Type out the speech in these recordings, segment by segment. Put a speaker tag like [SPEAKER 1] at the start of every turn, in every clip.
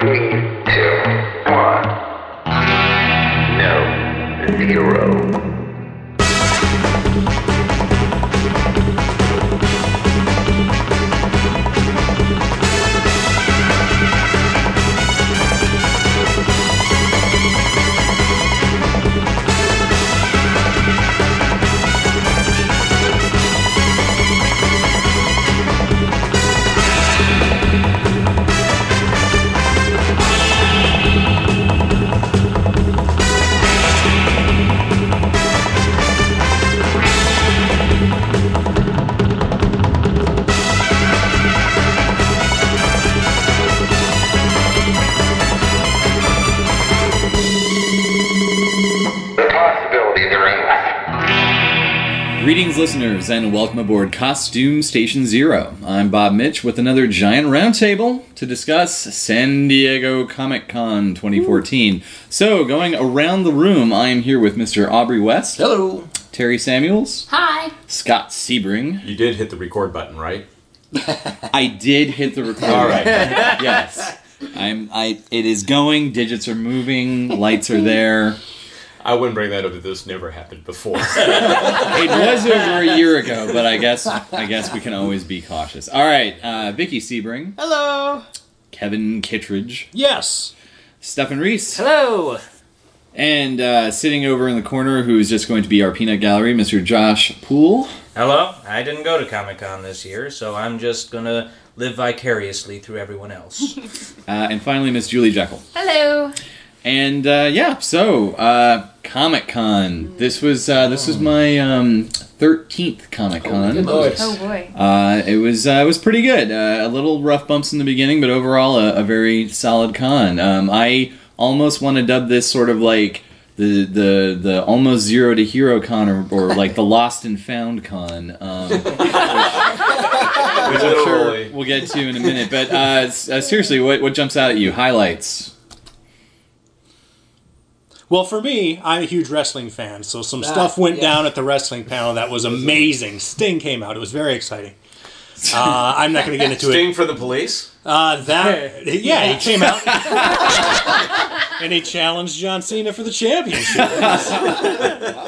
[SPEAKER 1] Three, two, one. No. Zero.
[SPEAKER 2] Greetings, and welcome aboard Costume Station Zero. I'm Bob Mitch with another giant roundtable to discuss San Diego Comic Con 2014. So, going around the room, I am here with Mr. Aubrey West,
[SPEAKER 3] Hello.
[SPEAKER 2] Terry Samuels,
[SPEAKER 4] Hi.
[SPEAKER 2] Scott Sebring.
[SPEAKER 3] You did hit the record button, right?
[SPEAKER 2] I did hit the record. Button.
[SPEAKER 3] All right.
[SPEAKER 2] yes, I'm. I. It is going. Digits are moving. Lights are there.
[SPEAKER 3] I wouldn't bring that up if this never happened before.
[SPEAKER 2] It was over a year ago, but I guess I guess we can always be cautious. All right, uh, Vicky Sebring,
[SPEAKER 5] Hello.
[SPEAKER 2] Kevin Kittredge,
[SPEAKER 5] Yes.
[SPEAKER 2] Stefan Reese,
[SPEAKER 6] Hello.
[SPEAKER 2] and uh, sitting over in the corner, who is just going to be our peanut gallery, Mr. Josh Poole.
[SPEAKER 6] Hello. I didn't go to Comic Con this year, so I'm just gonna live vicariously through everyone else.
[SPEAKER 2] Uh, and finally, Miss Julie Jekyll.
[SPEAKER 4] Hello.
[SPEAKER 2] And uh, yeah, so uh, Comic Con. This was uh, this was my um, 13th Comic Con.
[SPEAKER 4] Oh boy.
[SPEAKER 2] Uh, it was uh, it was pretty good. Uh, a little rough bumps in the beginning, but overall a, a very solid con. Um, I almost want to dub this sort of like the the the almost zero to hero con, or, or like the lost and found con. Um, which, which I'm sure we'll get to in a minute. But uh, s- uh, seriously, what what jumps out at you? Highlights.
[SPEAKER 5] Well, for me, I'm a huge wrestling fan, so some stuff went down at the wrestling panel that was amazing. Sting came out; it was very exciting. Uh, I'm not going to get into it.
[SPEAKER 3] Sting for the police?
[SPEAKER 5] Uh, that yeah, he came out and he challenged John Cena for the championship.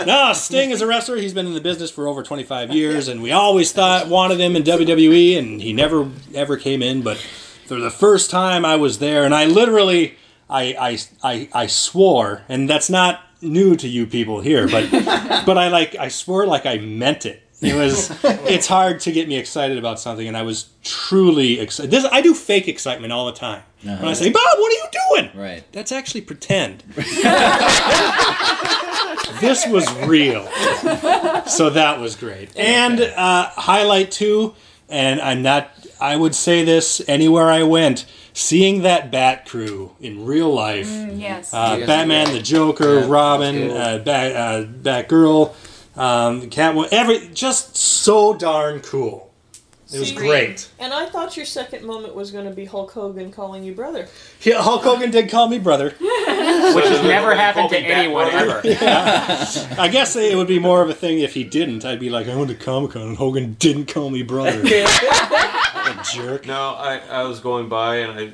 [SPEAKER 5] no, Sting is a wrestler. He's been in the business for over 25 years, and we always thought wanted him in WWE, and he never ever came in. But for the first time, I was there, and I literally, I I I, I swore, and that's not new to you people here, but but I like I swore like I meant it. It was. It's hard to get me excited about something, and I was truly excited. This I do fake excitement all the time. When I say, "Bob, what are you doing?"
[SPEAKER 2] Right.
[SPEAKER 5] That's actually pretend. this was real, so that was great. And uh, highlight two, and I'm not. I would say this anywhere I went. Seeing that Bat Crew in real life,
[SPEAKER 4] Yes.
[SPEAKER 5] uh, Batman, the Joker, Robin, uh, Bat, uh, Batgirl, um, Catwoman, every just so darn cool. It was
[SPEAKER 7] See,
[SPEAKER 5] great.
[SPEAKER 7] And I thought your second moment was going to be Hulk Hogan calling you brother.
[SPEAKER 5] Yeah, Hulk Hogan did call me brother.
[SPEAKER 6] Which has never happened to
[SPEAKER 3] Call me back,
[SPEAKER 6] anyone
[SPEAKER 3] brother.
[SPEAKER 6] ever.
[SPEAKER 5] I guess it would be more of a thing if he didn't. I'd be like, I went to Comic Con and Hogan didn't call me brother. a jerk.
[SPEAKER 3] No, I, I was going by and I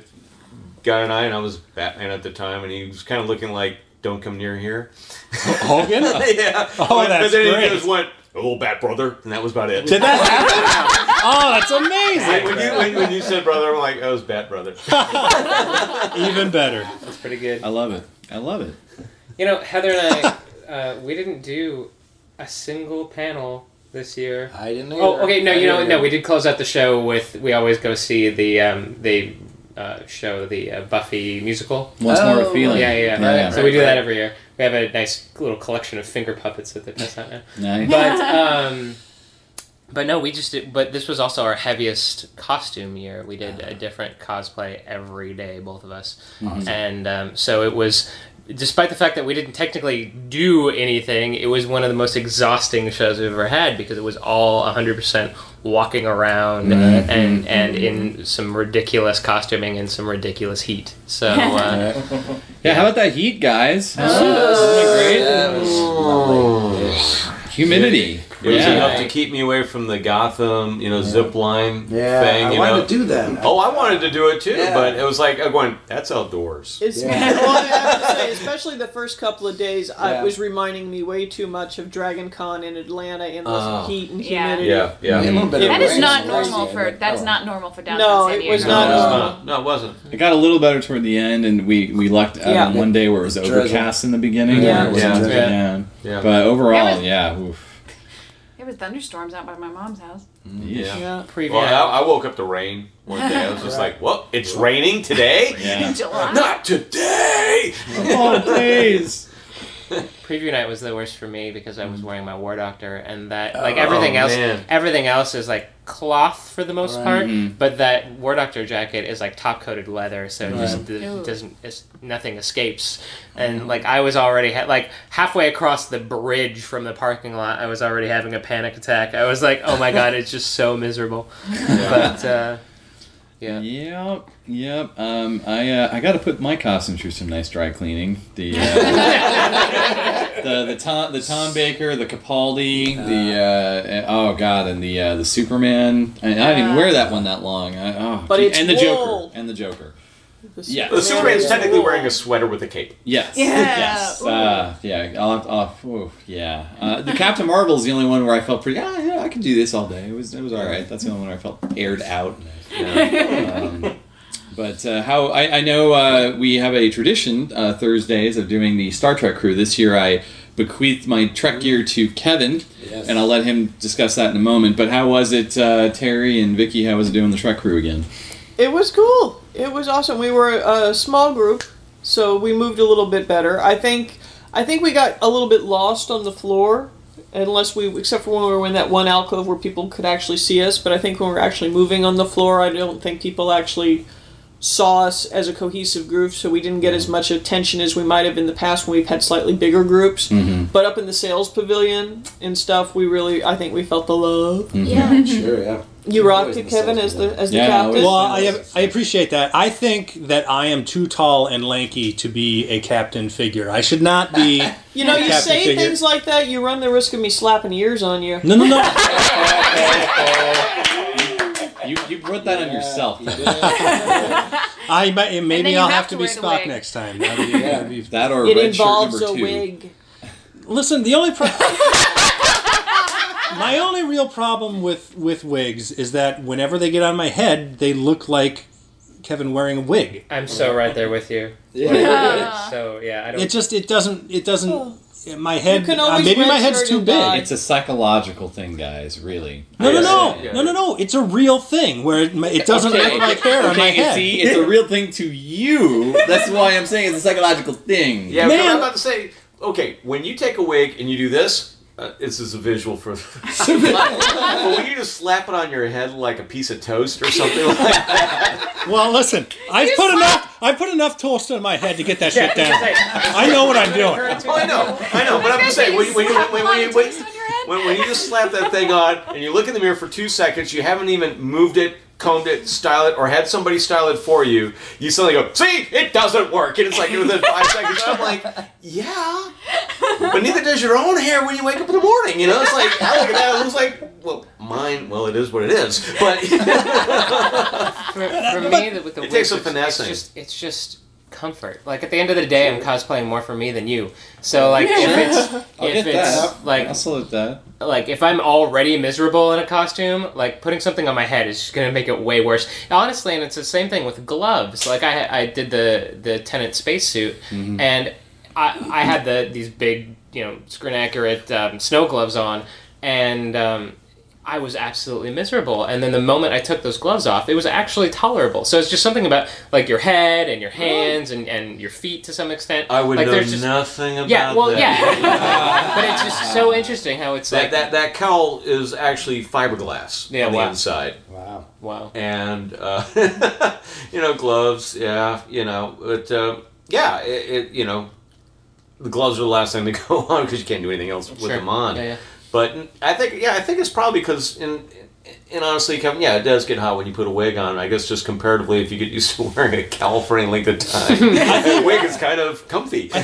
[SPEAKER 3] got an eye and I was Batman at the time and he was kind of looking like, don't come near here.
[SPEAKER 5] Hogan?
[SPEAKER 3] yeah.
[SPEAKER 5] Oh,
[SPEAKER 3] but,
[SPEAKER 5] that's
[SPEAKER 3] but then
[SPEAKER 5] great.
[SPEAKER 3] he just went, oh, Bat brother. And that was about it.
[SPEAKER 5] Did that happen? oh, that's amazing.
[SPEAKER 3] when, you, when, when you said brother, I'm like, oh, it was Bat brother.
[SPEAKER 5] Even better.
[SPEAKER 8] That's pretty good.
[SPEAKER 2] I love it. I love it.
[SPEAKER 8] You know, Heather and I, uh, we didn't do a single panel this year.
[SPEAKER 9] I didn't. Know.
[SPEAKER 8] Oh, okay. No,
[SPEAKER 9] I
[SPEAKER 8] you know,
[SPEAKER 9] didn't
[SPEAKER 8] no. We did close out the show with. We always go see the um, the uh, show, the uh, Buffy musical.
[SPEAKER 2] Once more
[SPEAKER 9] Oh,
[SPEAKER 2] a feeling.
[SPEAKER 8] Yeah, yeah.
[SPEAKER 2] yeah.
[SPEAKER 8] So we do that every year. We have a nice little collection of finger puppets that they pass out now.
[SPEAKER 2] Nice.
[SPEAKER 8] But um, but no, we just did. But this was also our heaviest costume year. We did a different cosplay every day, both of us, awesome. and um, so it was. Despite the fact that we didn't technically do anything, it was one of the most exhausting shows we've ever had because it was all 100% walking around and and in some ridiculous costuming and some ridiculous heat. So uh,
[SPEAKER 2] Yeah, how about that heat, guys?
[SPEAKER 9] Oh,
[SPEAKER 2] Isn't it great?
[SPEAKER 9] That was lovely.
[SPEAKER 2] Humidity.
[SPEAKER 3] It was
[SPEAKER 2] Yeah.
[SPEAKER 3] enough to keep me away from the Gotham, you know, zip line
[SPEAKER 4] Yeah,
[SPEAKER 3] thing.
[SPEAKER 4] I
[SPEAKER 3] You
[SPEAKER 4] wanted
[SPEAKER 3] know.
[SPEAKER 4] to do that.
[SPEAKER 3] Oh, I wanted to do it too,
[SPEAKER 4] Yeah.
[SPEAKER 3] but it was like I'm going. That's outdoors.
[SPEAKER 7] It's
[SPEAKER 4] Yeah.
[SPEAKER 7] well, I have to say, especially the first couple of days, I
[SPEAKER 4] Yeah.
[SPEAKER 7] was reminding me way too much of Dragon Con in Atlanta in the
[SPEAKER 3] Oh.
[SPEAKER 7] heat and
[SPEAKER 9] Yeah.
[SPEAKER 7] humidity.
[SPEAKER 3] Yeah, yeah.
[SPEAKER 4] A little bit of
[SPEAKER 9] That is
[SPEAKER 4] rain
[SPEAKER 9] not
[SPEAKER 4] crazy,
[SPEAKER 9] normal for that is not normal for downtown
[SPEAKER 7] No,
[SPEAKER 9] San
[SPEAKER 7] it was not
[SPEAKER 3] No, it's
[SPEAKER 7] normal.
[SPEAKER 3] not. No, it wasn't.
[SPEAKER 2] It got a little better toward the end, and we we lucked out
[SPEAKER 7] Yeah.
[SPEAKER 2] on one day where it was
[SPEAKER 4] Drizzle.
[SPEAKER 2] overcast in the beginning.
[SPEAKER 7] Yeah.
[SPEAKER 2] where it was
[SPEAKER 3] Yeah.
[SPEAKER 2] drizzling
[SPEAKER 3] Yeah.
[SPEAKER 2] down.
[SPEAKER 3] Yeah.
[SPEAKER 2] But overall,
[SPEAKER 9] was-
[SPEAKER 2] yeah. Oof.
[SPEAKER 9] There was thunderstorms out by my mom's house.
[SPEAKER 3] Mm, yeah.
[SPEAKER 7] Yeah.
[SPEAKER 8] Preview.
[SPEAKER 3] Well, I, I woke up to rain one day. I was just like, "What? It's raining today?
[SPEAKER 2] Yeah.
[SPEAKER 9] July.
[SPEAKER 3] Not today!"
[SPEAKER 2] oh, please.
[SPEAKER 8] Preview night was the worst for me because I was wearing my War Doctor, and that like
[SPEAKER 3] Oh,
[SPEAKER 8] everything else,
[SPEAKER 3] man.
[SPEAKER 8] everything else is like cloth for the most
[SPEAKER 4] Right.
[SPEAKER 8] part,
[SPEAKER 2] Mhm.
[SPEAKER 8] but that War Doctor jacket is like top coated leather, so it just
[SPEAKER 4] Right.
[SPEAKER 8] d-
[SPEAKER 9] Ooh.
[SPEAKER 8] doesn't it's, nothing escapes. And like I was already ha- like halfway across the bridge from the parking lot, I was already having a panic attack. I was like, oh my god, it's just so miserable. But uh, yeah.
[SPEAKER 2] Yep, yep. Um, I uh, I got to put my costume through some nice dry cleaning. The uh, the the Tom the Tom Baker, the Capaldi, the uh, oh god, and the uh, the Superman. I, I didn't even wear that one that long. I, oh,
[SPEAKER 7] But
[SPEAKER 2] gee,
[SPEAKER 7] it's
[SPEAKER 2] and the
[SPEAKER 7] wool.
[SPEAKER 2] Joker and the Joker.
[SPEAKER 7] The
[SPEAKER 2] Yeah.
[SPEAKER 3] The Superman's
[SPEAKER 7] is
[SPEAKER 3] technically wearing a sweater with a cape.
[SPEAKER 2] Yes.
[SPEAKER 9] Yeah.
[SPEAKER 2] Yes. Uh, yeah. I'll, have- I'll, ooh, yeah. Uh, the Captain Marvel's the only one where I felt pretty. Ah, yeah, I could do this all day. It was it was all right. That's the only one where I felt aired out. Um, but uh, how I, I know uh, we have a tradition uh, Thursdays of doing the Star Trek crew. This year I bequeathed my Trek gear to Kevin,
[SPEAKER 4] Yes.
[SPEAKER 2] and I'll let him discuss that in a moment. But how was it, uh, Terry and Vicky? How was it doing the Trek crew again?
[SPEAKER 7] It was cool. It was awesome. We were a small group, so we moved a little bit better. I think I think we got a little bit lost on the floor, unless we except for when we were in that one alcove where people could actually see us. But I think when we were actually moving on the floor, I don't think people actually saw us as a cohesive group, so we didn't get as much attention as we might have in the past when we've had slightly bigger groups. But up in the sales pavilion and stuff, we really I think we felt the love.
[SPEAKER 9] Yeah.
[SPEAKER 4] Sure, yeah.
[SPEAKER 7] You rocked it, Kevin, as the as the
[SPEAKER 2] Yeah,
[SPEAKER 7] captain.
[SPEAKER 5] Well, I, I appreciate that. I think that I am too tall and lanky to be a captain figure. I should not be.
[SPEAKER 7] You know, you say
[SPEAKER 5] figure.
[SPEAKER 7] things like that, you run the risk of me slapping ears on you.
[SPEAKER 5] No, no, no.
[SPEAKER 2] You you brought that on yourself.
[SPEAKER 5] I might, maybe
[SPEAKER 9] you
[SPEAKER 5] I'll
[SPEAKER 9] have
[SPEAKER 5] have
[SPEAKER 9] to
[SPEAKER 5] to be
[SPEAKER 9] wear
[SPEAKER 5] Spock next time. That'd be- that'd be-
[SPEAKER 2] That or
[SPEAKER 7] It
[SPEAKER 2] red
[SPEAKER 7] involves
[SPEAKER 2] shirt
[SPEAKER 7] a
[SPEAKER 2] two.
[SPEAKER 7] wig.
[SPEAKER 5] Listen, the only problem. my only real problem with with wigs is that whenever they get on my head, they look like Kevin wearing a wig.
[SPEAKER 8] I'm so right there with you.
[SPEAKER 9] Uh,
[SPEAKER 8] So yeah, I don't.
[SPEAKER 5] It just it doesn't it doesn't. My head,
[SPEAKER 7] can
[SPEAKER 5] uh, maybe my head's too big.
[SPEAKER 7] dye.
[SPEAKER 2] It's a psychological thing, guys. Really.
[SPEAKER 5] No, no,
[SPEAKER 3] Yes,
[SPEAKER 5] no,
[SPEAKER 3] yeah.
[SPEAKER 5] no, no, no! It's a real thing where it, it doesn't
[SPEAKER 2] Okay,
[SPEAKER 5] look like hair on my head.
[SPEAKER 2] see, it's a real thing to you. That's why I'm saying it's a psychological thing.
[SPEAKER 3] Yeah,
[SPEAKER 5] Man.
[SPEAKER 3] I'm about to say, okay, when you take a wig and you do this, uh, this is a visual for. but when you just slap it on your head like a piece of toast or something like that,
[SPEAKER 5] Well, listen, I put enough. I put enough toast on my head to get that shit down. I know what I'm doing.
[SPEAKER 3] oh, I know, I know, but I'm just saying, when, when, you- when, when, you- when, when, when you just slap that thing on and you look in the mirror for two seconds, you haven't even moved it, combed it, styled it, or had somebody style it for you, you suddenly go, see, it doesn't work. And it's like within five seconds, I'm like, yeah. But neither does your own hair when you wake up in the morning. You know, it's like, I look at that, it looks like, well, mine, well, it is what it is. But
[SPEAKER 8] for, for me, with the
[SPEAKER 3] It takes some finessing.
[SPEAKER 8] It's just, it's just comfort. Like at the end of the day, I'm cosplaying more for me than you. So like if it's
[SPEAKER 2] I'll
[SPEAKER 8] if it's
[SPEAKER 2] that.
[SPEAKER 8] like
[SPEAKER 2] I'll salute that.
[SPEAKER 8] like if I'm already miserable in a costume, like putting something on my head is just gonna make it way worse. Honestly, and it's the same thing with gloves. Like I I did the the Tennant spacesuit, and I I had the these big you know screen accurate um, snow gloves on, and um, I was absolutely miserable. And then the moment I took those gloves off, it was actually tolerable. So it's just something about like your head and your hands and, and your feet to some extent.
[SPEAKER 3] I would
[SPEAKER 8] like,
[SPEAKER 3] know
[SPEAKER 8] there's just-
[SPEAKER 3] nothing about
[SPEAKER 8] Yeah, well,
[SPEAKER 3] that.
[SPEAKER 8] yeah. but it's just so interesting how it's
[SPEAKER 3] That,
[SPEAKER 8] like
[SPEAKER 3] that that cowl is actually fiberglass
[SPEAKER 8] Yeah,
[SPEAKER 3] on the
[SPEAKER 8] wow.
[SPEAKER 3] inside,
[SPEAKER 4] Wow.
[SPEAKER 8] wow.
[SPEAKER 3] and uh, you know gloves. Yeah, you know, but uh, yeah, it, it you know, the gloves are the last thing to go on because you can't do anything else with
[SPEAKER 8] Sure.
[SPEAKER 3] them on.
[SPEAKER 8] Yeah, yeah.
[SPEAKER 3] But I think yeah, I think it's probably because in and honestly, Kevin, yeah, it does get hot when you put a wig on. I guess just comparatively, if you get used to wearing a cowl for any length of time, the wig is kind of comfy.
[SPEAKER 5] I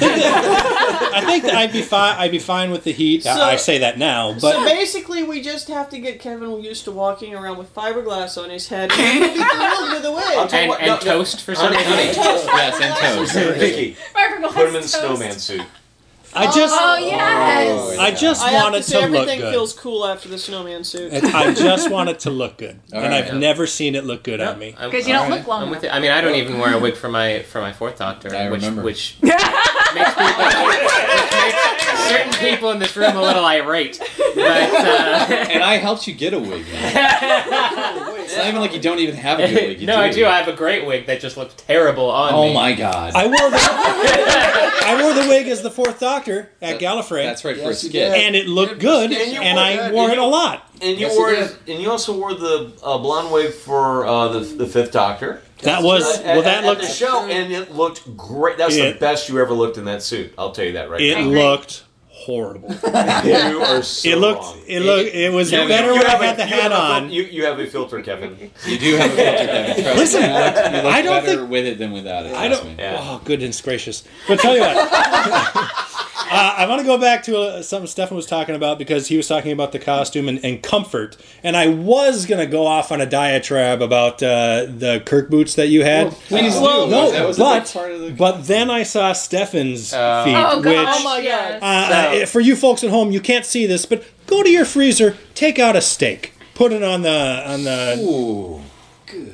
[SPEAKER 5] think that I'd be fine. I'd be fine with the heat.
[SPEAKER 7] So-
[SPEAKER 5] I say that now, but
[SPEAKER 7] so basically, we just have to get Kevin used to walking around with fiberglass on his head. and He'll be thrilled with the
[SPEAKER 3] I'll
[SPEAKER 7] wig.
[SPEAKER 3] tell you
[SPEAKER 8] And,
[SPEAKER 3] what,
[SPEAKER 8] and
[SPEAKER 3] no, no.
[SPEAKER 8] toast for some
[SPEAKER 3] Honey, honey,
[SPEAKER 8] reason.
[SPEAKER 2] yes, and toast.
[SPEAKER 3] Vicky, put him in
[SPEAKER 9] toast.
[SPEAKER 3] snowman suit.
[SPEAKER 5] I just,
[SPEAKER 9] Oh yes.
[SPEAKER 5] I just
[SPEAKER 7] I have
[SPEAKER 5] wanted
[SPEAKER 7] to
[SPEAKER 5] to,
[SPEAKER 7] say,
[SPEAKER 5] look
[SPEAKER 7] everything
[SPEAKER 5] good.
[SPEAKER 7] feels cool after the snowman suit.
[SPEAKER 5] And I just want it to look good, and
[SPEAKER 2] right.
[SPEAKER 5] I've never seen it look good on me.
[SPEAKER 8] I'm-
[SPEAKER 9] Because you don't
[SPEAKER 2] Alright.
[SPEAKER 9] look long
[SPEAKER 8] I'm
[SPEAKER 9] enough.
[SPEAKER 8] with. I mean, I don't even wear a wig for my for my fourth doctor,
[SPEAKER 2] I
[SPEAKER 8] which
[SPEAKER 2] remember.
[SPEAKER 8] which makes people which makes certain people in this room a little irate. But uh,
[SPEAKER 2] And I helped you get a wig. Man. It's not even like you don't even have a good wig. You
[SPEAKER 8] no, I do. I have a great wig that just looks terrible on
[SPEAKER 2] oh
[SPEAKER 8] me.
[SPEAKER 2] my god.
[SPEAKER 5] I wore the I wore the wig as the fourth Doctor at Gallifrey,
[SPEAKER 2] That's right for a
[SPEAKER 4] Yes, you
[SPEAKER 2] skit.
[SPEAKER 4] did.
[SPEAKER 5] and it looked good,
[SPEAKER 3] And you
[SPEAKER 5] and
[SPEAKER 3] wore
[SPEAKER 5] I
[SPEAKER 3] that,
[SPEAKER 5] wore
[SPEAKER 3] and
[SPEAKER 5] it a
[SPEAKER 3] you-
[SPEAKER 5] lot.
[SPEAKER 3] And you
[SPEAKER 4] Yes,
[SPEAKER 3] wore,
[SPEAKER 4] you did.
[SPEAKER 3] and you also wore the uh, blonde wig for uh, the the Fifth Doctor.
[SPEAKER 5] That was
[SPEAKER 3] At-
[SPEAKER 5] well.
[SPEAKER 3] at-
[SPEAKER 5] That
[SPEAKER 3] at
[SPEAKER 5] looked
[SPEAKER 3] the show, and it looked great. That's
[SPEAKER 5] It-
[SPEAKER 3] the best you ever looked in that suit. I'll tell you that right now.
[SPEAKER 5] it
[SPEAKER 3] now.
[SPEAKER 5] looked horrible.
[SPEAKER 3] You are so
[SPEAKER 5] It looked
[SPEAKER 3] wrong.
[SPEAKER 5] it looked it was
[SPEAKER 2] Kevin,
[SPEAKER 5] better
[SPEAKER 3] You
[SPEAKER 5] when I
[SPEAKER 3] have a-
[SPEAKER 5] had the
[SPEAKER 3] you
[SPEAKER 5] hat
[SPEAKER 3] have a fil-
[SPEAKER 5] on.
[SPEAKER 3] You, you have a filter, Kevin.
[SPEAKER 2] You do have a filter, Kevin. Trust
[SPEAKER 5] Listen,
[SPEAKER 2] me. you look, you look
[SPEAKER 5] I don't
[SPEAKER 2] better
[SPEAKER 5] think-
[SPEAKER 2] with it than without it.
[SPEAKER 5] I
[SPEAKER 2] trust
[SPEAKER 5] don't.
[SPEAKER 2] me.
[SPEAKER 3] Yeah.
[SPEAKER 5] Oh, goodness gracious! But tell you what, uh, I want to go back to uh, something Stefan was talking about because he was talking about the costume and, and comfort, and I was gonna go off on a diatribe about uh, the Kirk boots that you had.
[SPEAKER 2] Please
[SPEAKER 7] Well,
[SPEAKER 2] do.
[SPEAKER 5] no,
[SPEAKER 2] that was
[SPEAKER 5] but
[SPEAKER 2] part of the.
[SPEAKER 5] but then I saw Stefan's
[SPEAKER 8] Uh,
[SPEAKER 5] feet,
[SPEAKER 9] Oh
[SPEAKER 5] which.
[SPEAKER 7] Oh my
[SPEAKER 9] God.
[SPEAKER 5] Uh, uh, for you folks at home, you can't see this, but go to your freezer, take out a steak, put it on the on the
[SPEAKER 2] Ooh.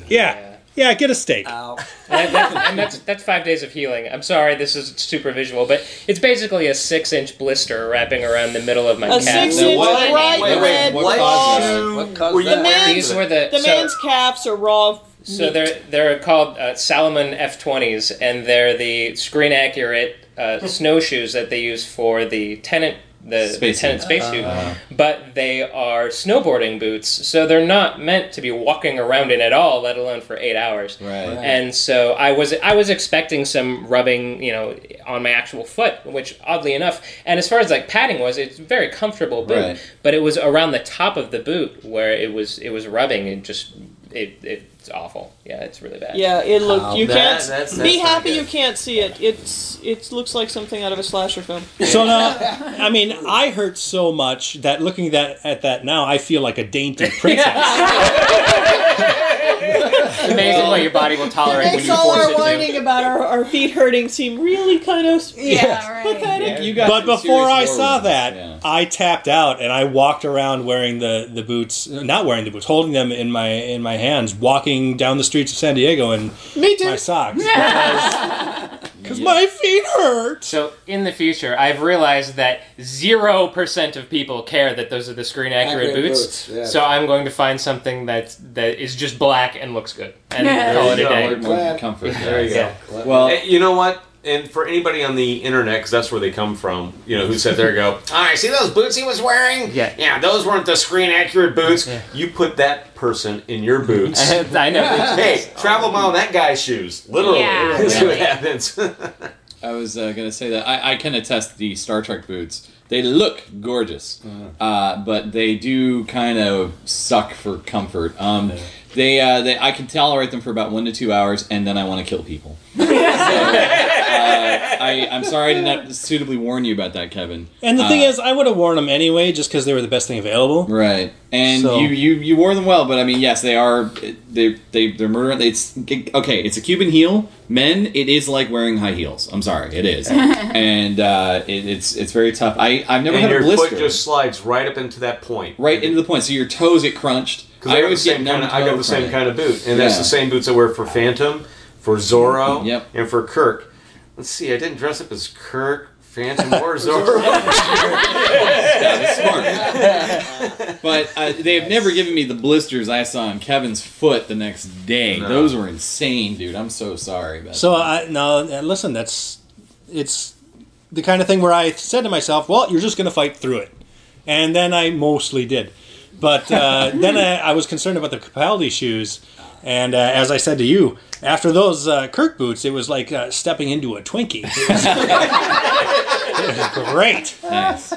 [SPEAKER 5] yeah yeah, get a steak.
[SPEAKER 4] Ow.
[SPEAKER 8] and, that, and that's that's five days of healing. I'm sorry, this is super visual, but it's basically a six inch blister wrapping around the middle of my
[SPEAKER 7] A
[SPEAKER 8] calf.
[SPEAKER 7] six
[SPEAKER 2] Now,
[SPEAKER 7] inch
[SPEAKER 2] what-
[SPEAKER 7] bright
[SPEAKER 3] wait, wait,
[SPEAKER 7] red
[SPEAKER 2] what
[SPEAKER 3] what
[SPEAKER 2] caused that?
[SPEAKER 4] What caused
[SPEAKER 3] Were you
[SPEAKER 4] that?
[SPEAKER 3] wearing
[SPEAKER 8] These were the,
[SPEAKER 7] The
[SPEAKER 8] so,
[SPEAKER 7] man's calves are raw.
[SPEAKER 8] so they're they're called uh, Salomon F20s, and they're the screen accurate uh, snowshoes that they use for the Tennant the
[SPEAKER 2] Spacesuit.
[SPEAKER 8] Tennant spacesuit.
[SPEAKER 2] Uh-huh.
[SPEAKER 8] but they are snowboarding boots, so they're not meant to be walking around in at all, let alone for eight hours.
[SPEAKER 2] Right.
[SPEAKER 8] And so I was I was expecting some rubbing, you know, on my actual foot, which oddly enough, and as far as like padding was, it's a very comfortable boot,
[SPEAKER 2] Right.
[SPEAKER 8] but it was around the top of the boot where it was it was rubbing and just it it's awful. Yeah, it's really bad.
[SPEAKER 7] Yeah, it looked.
[SPEAKER 4] Wow.
[SPEAKER 7] you
[SPEAKER 3] That-
[SPEAKER 7] can't.
[SPEAKER 3] that's-
[SPEAKER 7] be
[SPEAKER 3] that's not
[SPEAKER 7] happy you can't see it. It's. It looks like something out of a slasher film.
[SPEAKER 5] So now, I mean, I hurt so much that looking that at that now, I feel like a dainty princess.
[SPEAKER 8] It's amazing what your body will
[SPEAKER 7] It
[SPEAKER 8] tolerate when
[SPEAKER 7] makes
[SPEAKER 8] you
[SPEAKER 7] all
[SPEAKER 8] force
[SPEAKER 7] our
[SPEAKER 8] it to.
[SPEAKER 7] whining about our, our feet hurting seem really kind of
[SPEAKER 9] Yeah, right.
[SPEAKER 7] pathetic.
[SPEAKER 2] You got
[SPEAKER 5] but before I saw
[SPEAKER 2] wounds,
[SPEAKER 5] that,
[SPEAKER 2] yeah.
[SPEAKER 5] I tapped out and I walked around wearing the, the boots, not wearing the boots, holding them in my in my hands, walking down the streets of San Diego in
[SPEAKER 7] Me too.
[SPEAKER 5] my socks because my feet hurt.
[SPEAKER 8] So in the future, I've realized that zero percent of people care that those are the screen accurate
[SPEAKER 4] Accurate
[SPEAKER 8] boots.
[SPEAKER 4] boots, yeah.
[SPEAKER 8] So I'm going to find something that that is just black and looks good and
[SPEAKER 9] Yeah.
[SPEAKER 8] call it
[SPEAKER 3] There
[SPEAKER 8] a
[SPEAKER 3] you
[SPEAKER 8] day.
[SPEAKER 2] More, more comfort.
[SPEAKER 3] There you
[SPEAKER 2] yeah.
[SPEAKER 3] go.
[SPEAKER 2] Well,
[SPEAKER 3] Eh, you know what? And for anybody on the internet, because that's where they come from, you know, who said there, you go, all right, see those boots he was wearing?
[SPEAKER 8] Yeah.
[SPEAKER 3] Yeah, those weren't the screen accurate boots.
[SPEAKER 8] Yeah.
[SPEAKER 3] You put that person in your boots.
[SPEAKER 8] I know.
[SPEAKER 3] hey, travel mile in that guy's shoes. Literally.
[SPEAKER 9] Yeah,
[SPEAKER 3] That's what happens.
[SPEAKER 2] I was uh, going to say that I, I can attest the Star Trek boots. They look gorgeous, uh, but they do kind of suck for comfort. Um, They, uh, they, I can tolerate them for about one to two hours, and then I want to kill people. so, uh, I, I'm sorry I did not suitably warn you about that, Kevin.
[SPEAKER 5] And the thing
[SPEAKER 2] Uh,
[SPEAKER 5] is, I would have worn them anyway, just because they were the best thing available.
[SPEAKER 2] Right, and
[SPEAKER 5] So-
[SPEAKER 2] you, you you wore them well, but I mean, yes, they are they they they're murdering. It's okay. It's a Cuban heel, men. It is like wearing high heels. I'm sorry, it is, and uh, it, it's it's very tough. I I've never
[SPEAKER 3] and
[SPEAKER 2] had a
[SPEAKER 3] your foot just slides right up into that point.
[SPEAKER 2] right into the point, so your toes get crunched.
[SPEAKER 3] Because I, got the
[SPEAKER 2] always get
[SPEAKER 3] same kind of, I got the same
[SPEAKER 2] it.
[SPEAKER 3] kind of boot, and that's the same boots I wear for Phantom, for Zorro,
[SPEAKER 2] Yep.
[SPEAKER 3] and for Kirk. Let's see, I didn't dress up as Kirk, Phantom, or Zorro.
[SPEAKER 2] Yeah, smart. but uh, they have never given me the blisters I saw on Kevin's foot the next day.
[SPEAKER 3] No.
[SPEAKER 2] Those were insane, dude. I'm so sorry. About
[SPEAKER 5] So
[SPEAKER 2] that.
[SPEAKER 5] I no, uh, listen. That's it's the kind of thing where I said to myself, "Well, you're just going to fight through it," and then I mostly did. But uh, then I, I was concerned about the Capaldi shoes, and uh, as I said to you, after those uh, Kirk boots, it was like uh, stepping into a Twinkie. It was, it was great.
[SPEAKER 2] nice,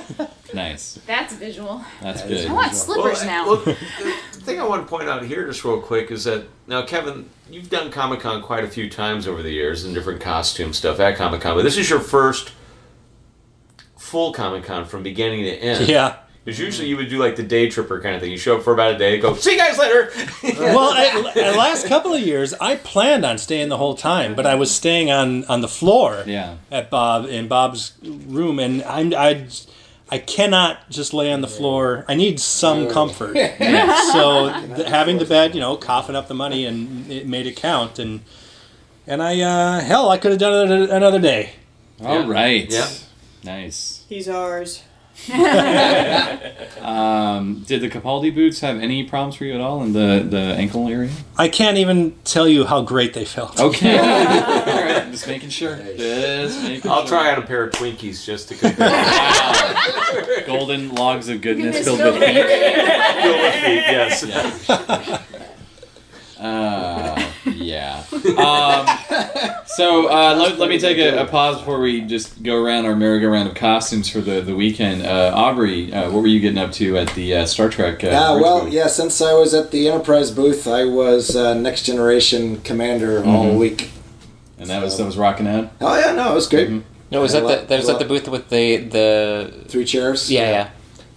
[SPEAKER 2] nice.
[SPEAKER 9] That's visual.
[SPEAKER 2] That's good.
[SPEAKER 9] I want slippers
[SPEAKER 3] Well,
[SPEAKER 9] now.
[SPEAKER 3] well, thing I want to point out here, just real quick, is that now, Kevin, you've done Comic Con quite a few times over the years in different costume stuff at Comic Con, but this is your first full Comic Con from beginning to end.
[SPEAKER 5] Yeah.
[SPEAKER 3] Because usually you would do like the day tripper kind of thing. You show up for about a day, go, see you guys later.
[SPEAKER 5] well, I, the last couple of years, I planned on staying the whole time, but I was staying on on the floor
[SPEAKER 2] Yeah.
[SPEAKER 5] at Bob in Bob's room, and I'm I. I cannot just lay on the floor. I need some comfort. So th- having the bed, you know, coughing up the money, and it made it count. And and I, uh, hell, I could have done it another day.
[SPEAKER 2] All right.
[SPEAKER 3] Yeah.
[SPEAKER 2] Nice.
[SPEAKER 7] He's ours.
[SPEAKER 2] Um, did the Capaldi boots have any problems for you at all in the, the ankle area?
[SPEAKER 5] I can't even tell you how great they felt.
[SPEAKER 2] Okay. all right. Just making sure. Just making
[SPEAKER 3] I'll
[SPEAKER 2] sure.
[SPEAKER 3] try on a pair of Twinkies just to compare.
[SPEAKER 2] Wow. Golden logs of goodness
[SPEAKER 9] Goodness
[SPEAKER 2] filled with
[SPEAKER 9] filled
[SPEAKER 2] heat.
[SPEAKER 3] Feel the feet, yes.
[SPEAKER 2] Yeah. Uh, yeah. Um, so uh, let, let me take a, a pause before we just go around our merry-go-round of costumes for the, the weekend. Uh, Aubrey, uh, what were you getting up to at the uh, Star Trek? Uh,
[SPEAKER 4] Ah, well,
[SPEAKER 2] booth?
[SPEAKER 4] yeah. Since I was at the Enterprise booth, I was uh, Next Generation Commander all
[SPEAKER 2] Mhm.
[SPEAKER 4] week.
[SPEAKER 2] And that was that was rocking out.
[SPEAKER 4] Oh yeah, no, it was great.
[SPEAKER 2] Mhm.
[SPEAKER 8] No, was that the that was
[SPEAKER 4] I
[SPEAKER 8] at the booth with the the
[SPEAKER 4] Three chairs.
[SPEAKER 8] yeah yeah.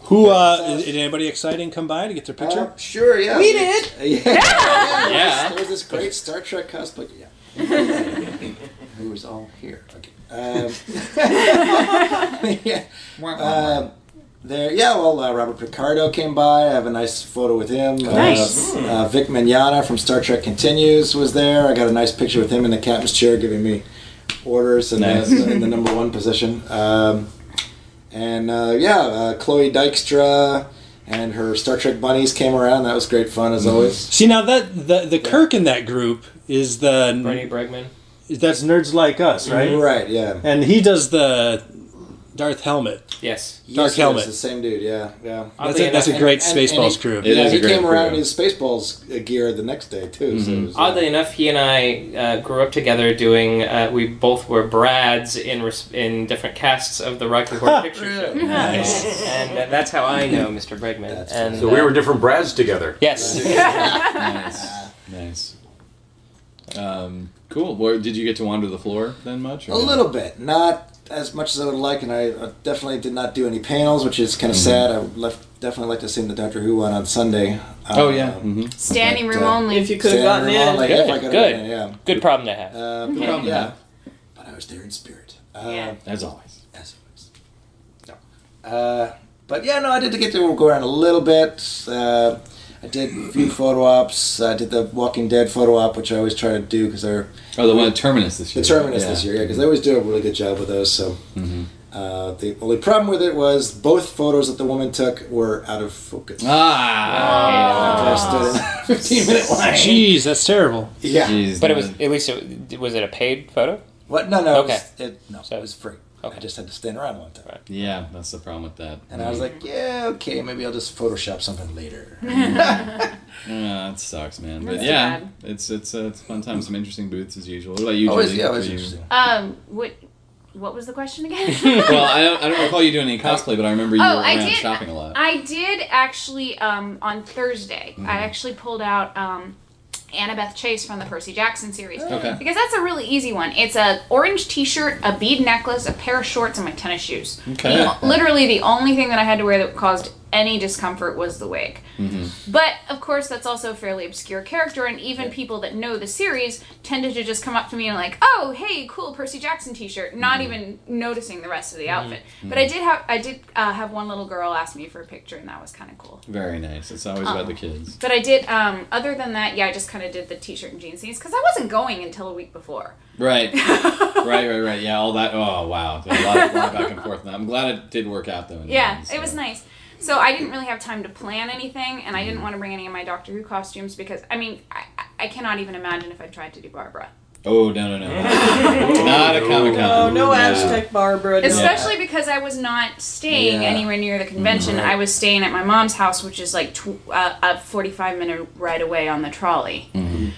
[SPEAKER 5] Who uh, did anybody exciting come by to get their picture?
[SPEAKER 4] Uh, sure, yeah.
[SPEAKER 7] We did.
[SPEAKER 4] Yeah. yeah.
[SPEAKER 2] Yeah.
[SPEAKER 4] There was this great Star Trek cosplay. Yeah. Who was all here? Okay. Um, yeah. Um, there, yeah. Well, uh, Robert Picardo came by. I have a nice photo with him.
[SPEAKER 9] Nice.
[SPEAKER 4] Uh, uh, Vic Mignogna from Star Trek Continues was there. I got a nice picture with him in the captain's chair, giving me orders and
[SPEAKER 2] Nice.
[SPEAKER 4] uh, in the number one position. Um, and uh, yeah, uh, Chloe Dykstra and her Star Trek bunnies came around. That was great fun as always.
[SPEAKER 5] See now that the the Kirk in that group is the
[SPEAKER 8] Bernie Bregman.
[SPEAKER 5] that's nerds like us, right?
[SPEAKER 4] Right, yeah.
[SPEAKER 5] And he does the Dark helmet.
[SPEAKER 8] Yes.
[SPEAKER 5] Dark
[SPEAKER 4] Yes,
[SPEAKER 5] helmet.
[SPEAKER 4] The same dude, yeah, yeah.
[SPEAKER 5] That's a, that's a
[SPEAKER 4] And-
[SPEAKER 5] great
[SPEAKER 4] and- and
[SPEAKER 5] Spaceballs
[SPEAKER 4] he-
[SPEAKER 5] crew.
[SPEAKER 2] It
[SPEAKER 4] yeah,
[SPEAKER 2] is a
[SPEAKER 4] he
[SPEAKER 2] great
[SPEAKER 4] came around in his Spaceballs uh, gear the next day too. So it was, uh,
[SPEAKER 8] Oddly enough, he and I uh, grew up together doing. Uh, we both were Brads in res- in different casts of the Rocky Horror Picture Show,
[SPEAKER 5] Nice.
[SPEAKER 8] and uh, that's how I know Mr. Bregman.
[SPEAKER 4] That's
[SPEAKER 8] and
[SPEAKER 3] So we
[SPEAKER 8] uh,
[SPEAKER 3] were different Brads together.
[SPEAKER 8] yes.
[SPEAKER 2] Nice. Nice. Um, cool. Well, did you get to wander the floor then much? or
[SPEAKER 4] a
[SPEAKER 2] no?
[SPEAKER 4] little bit, not as much as I would like, and I uh, definitely did not do any panels, which is kind of sad. I would left, definitely like to see the Doctor Who one on Sunday.
[SPEAKER 2] Oh yeah.
[SPEAKER 4] Um,
[SPEAKER 2] hmm
[SPEAKER 9] Standing
[SPEAKER 4] But,
[SPEAKER 9] room
[SPEAKER 4] uh,
[SPEAKER 9] only.
[SPEAKER 7] If you could have gotten
[SPEAKER 4] room
[SPEAKER 7] in.
[SPEAKER 4] only,
[SPEAKER 8] Good,
[SPEAKER 4] if I
[SPEAKER 8] good.
[SPEAKER 4] gotten in, yeah.
[SPEAKER 8] Good problem to have.
[SPEAKER 4] Uh,
[SPEAKER 2] Good
[SPEAKER 4] but,
[SPEAKER 2] problem to
[SPEAKER 4] yeah.
[SPEAKER 2] have.
[SPEAKER 4] But I was there in spirit. Uh,
[SPEAKER 9] Yeah.
[SPEAKER 2] As always.
[SPEAKER 4] As always. No. Uh, but yeah, no, I did get to go around a little bit. I did a few photo ops. I did the Walking Dead photo op, which I always try to do because they're
[SPEAKER 2] Oh, the one at Terminus this year. the.
[SPEAKER 4] Terminus
[SPEAKER 2] Yeah.
[SPEAKER 4] this year, yeah, because they always do a really good job with those. So
[SPEAKER 2] Mhm.
[SPEAKER 4] uh, the only problem with it was both photos that the woman took were out of focus.
[SPEAKER 2] Ah.
[SPEAKER 4] I stood 15 minute line.
[SPEAKER 5] Jeez, that's terrible.
[SPEAKER 4] Yeah.
[SPEAKER 2] Jeez,
[SPEAKER 8] But it was at least it, was it a paid photo?
[SPEAKER 4] What? No, no.
[SPEAKER 8] Okay.
[SPEAKER 4] It was, it, no,
[SPEAKER 8] So-
[SPEAKER 4] it was free.
[SPEAKER 8] Okay.
[SPEAKER 4] I just had to stand around one time.
[SPEAKER 2] Yeah, that's the problem with that.
[SPEAKER 4] And I was like, yeah, okay, maybe I'll just Photoshop something later.
[SPEAKER 2] Yeah, that sucks, man. But
[SPEAKER 9] That's
[SPEAKER 2] yeah,
[SPEAKER 9] bad.
[SPEAKER 2] it's it's uh, it's a fun time. Some interesting booths as usual. What about you,
[SPEAKER 4] always,
[SPEAKER 2] Julie?
[SPEAKER 4] yeah, always
[SPEAKER 2] Were you-
[SPEAKER 4] interesting.
[SPEAKER 9] Um, what what was the question again?
[SPEAKER 2] well, I don't, I don't recall you doing any cosplay, but I remember you
[SPEAKER 9] Oh,
[SPEAKER 2] were
[SPEAKER 9] I
[SPEAKER 2] around
[SPEAKER 9] did.
[SPEAKER 2] shopping a lot.
[SPEAKER 9] I did actually um, on Thursday.
[SPEAKER 2] Mm-hmm.
[SPEAKER 9] I actually pulled out um, Annabeth Chase from the Percy Jackson series. Oh.
[SPEAKER 2] Okay.
[SPEAKER 9] Because that's a really easy one. It's a orange T-shirt, a bead necklace, a pair of shorts, and my tennis shoes.
[SPEAKER 2] Okay.
[SPEAKER 9] The- literally, the only thing that I had to wear that caused any discomfort was the wig.
[SPEAKER 2] Mm-hmm.
[SPEAKER 9] But of course, that's also a fairly obscure character, and even people that know the series tended to just come up to me and like, "Oh, hey, cool Percy Jackson T-shirt," not
[SPEAKER 2] Mm-hmm.
[SPEAKER 9] even noticing the rest of the outfit. But I did have I did uh, have one little girl ask me for a picture, and that was kind of cool.
[SPEAKER 2] Very nice. It's always about the kids.
[SPEAKER 9] But I did. Um, other than that, yeah, I just kind of did the T-shirt and jeans scenes because I wasn't going until a week before.
[SPEAKER 2] Right. right, right, right. Yeah, all that. Oh, wow. A lot, of, lot of back and forth. I'm glad it did work out though.
[SPEAKER 9] Yeah,
[SPEAKER 2] end,
[SPEAKER 9] it was nice. So I didn't really have time to plan anything, and I
[SPEAKER 2] Mm-hmm.
[SPEAKER 9] didn't want to bring any of my Doctor Who costumes because I mean I, I cannot even imagine if I tried to do Barbara,
[SPEAKER 2] Oh no no no! Not a comic con.
[SPEAKER 7] No, no Aztec Barbara. No.
[SPEAKER 9] especially because I was not staying
[SPEAKER 4] Yeah.
[SPEAKER 9] anywhere near the convention. I was staying at my mom's house, which is like tw- uh, a forty-five minute ride away on the trolley.
[SPEAKER 2] Mm-hmm.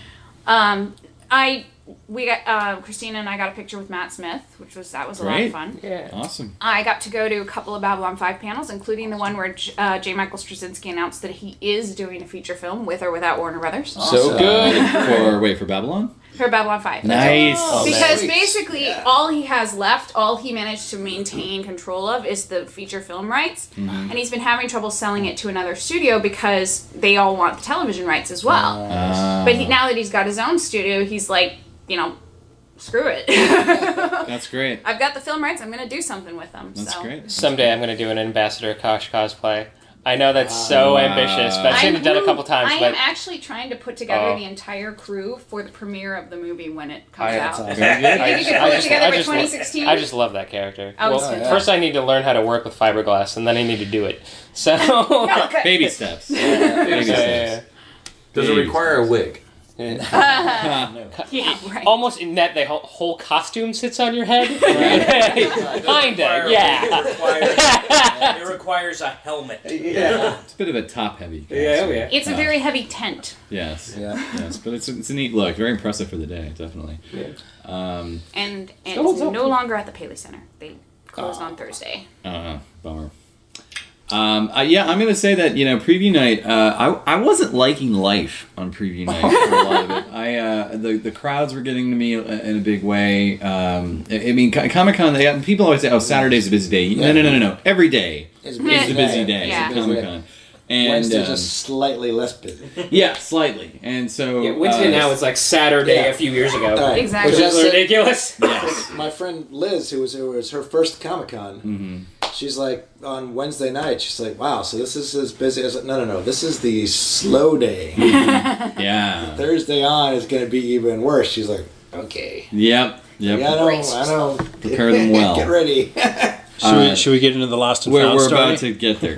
[SPEAKER 9] Um, I we got uh, Christina and I got a picture with Matt Smith, which was that was a lot of fun.
[SPEAKER 8] Yeah.
[SPEAKER 2] Awesome.
[SPEAKER 9] I got to go to a couple of Babylon 5 panels, including the one where J- uh, J. Michael Straczynski announced that he is doing a feature film with or without Warner Brothers
[SPEAKER 2] So good for wait for Babylon.
[SPEAKER 9] for Babylon 5.
[SPEAKER 2] Nice.
[SPEAKER 9] Because
[SPEAKER 4] Sweet.
[SPEAKER 9] basically, all he has left, all he managed to maintain control of, is the feature film rights, and he's been having trouble selling it to another studio because they all want the television rights as well.
[SPEAKER 2] Uh,
[SPEAKER 9] but he, now that he's got his own studio, he's like, you know, screw it.
[SPEAKER 2] that's great.
[SPEAKER 9] I've got the film rights. I'm going to do something with them.
[SPEAKER 2] That's
[SPEAKER 9] so.
[SPEAKER 2] great.
[SPEAKER 8] Someday I'm going to do an Ambassador Kosh cosplay. I know that's so
[SPEAKER 2] ah.
[SPEAKER 8] ambitious, but I've seen it done a couple times.
[SPEAKER 9] I
[SPEAKER 8] but
[SPEAKER 9] am actually trying to put together
[SPEAKER 8] Oh.
[SPEAKER 9] the entire crew for the premiere of the movie when it comes
[SPEAKER 8] I-
[SPEAKER 9] out.
[SPEAKER 4] That's
[SPEAKER 2] Very good.
[SPEAKER 9] I think you could pull it together
[SPEAKER 8] I
[SPEAKER 9] by
[SPEAKER 8] just,
[SPEAKER 9] 2016.
[SPEAKER 8] I just love that character.
[SPEAKER 9] Oh,
[SPEAKER 8] well,
[SPEAKER 9] it's
[SPEAKER 4] fantastic.
[SPEAKER 8] first I need to learn how to work with fiberglass, and then I need to do it. So,
[SPEAKER 9] No.
[SPEAKER 2] Baby steps. Baby
[SPEAKER 8] Yeah,
[SPEAKER 2] steps.
[SPEAKER 3] Does it require a wig?
[SPEAKER 9] Yeah, right.
[SPEAKER 8] almost in that the whole, whole costume sits on your head. Kinda, yeah.
[SPEAKER 6] It requires, it requires a helmet.
[SPEAKER 4] Yeah.
[SPEAKER 2] It's a bit of a top heavy.
[SPEAKER 8] Yeah, oh, yeah.
[SPEAKER 9] It's a very heavy tent.
[SPEAKER 2] Yes.
[SPEAKER 4] Yeah.
[SPEAKER 2] Yes, but it's a, it's a neat look. Very impressive for the day, definitely. Um,
[SPEAKER 9] And, and it's no longer at the Paley Center. They closed on Thursday.
[SPEAKER 2] uh, bummer. Um, uh, yeah, I'm gonna say that you know preview night. Uh, I I wasn't liking life on preview night for a lot of it. I uh, the the crowds were getting to me in a big way. Um, I, I mean, Comic Con. People always say, "Oh, Saturday's a busy day." No, no, no, no, no. Every day is a busy day
[SPEAKER 9] Yeah.
[SPEAKER 2] at Comic Con. And
[SPEAKER 4] Wednesday
[SPEAKER 2] um,
[SPEAKER 4] just slightly less busy.
[SPEAKER 2] yeah, slightly. And so
[SPEAKER 8] Yeah, Wednesday
[SPEAKER 2] uh,
[SPEAKER 8] now is like Saturday
[SPEAKER 4] Yeah.
[SPEAKER 8] a few years ago.
[SPEAKER 4] Right.
[SPEAKER 9] Exactly.
[SPEAKER 8] Which is ridiculous.
[SPEAKER 2] Yes.
[SPEAKER 4] My friend Liz, who was it was her first Comic Con,
[SPEAKER 2] Mm-hmm.
[SPEAKER 4] She's like on Wednesday night. She's like, "Wow, so this is as busy as no, no, no. This is the slow day.
[SPEAKER 2] Yeah.
[SPEAKER 4] Thursday on is going to be even worse." She's like, "Okay,
[SPEAKER 2] Yep. Yep.
[SPEAKER 4] yeah, I know, I know.
[SPEAKER 2] Prepare them well.
[SPEAKER 4] Get ready."
[SPEAKER 5] Should,
[SPEAKER 2] Uh,
[SPEAKER 5] we, should we get into the lost and
[SPEAKER 2] We're,
[SPEAKER 5] found
[SPEAKER 2] we're
[SPEAKER 5] story?
[SPEAKER 2] about to get there.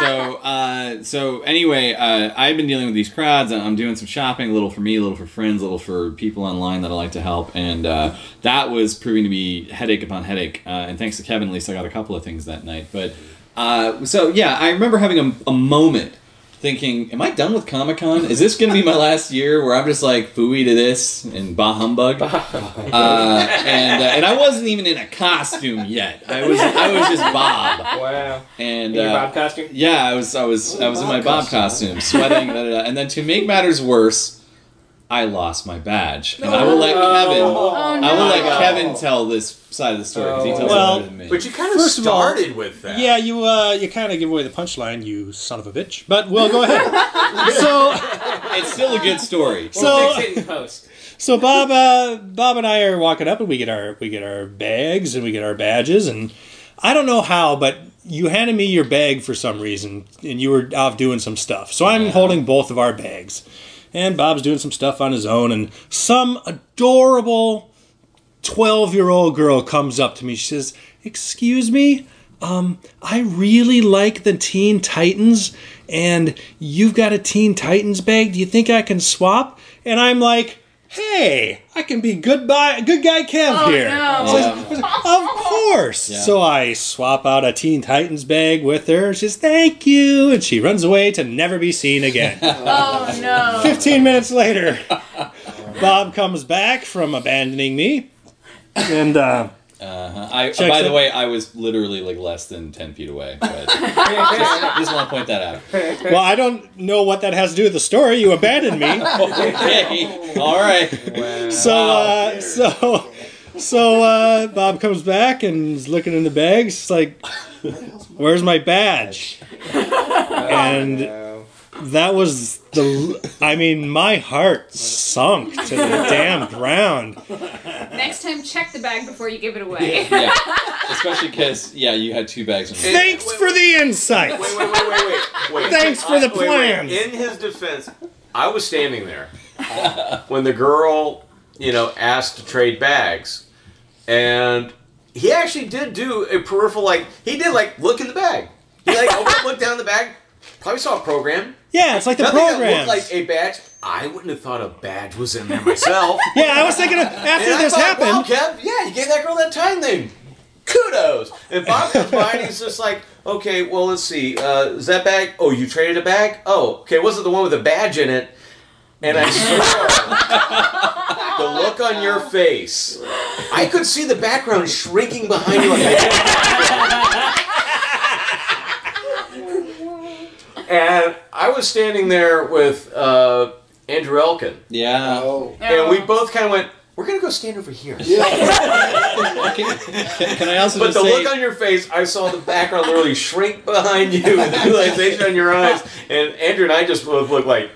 [SPEAKER 2] So, uh, so anyway, uh, I've been dealing with these crowds. I'm doing some shopping, a little for me, a little for friends, a little for people online that I like to help, and uh, that was proving to be headache upon headache. Uh, and thanks to Kevin, at least I got a couple of things that night. But uh, so yeah, I remember having a, a moment thinking, "Am I done with Comic Con? Is this going to be my last year where I'm just like fooey to this and bah humbug?" uh, and uh, and I wasn't even in a costume yet. I was I was just Bob.
[SPEAKER 8] Wow.
[SPEAKER 2] And
[SPEAKER 8] In your
[SPEAKER 2] uh,
[SPEAKER 8] Bob costume?
[SPEAKER 2] yeah, I was I was I was in my Bob
[SPEAKER 4] Bob
[SPEAKER 2] costume, sweating, da, da, da. and then to make matters worse, I lost my badge, and I will let Kevin.
[SPEAKER 9] Oh, no.
[SPEAKER 2] I will let
[SPEAKER 8] no.
[SPEAKER 2] Kevin tell this side of the story because he tells
[SPEAKER 5] Well,
[SPEAKER 2] it better than me.
[SPEAKER 3] But you kind of
[SPEAKER 5] First of all-
[SPEAKER 3] started with that.
[SPEAKER 5] Yeah, you uh, you kind of give away the punchline, you son of a bitch. But we'll go ahead. so,
[SPEAKER 2] it's still a good story.
[SPEAKER 5] So-
[SPEAKER 8] We'll fix it in post.
[SPEAKER 5] so Bob, uh, Bob and I are walking up, and we get our we get our bags and we get our badges, and I don't know how, but you handed me your bag for some reason, and you were off doing some stuff. So I'm holding both of our bags, and Bob's doing some stuff on his own, and some adorable 12 year old girl comes up to me. She says, Excuse me, um, I really like the Teen Titans, and you've got a Teen Titans bag. Do you think I can swap? And I'm like, Hey, I can be good, buy, good guy Kev
[SPEAKER 9] Oh,
[SPEAKER 5] here.
[SPEAKER 9] no.
[SPEAKER 5] Says, of course. So I swap out a Teen Titans bag with her. She says, Thank you. And she runs away to never be seen again.
[SPEAKER 9] Oh no.
[SPEAKER 5] 15 minutes later, Bob comes back from abandoning me. And uh,
[SPEAKER 2] I,
[SPEAKER 5] Checks
[SPEAKER 2] by the
[SPEAKER 5] it.
[SPEAKER 2] way, I was literally like less than ten feet away. But just, just want to point that out.
[SPEAKER 5] well, I don't know what that has to do with the story. You abandoned me.
[SPEAKER 2] Okay, all right.
[SPEAKER 5] So, uh, so, so uh, Bob comes back and is looking in the bags. It's like, where's my badge? And that was the. I mean, my heart sunk to the damn ground.
[SPEAKER 9] Next time, check the bag before you give it away.
[SPEAKER 2] Yeah, especially because yeah, you had two bags. In
[SPEAKER 5] Thanks for the insight.
[SPEAKER 3] Wait, wait, wait, wait, wait. wait.
[SPEAKER 5] Thanks for the
[SPEAKER 3] Wait, wait.
[SPEAKER 5] plans.
[SPEAKER 3] In his defense, I was standing there when the girl, you know, asked to trade bags, and he actually did do a peripheral like he did like look in the bag. He like opened, looked down the bag, probably saw a program.
[SPEAKER 5] Yeah, it's like the
[SPEAKER 3] Nothing that looked like a badge. I wouldn't have thought a badge was in there myself.
[SPEAKER 5] yeah, I was thinking of, after
[SPEAKER 3] And
[SPEAKER 5] this
[SPEAKER 3] thought, Wow,
[SPEAKER 5] happened.
[SPEAKER 3] Kev, yeah, you gave that girl that time thing. Kudos. And Bob comes by and he's just like, okay, well, let's see. Uh, is that bag? Oh, you traded a bag? Oh, okay. Was it the one with a badge in it? And I swear, the look on your face. I could see the background shrinking behind you. and I was standing there with uh, Andrew Elkin,
[SPEAKER 2] Yeah.
[SPEAKER 4] Oh.
[SPEAKER 3] and we both kind of went, "We're gonna go stand over here."
[SPEAKER 2] Can, can I also
[SPEAKER 3] But
[SPEAKER 2] just
[SPEAKER 3] the
[SPEAKER 2] say,
[SPEAKER 3] look on your face, I saw the background literally shrink behind you, and the realization on your eyes, and Andrew and I just both looked like,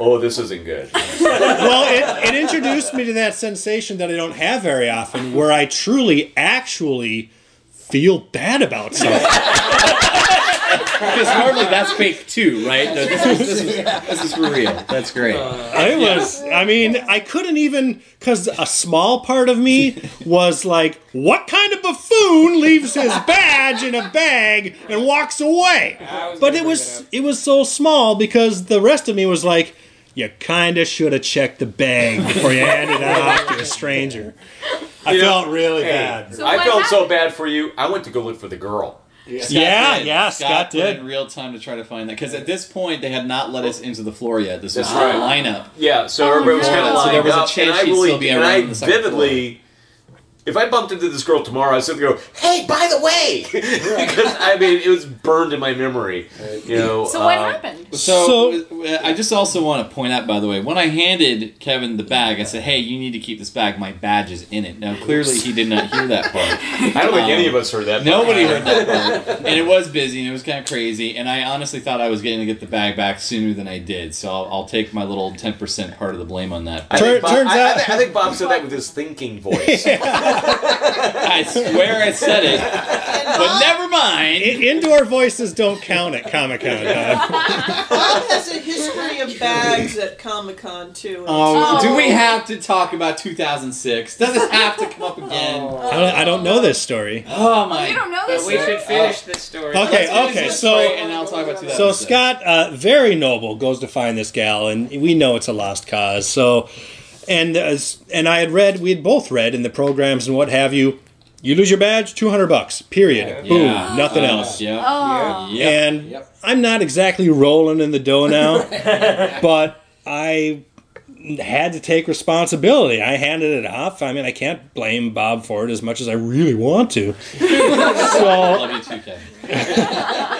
[SPEAKER 3] "Oh, this isn't good."
[SPEAKER 5] well, it, it introduced me to that sensation that I don't have very often, where I truly, actually feel bad about something.
[SPEAKER 2] Because normally that's fake too, right? No, this, is, this, is, this is for real. That's great.
[SPEAKER 5] Uh, I was, I mean, I couldn't even, because a small part of me was like, what kind of buffoon leaves his badge in a bag and walks away? But it was, it was so small because the rest of me was like, you kind of should have checked the bag before you handed it off to a stranger. I
[SPEAKER 3] You know,
[SPEAKER 5] felt really
[SPEAKER 3] hey,
[SPEAKER 5] bad.
[SPEAKER 9] So
[SPEAKER 3] I
[SPEAKER 9] what
[SPEAKER 3] felt so bad for you. I went to go look for the girl.
[SPEAKER 2] Scott
[SPEAKER 5] Yeah,
[SPEAKER 2] did.
[SPEAKER 5] yeah, Scott
[SPEAKER 2] put
[SPEAKER 5] did.
[SPEAKER 2] in real time to try to find that because at this point they had not let us into the floor yet. This was
[SPEAKER 3] That's
[SPEAKER 2] the
[SPEAKER 3] right.
[SPEAKER 2] lineup.
[SPEAKER 3] Yeah, so oh, everybody was kind of
[SPEAKER 9] So
[SPEAKER 2] there was a
[SPEAKER 3] up,
[SPEAKER 2] chance
[SPEAKER 3] and I
[SPEAKER 2] she'd still
[SPEAKER 3] believe,
[SPEAKER 2] be
[SPEAKER 3] and
[SPEAKER 2] around
[SPEAKER 3] I
[SPEAKER 2] the second
[SPEAKER 3] vividly. If I bumped into this girl tomorrow, I'd still go, "Hey, by the way," because I mean it was burned in my memory. You know.
[SPEAKER 9] So what
[SPEAKER 3] uh,
[SPEAKER 9] happened?
[SPEAKER 2] So, uh, I just also want to point out, by the way, when I handed Kevin the bag, I said, "Hey, you need to keep this bag. My badge is in it." Now, clearly, he did not hear that part.
[SPEAKER 3] I don't think any of us heard that. Part.
[SPEAKER 2] Nobody heard that part, and it was busy and it was kind of crazy. And I honestly thought I was getting to get the bag back sooner than I did. So I'll, I'll take my little ten percent part of the blame on that.
[SPEAKER 3] I
[SPEAKER 5] Tur-
[SPEAKER 3] Bob,
[SPEAKER 5] turns
[SPEAKER 3] I, I
[SPEAKER 5] out-
[SPEAKER 3] thi- I think Bob said that with his thinking voice.
[SPEAKER 2] I swear I said it, but never mind.
[SPEAKER 5] I- Indoor voices don't count at Comic Con.
[SPEAKER 7] Bob has a history of bags at Comic Con too.
[SPEAKER 2] Oh, do we
[SPEAKER 9] Oh.
[SPEAKER 2] have to talk about 2006? Does it have to come up again?
[SPEAKER 5] I don't, I don't know this story.
[SPEAKER 2] Oh my!
[SPEAKER 9] You don't know
[SPEAKER 8] But
[SPEAKER 9] this.
[SPEAKER 8] we should finish this story.
[SPEAKER 5] Okay,
[SPEAKER 2] Let's finish
[SPEAKER 5] okay,
[SPEAKER 2] this
[SPEAKER 5] so-
[SPEAKER 2] story, and I'll talk about 2006.
[SPEAKER 5] So Scott, uh, very noble, goes to find this gal, and we know it's a lost cause. So, and uh, and I had read, we had both read in the programs and what have you. You lose your badge, two hundred bucks. Period. Boom.
[SPEAKER 2] Yeah.
[SPEAKER 5] Nothing
[SPEAKER 2] Uh,
[SPEAKER 5] else.
[SPEAKER 2] Yeah.
[SPEAKER 9] Oh.
[SPEAKER 2] Yep.
[SPEAKER 5] And
[SPEAKER 4] Yep.
[SPEAKER 5] I'm not exactly rolling in the dough now, but I had to take responsibility. I handed it off. I mean, I can't blame Bob for it as much as I really want to. so
[SPEAKER 2] Love you too, Kevin.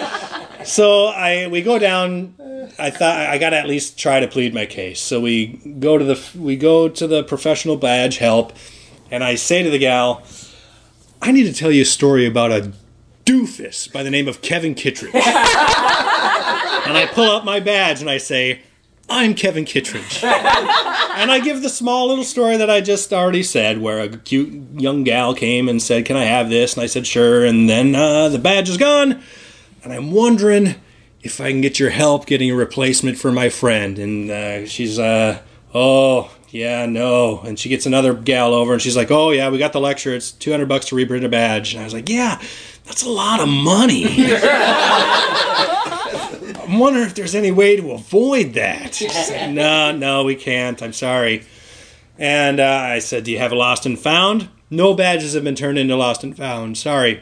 [SPEAKER 5] So I we go down. I thought I got to at least try to plead my case. So we go to the we go to the professional badge help, and I say to the gal, "I need to tell you a story about a doofus by the name of Kevin Kittredge." and I pull up my badge and I say, "I'm Kevin Kittredge." and I give the small little story that I just already said, where a cute young gal came and said, "Can I have this?" And I said, "Sure." And then uh, the badge is gone and I'm wondering if I can get your help getting a replacement for my friend. And uh, she's, uh, oh, yeah, no. And she gets another gal over and she's like, oh, yeah, we got the lecture. It's 200 bucks to reprint a badge. And I was like, yeah, that's a lot of money. I'm wondering if there's any way to avoid that. No, no, we can't. I'm sorry. And uh, I said, do you have a lost and found? No badges have been turned into lost and found. Sorry.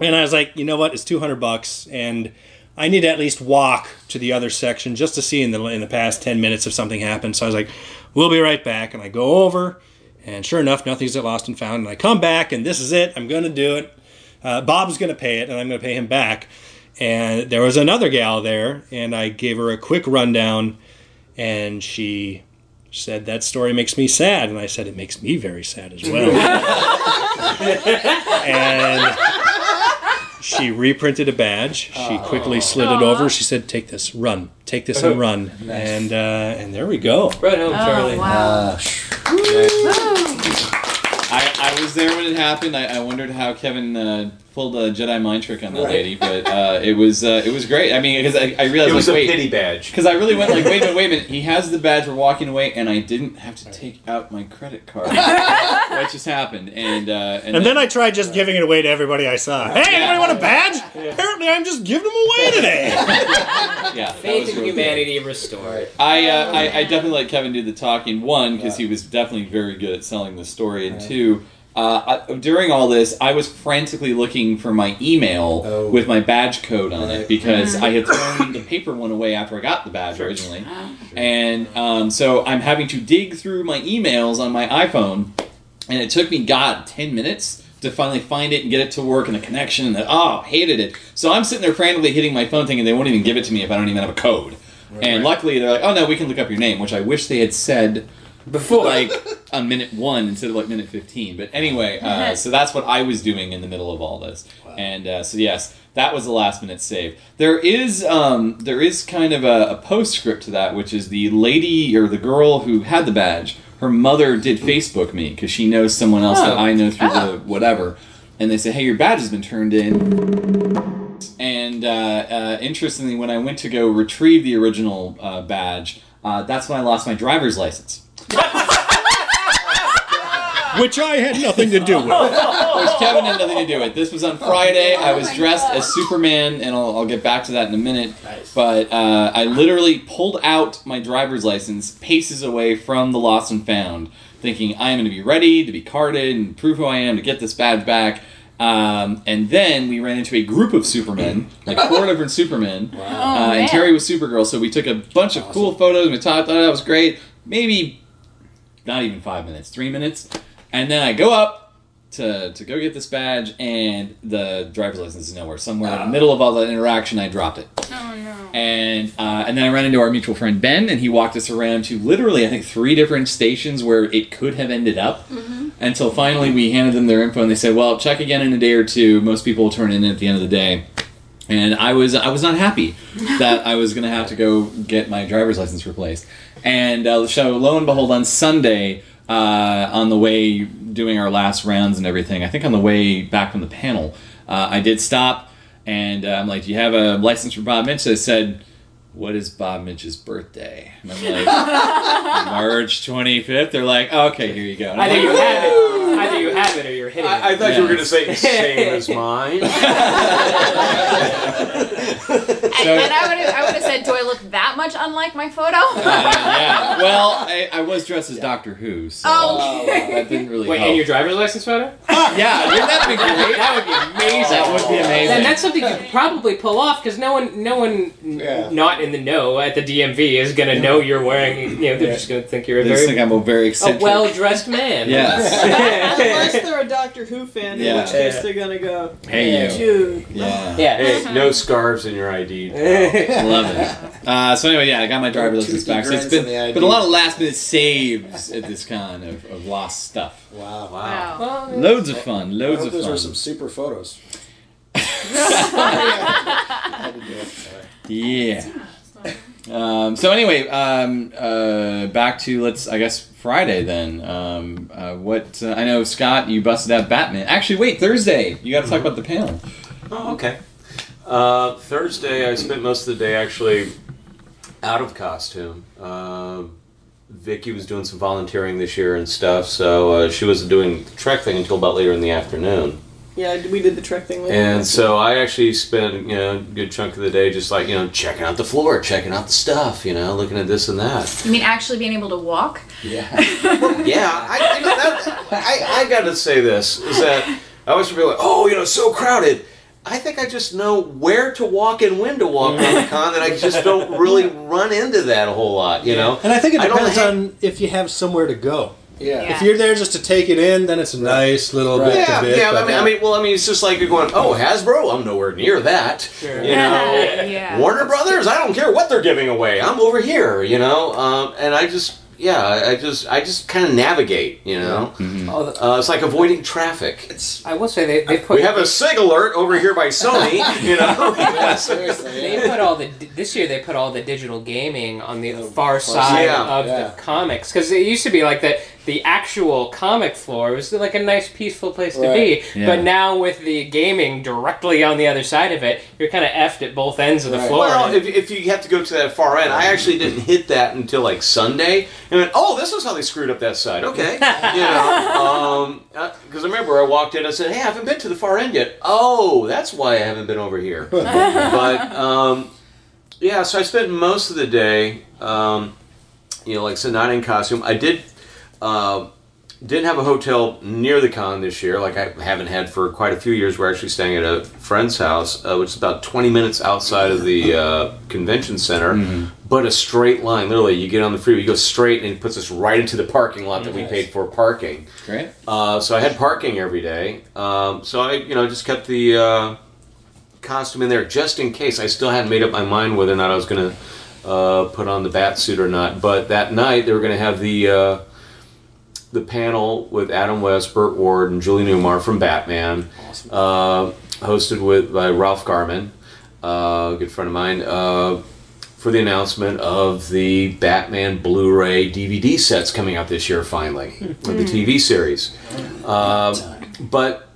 [SPEAKER 5] And I was like, you know what? It's two hundred bucks, and I need to at least walk to the other section just to see in the in the past ten minutes if something happened. So I was like, we'll be right back, and I go over, and sure enough, nothing's at lost and found. And I come back, and this is it. I'm going to do it. Uh, Bob's going to pay it, and I'm going to pay him back. And there was another gal there, and I gave her a quick rundown, and she said that story makes me sad, and I said it makes me very sad as well. and she reprinted a badge. She quickly slid it over. She said, "Take this, run. Take this and run." And uh, and there we go.
[SPEAKER 8] Right home,
[SPEAKER 9] Oh,
[SPEAKER 8] Charlie.
[SPEAKER 9] wow.
[SPEAKER 4] Uh,
[SPEAKER 2] I, I was there when it happened. I, I wondered how Kevin uh, pulled a Jedi mind trick on the lady, but uh, it was uh, it was great. I mean, because I, I realized
[SPEAKER 3] it was
[SPEAKER 2] like,
[SPEAKER 3] a
[SPEAKER 2] wait,
[SPEAKER 3] pity badge.
[SPEAKER 2] because I really went like, wait a minute, wait a minute. He has the badge. We're walking away, and I didn't have to take out my credit card. that just happened? And uh, and,
[SPEAKER 5] And then I tried just giving it away to everybody I saw. Hey, anybody want a badge? Apparently, I'm just giving them away today.
[SPEAKER 2] yeah,
[SPEAKER 8] Faith
[SPEAKER 2] was
[SPEAKER 8] in
[SPEAKER 2] real good.
[SPEAKER 8] humanity restored.
[SPEAKER 2] I, uh, I I definitely let Kevin do the talking. One, because he was definitely very good at selling the story, and two, uh, I, during all this, I was frantically looking for my email
[SPEAKER 4] Oh.
[SPEAKER 2] with my badge code on it
[SPEAKER 4] Right.
[SPEAKER 2] because I had thrown the paper one away after I got the badge originally, and um, so I'm having to dig through my emails on my iPhone, and it took me God ten minutes to finally find it and get it to work and a connection. And oh, hated it. So I'm sitting there frantically hitting my phone, thing, and they won't even give it to me if I don't even have a code. And luckily, they're like, "Oh no, we can look up your name," which I wish they had said
[SPEAKER 8] Before.
[SPEAKER 2] like on minute one instead of like minute 15 but anyway uh, so that's what i was doing in the middle of all this. And uh, so yes that was the last minute save. There is um, there is kind of a, a postscript to that which is the lady or the girl who had the badge her mother did facebook me because she knows someone else that
[SPEAKER 8] Oh.
[SPEAKER 2] i know through the whatever. And they say hey your badge has been turned in. And uh, uh, interestingly, when I went to go retrieve the original uh, badge, uh, that's when I lost my driver's license.
[SPEAKER 5] Which I had nothing to do with.
[SPEAKER 2] Which Kevin had nothing to do with. This was on Friday. I was dressed as Superman, and I'll, I'll get back to that in a minute. But uh, I literally pulled out my driver's license paces away from the lost and found, thinking I am going to be ready to be carded and prove who I am to get this badge back. Um, and then we ran into a group of Supermen, like four different Supermen. Uh, and. Terry was Supergirl, so we took a bunch of cool photos. and We talked, thought that was great. Maybe not even five minutes, three minutes. And then I go up to, to go get this badge, and the driver's license is nowhere. Somewhere in the middle of all that interaction, I dropped it.
[SPEAKER 9] Oh no.
[SPEAKER 2] And uh, and then I ran into our mutual friend Ben, and he walked us around to literally, I think, three different stations where it could have ended up. Until finally we handed them their info, and they said, "Well, check again in a day or two. Most people will turn in at the end of the day." And I was I was not happy that I was going to have to go get my driver's license replaced. And uh, so lo and behold, on Sunday, uh, on the way doing our last rounds and everything, I think on the way back from the panel, uh, I did stop and uh, I'm like, "Do you have a license for Bob Mitch?" They said, "What is Bob Mitch's birthday?" And I'm like, "March 25th." They're like, "Okay, here you go." And I'm
[SPEAKER 8] you have it, either you have it, or you're hitting
[SPEAKER 3] I, I
[SPEAKER 8] it.
[SPEAKER 3] thought you were going to say same as mine.
[SPEAKER 9] And, and I would have, I would have said, do I look that much unlike my photo?
[SPEAKER 2] Uh, yeah. Well, I, I was dressed as Doctor Who, so
[SPEAKER 9] Oh, okay.
[SPEAKER 2] that didn't really
[SPEAKER 8] Wait,
[SPEAKER 2] help.
[SPEAKER 8] and your driver's license photo?
[SPEAKER 2] yeah, that wouldn't that be great?
[SPEAKER 8] That would be amazing.
[SPEAKER 2] That would be amazing.
[SPEAKER 8] And that's something you could probably pull off because no one, no one,
[SPEAKER 4] Yeah.
[SPEAKER 8] not in the know at the DMV is gonna know you're wearing. You know, they're just gonna think you're a
[SPEAKER 2] They
[SPEAKER 8] very
[SPEAKER 2] think I'm a very eccentric.
[SPEAKER 8] a well-dressed man.
[SPEAKER 2] Yes.
[SPEAKER 7] Unless they're a Doctor Who fan, in
[SPEAKER 2] Yeah.
[SPEAKER 7] which case they're gonna go,
[SPEAKER 2] hey you.
[SPEAKER 7] dude.
[SPEAKER 2] Yeah.
[SPEAKER 8] Yeah.
[SPEAKER 3] hey, no scarves in your ID.
[SPEAKER 2] Love it. Uh, so anyway, yeah, I got my driver's license back. So it's
[SPEAKER 4] grins
[SPEAKER 2] been,
[SPEAKER 4] in
[SPEAKER 2] been a lot of last minute saves at this con of, of lost stuff.
[SPEAKER 4] Wow.
[SPEAKER 9] Wow.
[SPEAKER 8] Well,
[SPEAKER 2] Loads of fun.
[SPEAKER 4] I
[SPEAKER 2] Loads
[SPEAKER 4] hope
[SPEAKER 2] of
[SPEAKER 4] those
[SPEAKER 2] fun.
[SPEAKER 4] were some super photos.
[SPEAKER 2] Yeah. Um, so anyway, um, uh, back to let's I guess Friday then. Um, uh, what uh, I know, Scott, you busted out Batman. Actually, wait, Thursday. You got to talk about the panel.
[SPEAKER 3] Oh, okay. Uh, Thursday, I spent most of the day actually out of costume. Uh, Vicky was doing some volunteering this year and stuff, so uh, she wasn't doing the Trek thing until about later in the afternoon.
[SPEAKER 7] Yeah, we did the Trek thing later.
[SPEAKER 3] And so I actually spent you know a good chunk of the day just like you know checking out the floor, checking out the stuff, you know, looking at this and that.
[SPEAKER 9] You mean actually being able to walk?
[SPEAKER 4] Yeah.
[SPEAKER 3] Yeah, I, you know, that, I, I got to say this is that I always feel like, oh, you know, so crowded. I think I just know where to walk and when to walk on the con, and I just don't really run into that a whole lot, you know.
[SPEAKER 5] And I think it
[SPEAKER 3] I don't
[SPEAKER 5] depends
[SPEAKER 3] have-
[SPEAKER 5] on if you have somewhere to go.
[SPEAKER 4] Yeah.
[SPEAKER 9] Yeah.
[SPEAKER 5] If you're there just to take it in, then it's a nice little
[SPEAKER 4] Right.
[SPEAKER 5] bit
[SPEAKER 3] Yeah,
[SPEAKER 5] to bit.
[SPEAKER 3] yeah. I
[SPEAKER 5] but-
[SPEAKER 3] mean, I mean, well, I mean, it's just like you're going, oh, Hasbro, I'm nowhere near that. You know,
[SPEAKER 9] yeah.
[SPEAKER 3] Warner Brothers, I don't care what they're giving away. I'm over here, you know. Um, and I just, yeah, I I just, I just kind of navigate, you know.
[SPEAKER 8] Oh, the-
[SPEAKER 3] Uh, it's like avoiding traffic.
[SPEAKER 4] It's
[SPEAKER 8] I will say they, they put
[SPEAKER 3] We have a SIG alert over here by Sony, you know.
[SPEAKER 4] yeah, seriously.
[SPEAKER 8] They put all the this year. They put all the digital gaming on the far side
[SPEAKER 3] Yeah.
[SPEAKER 8] of
[SPEAKER 4] Yeah.
[SPEAKER 8] the comics because it used to be like that. The actual comic floor was like a nice, peaceful place to be.
[SPEAKER 2] Yeah.
[SPEAKER 8] But now with the gaming directly on the other side of it, you're kind of effed at both ends of the
[SPEAKER 4] Right.
[SPEAKER 8] floor.
[SPEAKER 3] Well, if, if you have to go to that far end, I actually didn't hit that until like Sunday, and went, oh, this is how they screwed up that side. Okay, you know, because I remember I walked in, I said, hey, I haven't been to the far end yet. Oh, that's why I haven't been over here. but um, yeah, so I spent most of the day, um, you know, like I said, not in costume. I did. Uh, didn't have a hotel near the con this year, like I haven't had for quite a few years. We're actually staying at a friend's house, uh, which is about 20 minutes outside of the uh, convention center, but a straight line. Literally, you get on the freeway, you go straight, and it puts us right into the parking lot that we paid for parking.
[SPEAKER 2] Great.
[SPEAKER 3] Uh, so I had parking every day. Um, so I, you know, just kept the uh, costume in there just in case. I still hadn't made up my mind whether or not I was going to uh, put on the bat suit or not. But that night they were going to have the uh, the panel with Adam West, Burt Ward, and Julie Newmar from Batman, uh, hosted with by Ralph Garman, uh, a good friend of mine. Uh, for the announcement of the Batman Blu-ray DVD sets coming out this year, finally, with the TV series. Um, but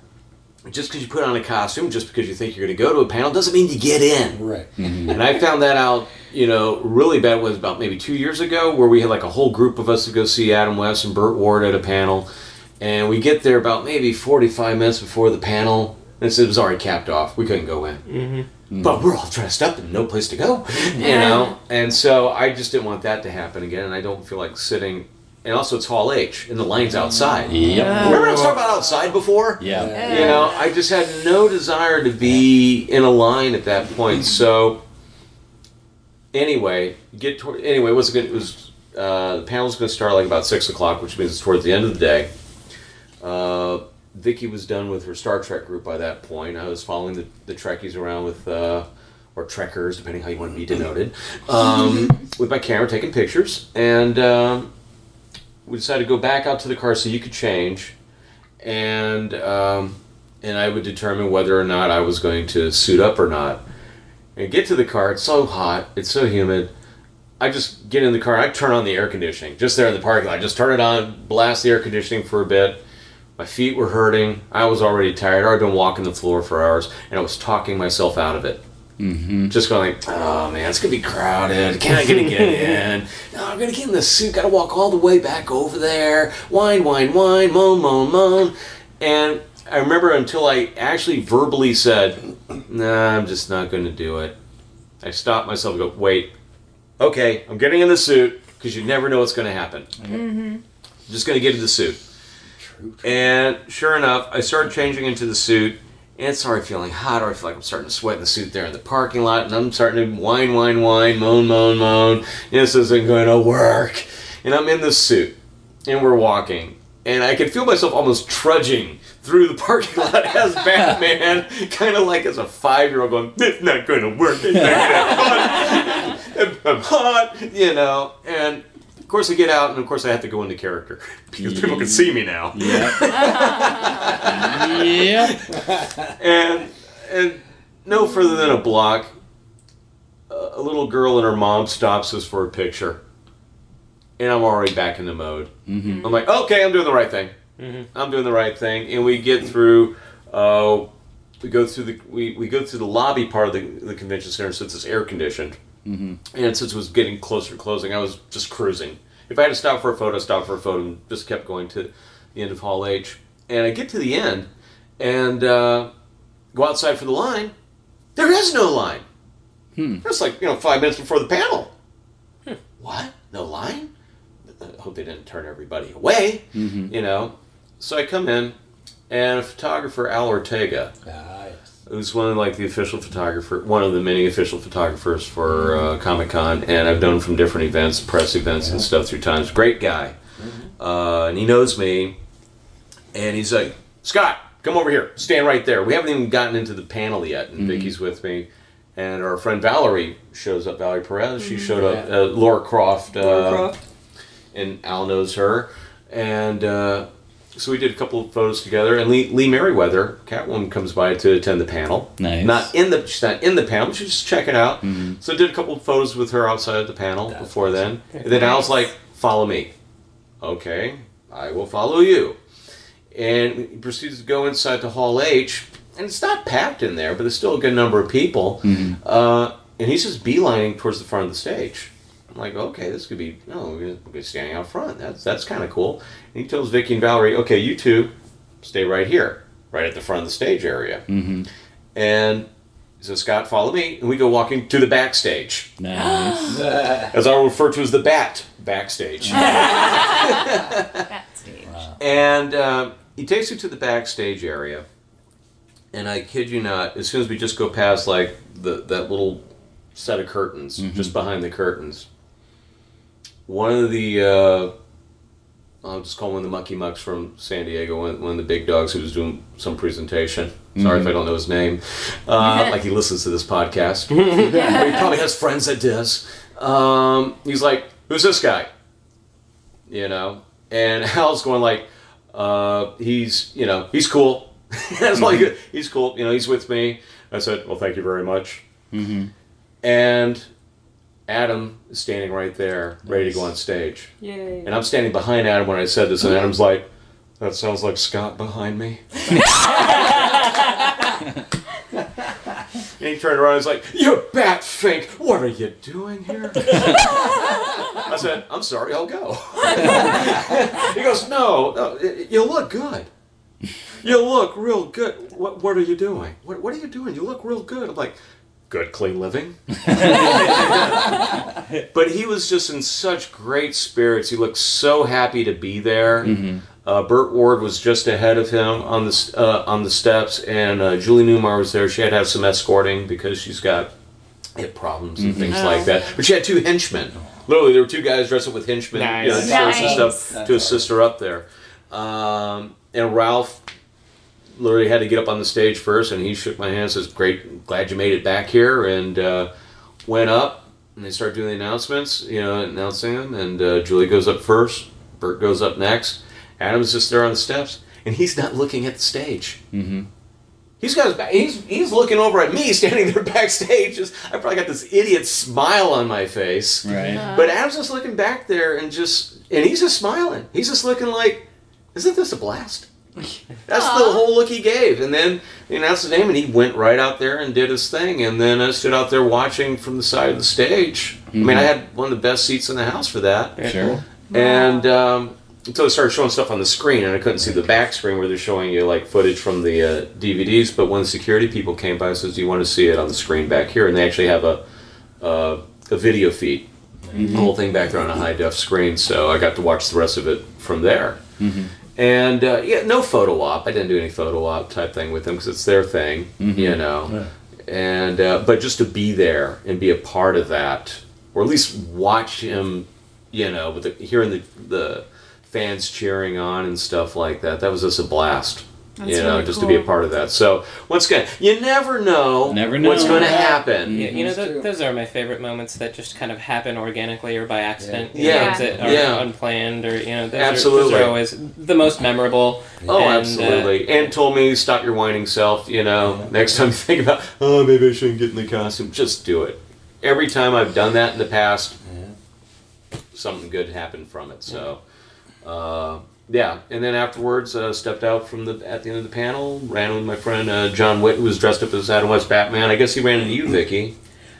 [SPEAKER 3] just because you put on a costume, just because you think you're going to go to a panel, doesn't mean you get in.
[SPEAKER 4] Right.
[SPEAKER 3] And I found that out, you know, really bad was about maybe two years ago, where we had like a whole group of us to go see Adam West and Burt Ward at a panel, and we get there about maybe 45 minutes before the panel, and it was already capped off. We couldn't go in.
[SPEAKER 8] Mm-hmm.
[SPEAKER 3] But we're all dressed up and no place to go, you know. And so I just didn't want that to happen again, and I don't feel like sitting. And also, it's Hall H, and the line's outside.
[SPEAKER 2] Yep.
[SPEAKER 3] Remember I was talking about outside before?
[SPEAKER 2] Yeah.
[SPEAKER 3] You know, I just had no desire to be in a line at that point. So, anyway, get toward, anyway, what's it, gonna, it was uh, the panel's going to start like about six o'clock, which means it's towards the end of the day. Uh, Vicky was done with her Star Trek group by that point. I was following the, the Trekkies around with, uh, or Trekkers, depending how you want to be denoted, um, with my camera taking pictures. And um, we decided to go back out to the car so you could change. And um, and I would determine whether or not I was going to suit up or not. And get to the car, it's so hot, it's so humid. I just get in the car, I turn on the air conditioning, just there in the parking lot. Just turn it on, blast the air conditioning for a bit. My feet were hurting. I was already tired. I'd been walking the floor for hours, and I was talking myself out of it. Mm-hmm. Just going like, oh man, it's gonna be crowded. Can't I gonna get in? No, I'm gonna get in the suit. Gotta walk all the way back over there. Whine, whine, whine, moan, moan, moan. And I remember until I actually verbally said, nah, I'm just not gonna do it. I stopped myself and go, wait, okay, I'm getting in the suit because you never know what's gonna happen. I'm just gonna get in the suit. True. And sure enough, I started changing into the suit, and it's already feeling hot. Or I feel like I'm starting to sweat in the suit there in the parking lot, and I'm starting to whine, whine, whine, moan, moan, moan. This isn't going to work. And I'm in this suit, and we're walking, and I can feel myself almost trudging through the parking lot as Batman, kind of like as a five-year-old going, "It's not going to work. It's not going to fun. I'm hot," you know, and. Of course, I get out, and of course, I have to go into character because people can see me now.
[SPEAKER 2] Yep. yep.
[SPEAKER 3] and and no further than a block, a a little girl and her mom stops us for a picture, and I'm already back in the mode. Mm-hmm. I'm like, okay, I'm doing the right thing. Mm-hmm. I'm doing the right thing, and we get through. Uh, we go through the we, we go through the lobby part of the, the convention center since it's air conditioned, mm-hmm. and since it was getting closer to closing, I was just cruising. If I had to stop for a photo, stop for a photo, and just kept going to the end of Hall H. And I get to the end, and uh, go outside for the line. There is no line. It's like you know five minutes before the panel. What? No line? I hope they didn't turn everybody away. You know. So I come in, and a photographer, Al Ortega,
[SPEAKER 4] Ah, yes.
[SPEAKER 3] who's one of like the official photographer, one of the many official photographers for uh, Comic Con, and I've known him from different events, press events, and stuff through times. Great guy, uh, and he knows me, and he's like, Scott, come over here, stand right there. We haven't even gotten into the panel yet, and Vicky's with me, and our friend Valerie shows up. Valerie Perez, she showed up. Uh, Lara Croft, uh,
[SPEAKER 7] Lara Croft.
[SPEAKER 3] and Al knows her, and uh, so we did a couple of photos together. And Lee, Lee Meriwether, Catwoman, comes by to attend the panel.
[SPEAKER 2] Nice.
[SPEAKER 3] Not in the she's not in the panel. She's just checking out. So I did a couple of photos with her outside of the panel before then. And then Al's like, "Follow me." Okay, I will follow you. And he proceeds to go inside to Hall H, and it's not packed in there, but there's still a good number of people. Uh, and he's just beelining towards the front of the stage. I'm like, okay, this could be, no, we're gonna be standing out front. That's that's kind of cool. And he tells Vicky and Valerie, okay, you two, stay right here, right at the front of the stage area. Mm-hmm. And so Scott, follow me, and we go walking to the backstage,
[SPEAKER 2] Nice.
[SPEAKER 3] as I refer to as the Bat backstage.
[SPEAKER 9] Backstage.
[SPEAKER 3] And uh, he takes you to the backstage area. And I kid you not, as soon as we just go past like the that little set of curtains, just behind the curtains, one of the uh, I'll just call one of the mucky mucks from San Diego, one, one of the big dogs who was doing some presentation. Sorry if I don't know his name. Uh, like he listens to this podcast. He probably has friends that does. Um, he's like, "Who's this guy?" You know, and Al's going like, uh, "He's you know he's cool." That's all he, he's cool. You know, he's with me. I said, "Well, thank you very much." And Adam is standing right there, ready to go on stage.
[SPEAKER 7] Yay.
[SPEAKER 3] And I'm standing behind Adam when I said this, and Adam's like, "That sounds like Scott behind me." and he turned around and was like, "You bat fink! What are you doing here?" I said, "I'm sorry, I'll go." he goes, "No, no, you look good. You look real good. What What are you doing? What What are you doing? You look real good." I'm like. Good, clean living. but he was just in such great spirits. He looked so happy to be there. Uh, Burt Ward was just ahead of him on the uh, on the steps, and uh, Julie Newmar was there. She had to have some escorting because she's got hip problems and things like that. But she had two henchmen. Literally, there were two guys dressed up with henchmen, you know,
[SPEAKER 8] Nice.
[SPEAKER 3] and
[SPEAKER 9] Nice.
[SPEAKER 3] stuff to assist her up there. Um, and Ralph literally had to get up on the stage first, and he shook my hand. Says, "Great, glad you made it back here." And uh, went up, and they started doing the announcements. You know, announcing them. And uh, Julie goes up first. Burt goes up next. Adam's just there on the steps, and he's not looking at the stage.
[SPEAKER 2] Mm-hmm.
[SPEAKER 3] He's got his back. He's he's looking over at me, standing there backstage. Just, I probably got this idiot smile on my face.
[SPEAKER 2] Right.
[SPEAKER 3] But Adam's just looking back there and just, and he's just smiling. He's just looking like, isn't this a blast? That's the whole look he gave. And then he announced his name and he went right out there and did his thing. And then I stood out there watching from the side of the stage. I mean, I had one of the best seats in the house for that.
[SPEAKER 2] Sure.
[SPEAKER 3] And um, until they started showing stuff on the screen, and I couldn't see the back screen where they're showing you like footage from the uh, DVDs. But when the security people came by, I says, "Do you want to see it on the screen back here?" And they actually have a uh, a video feed, the whole thing back there on a high def screen. So I got to watch the rest of it from there. And uh, yeah, no photo op. I didn't do any photo op type thing with them because it's their thing, you know. And uh, but just to be there and be a part of that, or at least watch him, you know, with the, hearing the the fans cheering on and stuff like that. That was just a blast. You know,
[SPEAKER 9] really
[SPEAKER 3] just to be a part of that. So once again, you never know,
[SPEAKER 2] Never know.
[SPEAKER 3] what's going to happen.
[SPEAKER 8] Yeah, you know,
[SPEAKER 4] It's
[SPEAKER 8] th- those are my favorite moments that just kind of happen organically or by accident. you
[SPEAKER 3] Yeah.
[SPEAKER 8] know, that are
[SPEAKER 3] Yeah.
[SPEAKER 8] unplanned or, you know, those,
[SPEAKER 3] Absolutely.
[SPEAKER 8] Are, those are always the most memorable.
[SPEAKER 3] Oh,
[SPEAKER 8] And, uh,
[SPEAKER 3] absolutely. and told me, stop your whining self. You know, next time you think about, oh, maybe I shouldn't get in the costume, just do it. Every time I've done that in the past, something good happened from it. So, uh, yeah. And then afterwards, uh, stepped out from the at the end of the panel, ran with my friend uh, John Witt, who was dressed up as Adam West Batman. I guess he ran into you, Vicky.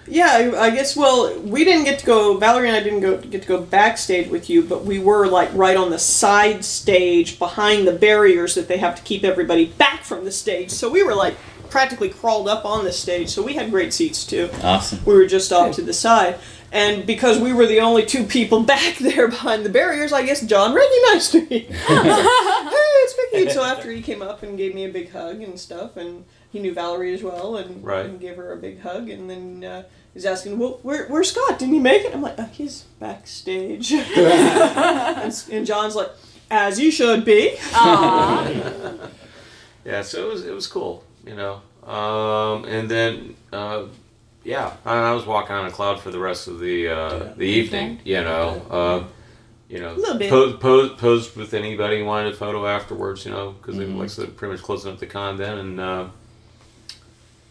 [SPEAKER 7] Yeah, I, I guess. Well, we didn't get to go. Valerie and I didn't go get to go backstage with you, but we were like right on the side stage behind the barriers that they have to keep everybody back from the stage. So we were like practically crawled up on the stage. So we had great seats too.
[SPEAKER 2] Awesome.
[SPEAKER 7] We were just off to the side. And because we were the only two people back there behind the barriers, I guess John recognized me. hey, it's Vicky. So after he came up and gave me a big hug and stuff, and he knew Valerie as well, and,
[SPEAKER 3] Right.
[SPEAKER 7] and gave her a big hug, and then uh, he's asking, "Well, where, where's Scott? Didn't he make it?" I'm like, oh, "He's backstage." and, and John's like, "As you should be."
[SPEAKER 3] Yeah, so it was it was cool, you know. Um, and then uh, yeah, I, I was walking on a cloud for the rest of the uh, the evening, you know. Uh, you know,
[SPEAKER 7] Little bit.
[SPEAKER 3] posed, posed, posed with anybody who wanted a photo afterwards, you know, because they were like I pretty much closing up the con then. And, uh,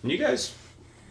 [SPEAKER 3] and you guys,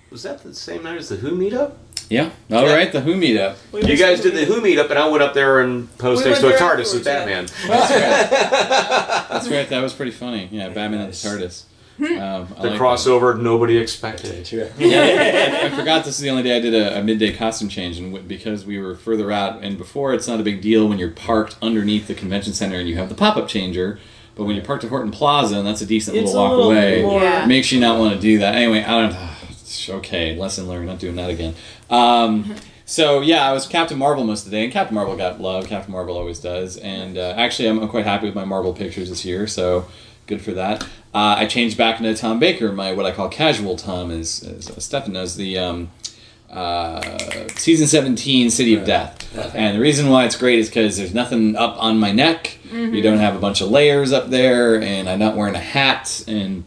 [SPEAKER 3] was that the same night as the Who meetup?
[SPEAKER 2] Yeah. All
[SPEAKER 3] Yeah.
[SPEAKER 2] right. The Who meetup.
[SPEAKER 7] We
[SPEAKER 3] You guys did the Who meetup, and I went up there and posed
[SPEAKER 7] We
[SPEAKER 3] next to a TARDIS as
[SPEAKER 7] afterwards, yeah.
[SPEAKER 3] Batman.
[SPEAKER 2] That's right. That's right. That was pretty funny. Yeah, Batman
[SPEAKER 4] Nice.
[SPEAKER 2] and the TARDIS. Um,
[SPEAKER 3] The
[SPEAKER 2] like
[SPEAKER 3] crossover nobody expected.
[SPEAKER 2] that. I forgot this is the only day I did a, a midday costume change, and w- because we were further out, and before it's not a big deal when you're parked underneath the convention center and you have the pop-up changer. But when you're parked at Horton Plaza, and that's a decent
[SPEAKER 7] It's
[SPEAKER 2] little walk
[SPEAKER 7] little
[SPEAKER 2] away,
[SPEAKER 7] more-
[SPEAKER 9] Yeah.
[SPEAKER 2] makes you not want to do that. Anyway, I don't. okay, lesson learned. Not doing that again. Um, So yeah, I was Captain Marvel most of the day, and Captain Marvel got love. Captain Marvel always does, and uh, actually, I'm, I'm quite happy with my Marvel pictures this year. So good for that. Uh, I changed back into Tom Baker, my what I call casual Tom, as, as Stefan knows the um, uh, season 17 City of Death. And the reason why it's great is because there's nothing up on my neck. You don't have a bunch of layers up there, and I'm not wearing a hat, and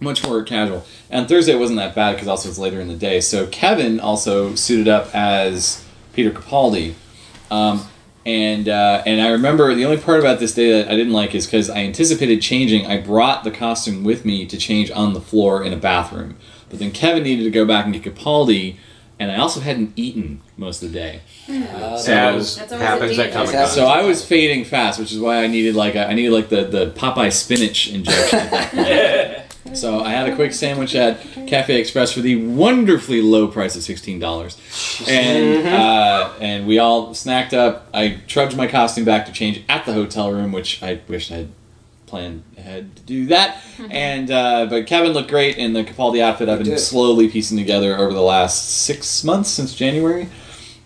[SPEAKER 2] much more casual. And Thursday wasn't that bad because also it's later in the day. So Kevin also suited up as Peter Capaldi. Um, and uh, and I remember the only part about this day that I didn't like is because I anticipated changing. I brought the costume with me to change on the floor in a bathroom. But then Kevin needed to go back and get Capaldi, and I also hadn't eaten most of the day. So-
[SPEAKER 3] As
[SPEAKER 9] That's always
[SPEAKER 3] happens at. Comic Con.
[SPEAKER 2] so I was fading fast, which is why I needed like a, I needed like the, the Popeye spinach injection. so I had a quick sandwich at Cafe Express for the wonderfully low price of sixteen dollars, and uh, and we all snacked up. I trudged my costume back to change at the hotel room, which I wished I had planned ahead to do that. and uh, but Kevin looked great in the Capaldi outfit. I've been
[SPEAKER 4] did.
[SPEAKER 2] slowly piecing together over the last six months since January.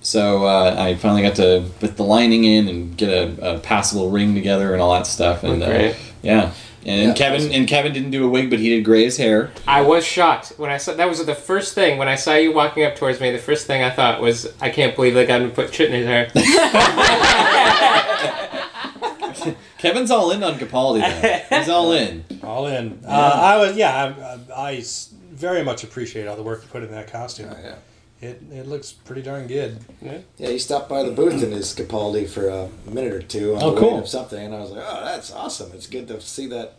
[SPEAKER 2] So uh, I finally got to put the lining in and get a, a passable ring together and all that stuff. And uh,
[SPEAKER 3] Great.
[SPEAKER 2] yeah, and
[SPEAKER 4] Yeah,
[SPEAKER 2] Kevin
[SPEAKER 4] awesome.
[SPEAKER 2] and Kevin didn't do a wig, but he did gray his hair.
[SPEAKER 8] I was shocked when I saw that was the first thing when I saw you walking up towards me. The first thing I thought was, I can't believe they got him to put shit in his hair.
[SPEAKER 2] Kevin's all in on Capaldi. Though. He's all in.
[SPEAKER 5] All in. Uh, I was, yeah, I very much appreciate all the work you put in that costume.
[SPEAKER 4] Oh, yeah.
[SPEAKER 5] It, it looks pretty darn good.
[SPEAKER 4] Yeah, yeah, he stopped by the booth in his Capaldi for a minute or two on
[SPEAKER 2] Oh,
[SPEAKER 4] the
[SPEAKER 2] cool.
[SPEAKER 4] way of something, and I was like, "Oh, that's awesome! It's good to see that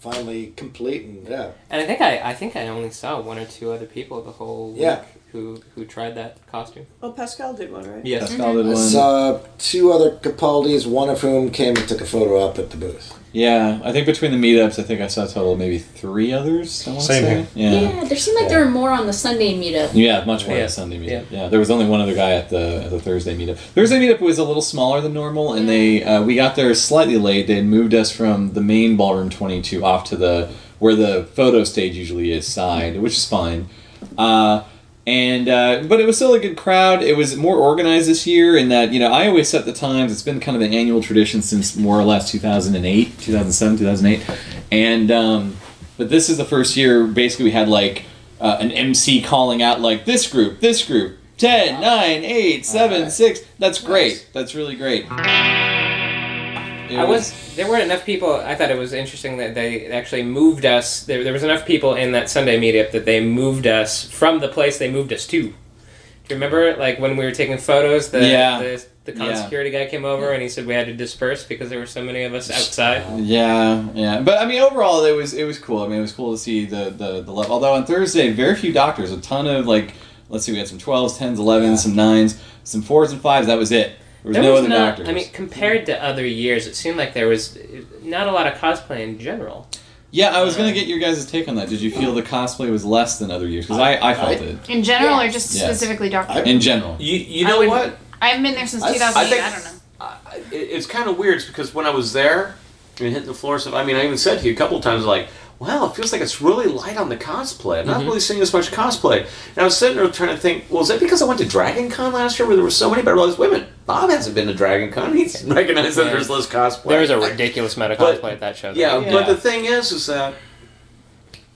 [SPEAKER 4] finally complete." And yeah,
[SPEAKER 8] And I think I, I think I only saw one or two other people the whole week
[SPEAKER 4] Yeah.
[SPEAKER 8] Who who tried that costume.
[SPEAKER 7] Oh, Pascal did one, right?
[SPEAKER 8] Yes.
[SPEAKER 2] Pascal did
[SPEAKER 4] I
[SPEAKER 2] one.
[SPEAKER 4] saw two other Capaldis, one of whom came and took a photo up at the booth.
[SPEAKER 2] Yeah, I think between the meetups, I think I saw a total of maybe three others. I want to
[SPEAKER 5] Same
[SPEAKER 2] say.
[SPEAKER 5] here.
[SPEAKER 2] Yeah.
[SPEAKER 10] Yeah, there seemed like there were more on the Sunday meetup.
[SPEAKER 2] Yeah, much more
[SPEAKER 8] Yeah.
[SPEAKER 2] at Sunday meetup. Yeah. there was only one other guy at the at the Thursday meetup. Thursday meetup was a little smaller than normal, and they uh, we got there slightly late. They had moved us from the main ballroom twenty two off to the where the photo stage usually is side, which is fine. Uh, and uh, but it was still a good crowd. It was more organized this year in that you know I always set the times. It's been kind of an annual tradition since more or less two thousand and eight, two thousand seven, two thousand eight, and um, but this is the first year. Basically, we had like uh, an MC calling out like this group, this group, 10, 9, 8, 7,
[SPEAKER 4] Alright.
[SPEAKER 2] 6. That's great. That's really great.
[SPEAKER 8] I was there weren't enough people. I thought it was interesting that they actually moved us. There, there was enough people in that Sunday meetup that they moved us from the place they moved us to. Do you remember, like when we were taking photos, the
[SPEAKER 2] Yeah.
[SPEAKER 8] the, the con
[SPEAKER 2] Yeah.
[SPEAKER 8] security guy came over and he said we had to disperse because there were so many of us outside.
[SPEAKER 2] Yeah, yeah, but I mean, overall, it was it was cool. I mean, it was cool to see the the the level. Although on Thursday, very few doctors, a ton of like, let's see, we had some twelves, tens, elevens, some nines, some fours and fives. That was it. There was
[SPEAKER 8] There
[SPEAKER 2] no
[SPEAKER 8] was
[SPEAKER 2] other
[SPEAKER 8] not,
[SPEAKER 2] doctors.
[SPEAKER 8] I mean, compared to other years, it seemed like there was not a lot of cosplay in general.
[SPEAKER 2] yeah, I was gonna uh, get your guys' take on that. Did you feel the cosplay was less than other years? Because I, I felt
[SPEAKER 4] I-
[SPEAKER 2] it
[SPEAKER 9] In general,
[SPEAKER 10] Yeah.
[SPEAKER 9] or just
[SPEAKER 2] Yes.
[SPEAKER 9] specifically Doctor?
[SPEAKER 4] I-
[SPEAKER 2] in general.
[SPEAKER 3] You, you
[SPEAKER 9] I
[SPEAKER 3] know
[SPEAKER 9] would-
[SPEAKER 3] what?
[SPEAKER 9] I haven't been there since
[SPEAKER 4] I- I
[SPEAKER 9] 2008.
[SPEAKER 3] think-
[SPEAKER 9] I don't know.
[SPEAKER 3] I, it- it's kind of weird because when I was there and hitting the floor stuff, I mean, I even said to you a couple of times, like, wow, it feels like it's really light on the cosplay. I'm not mm-hmm. really seeing as much cosplay. And I was sitting there trying to think, well, is that because I went to Dragon Con last year where there were so many? But I realized, wait a minute, Bob hasn't been to Dragon Con. He's recognized that there's less cosplay.
[SPEAKER 8] There was a ridiculous amount of
[SPEAKER 3] But-
[SPEAKER 8] cosplay at that show. though.
[SPEAKER 3] Yeah,
[SPEAKER 2] Yeah.
[SPEAKER 3] but the thing is, is that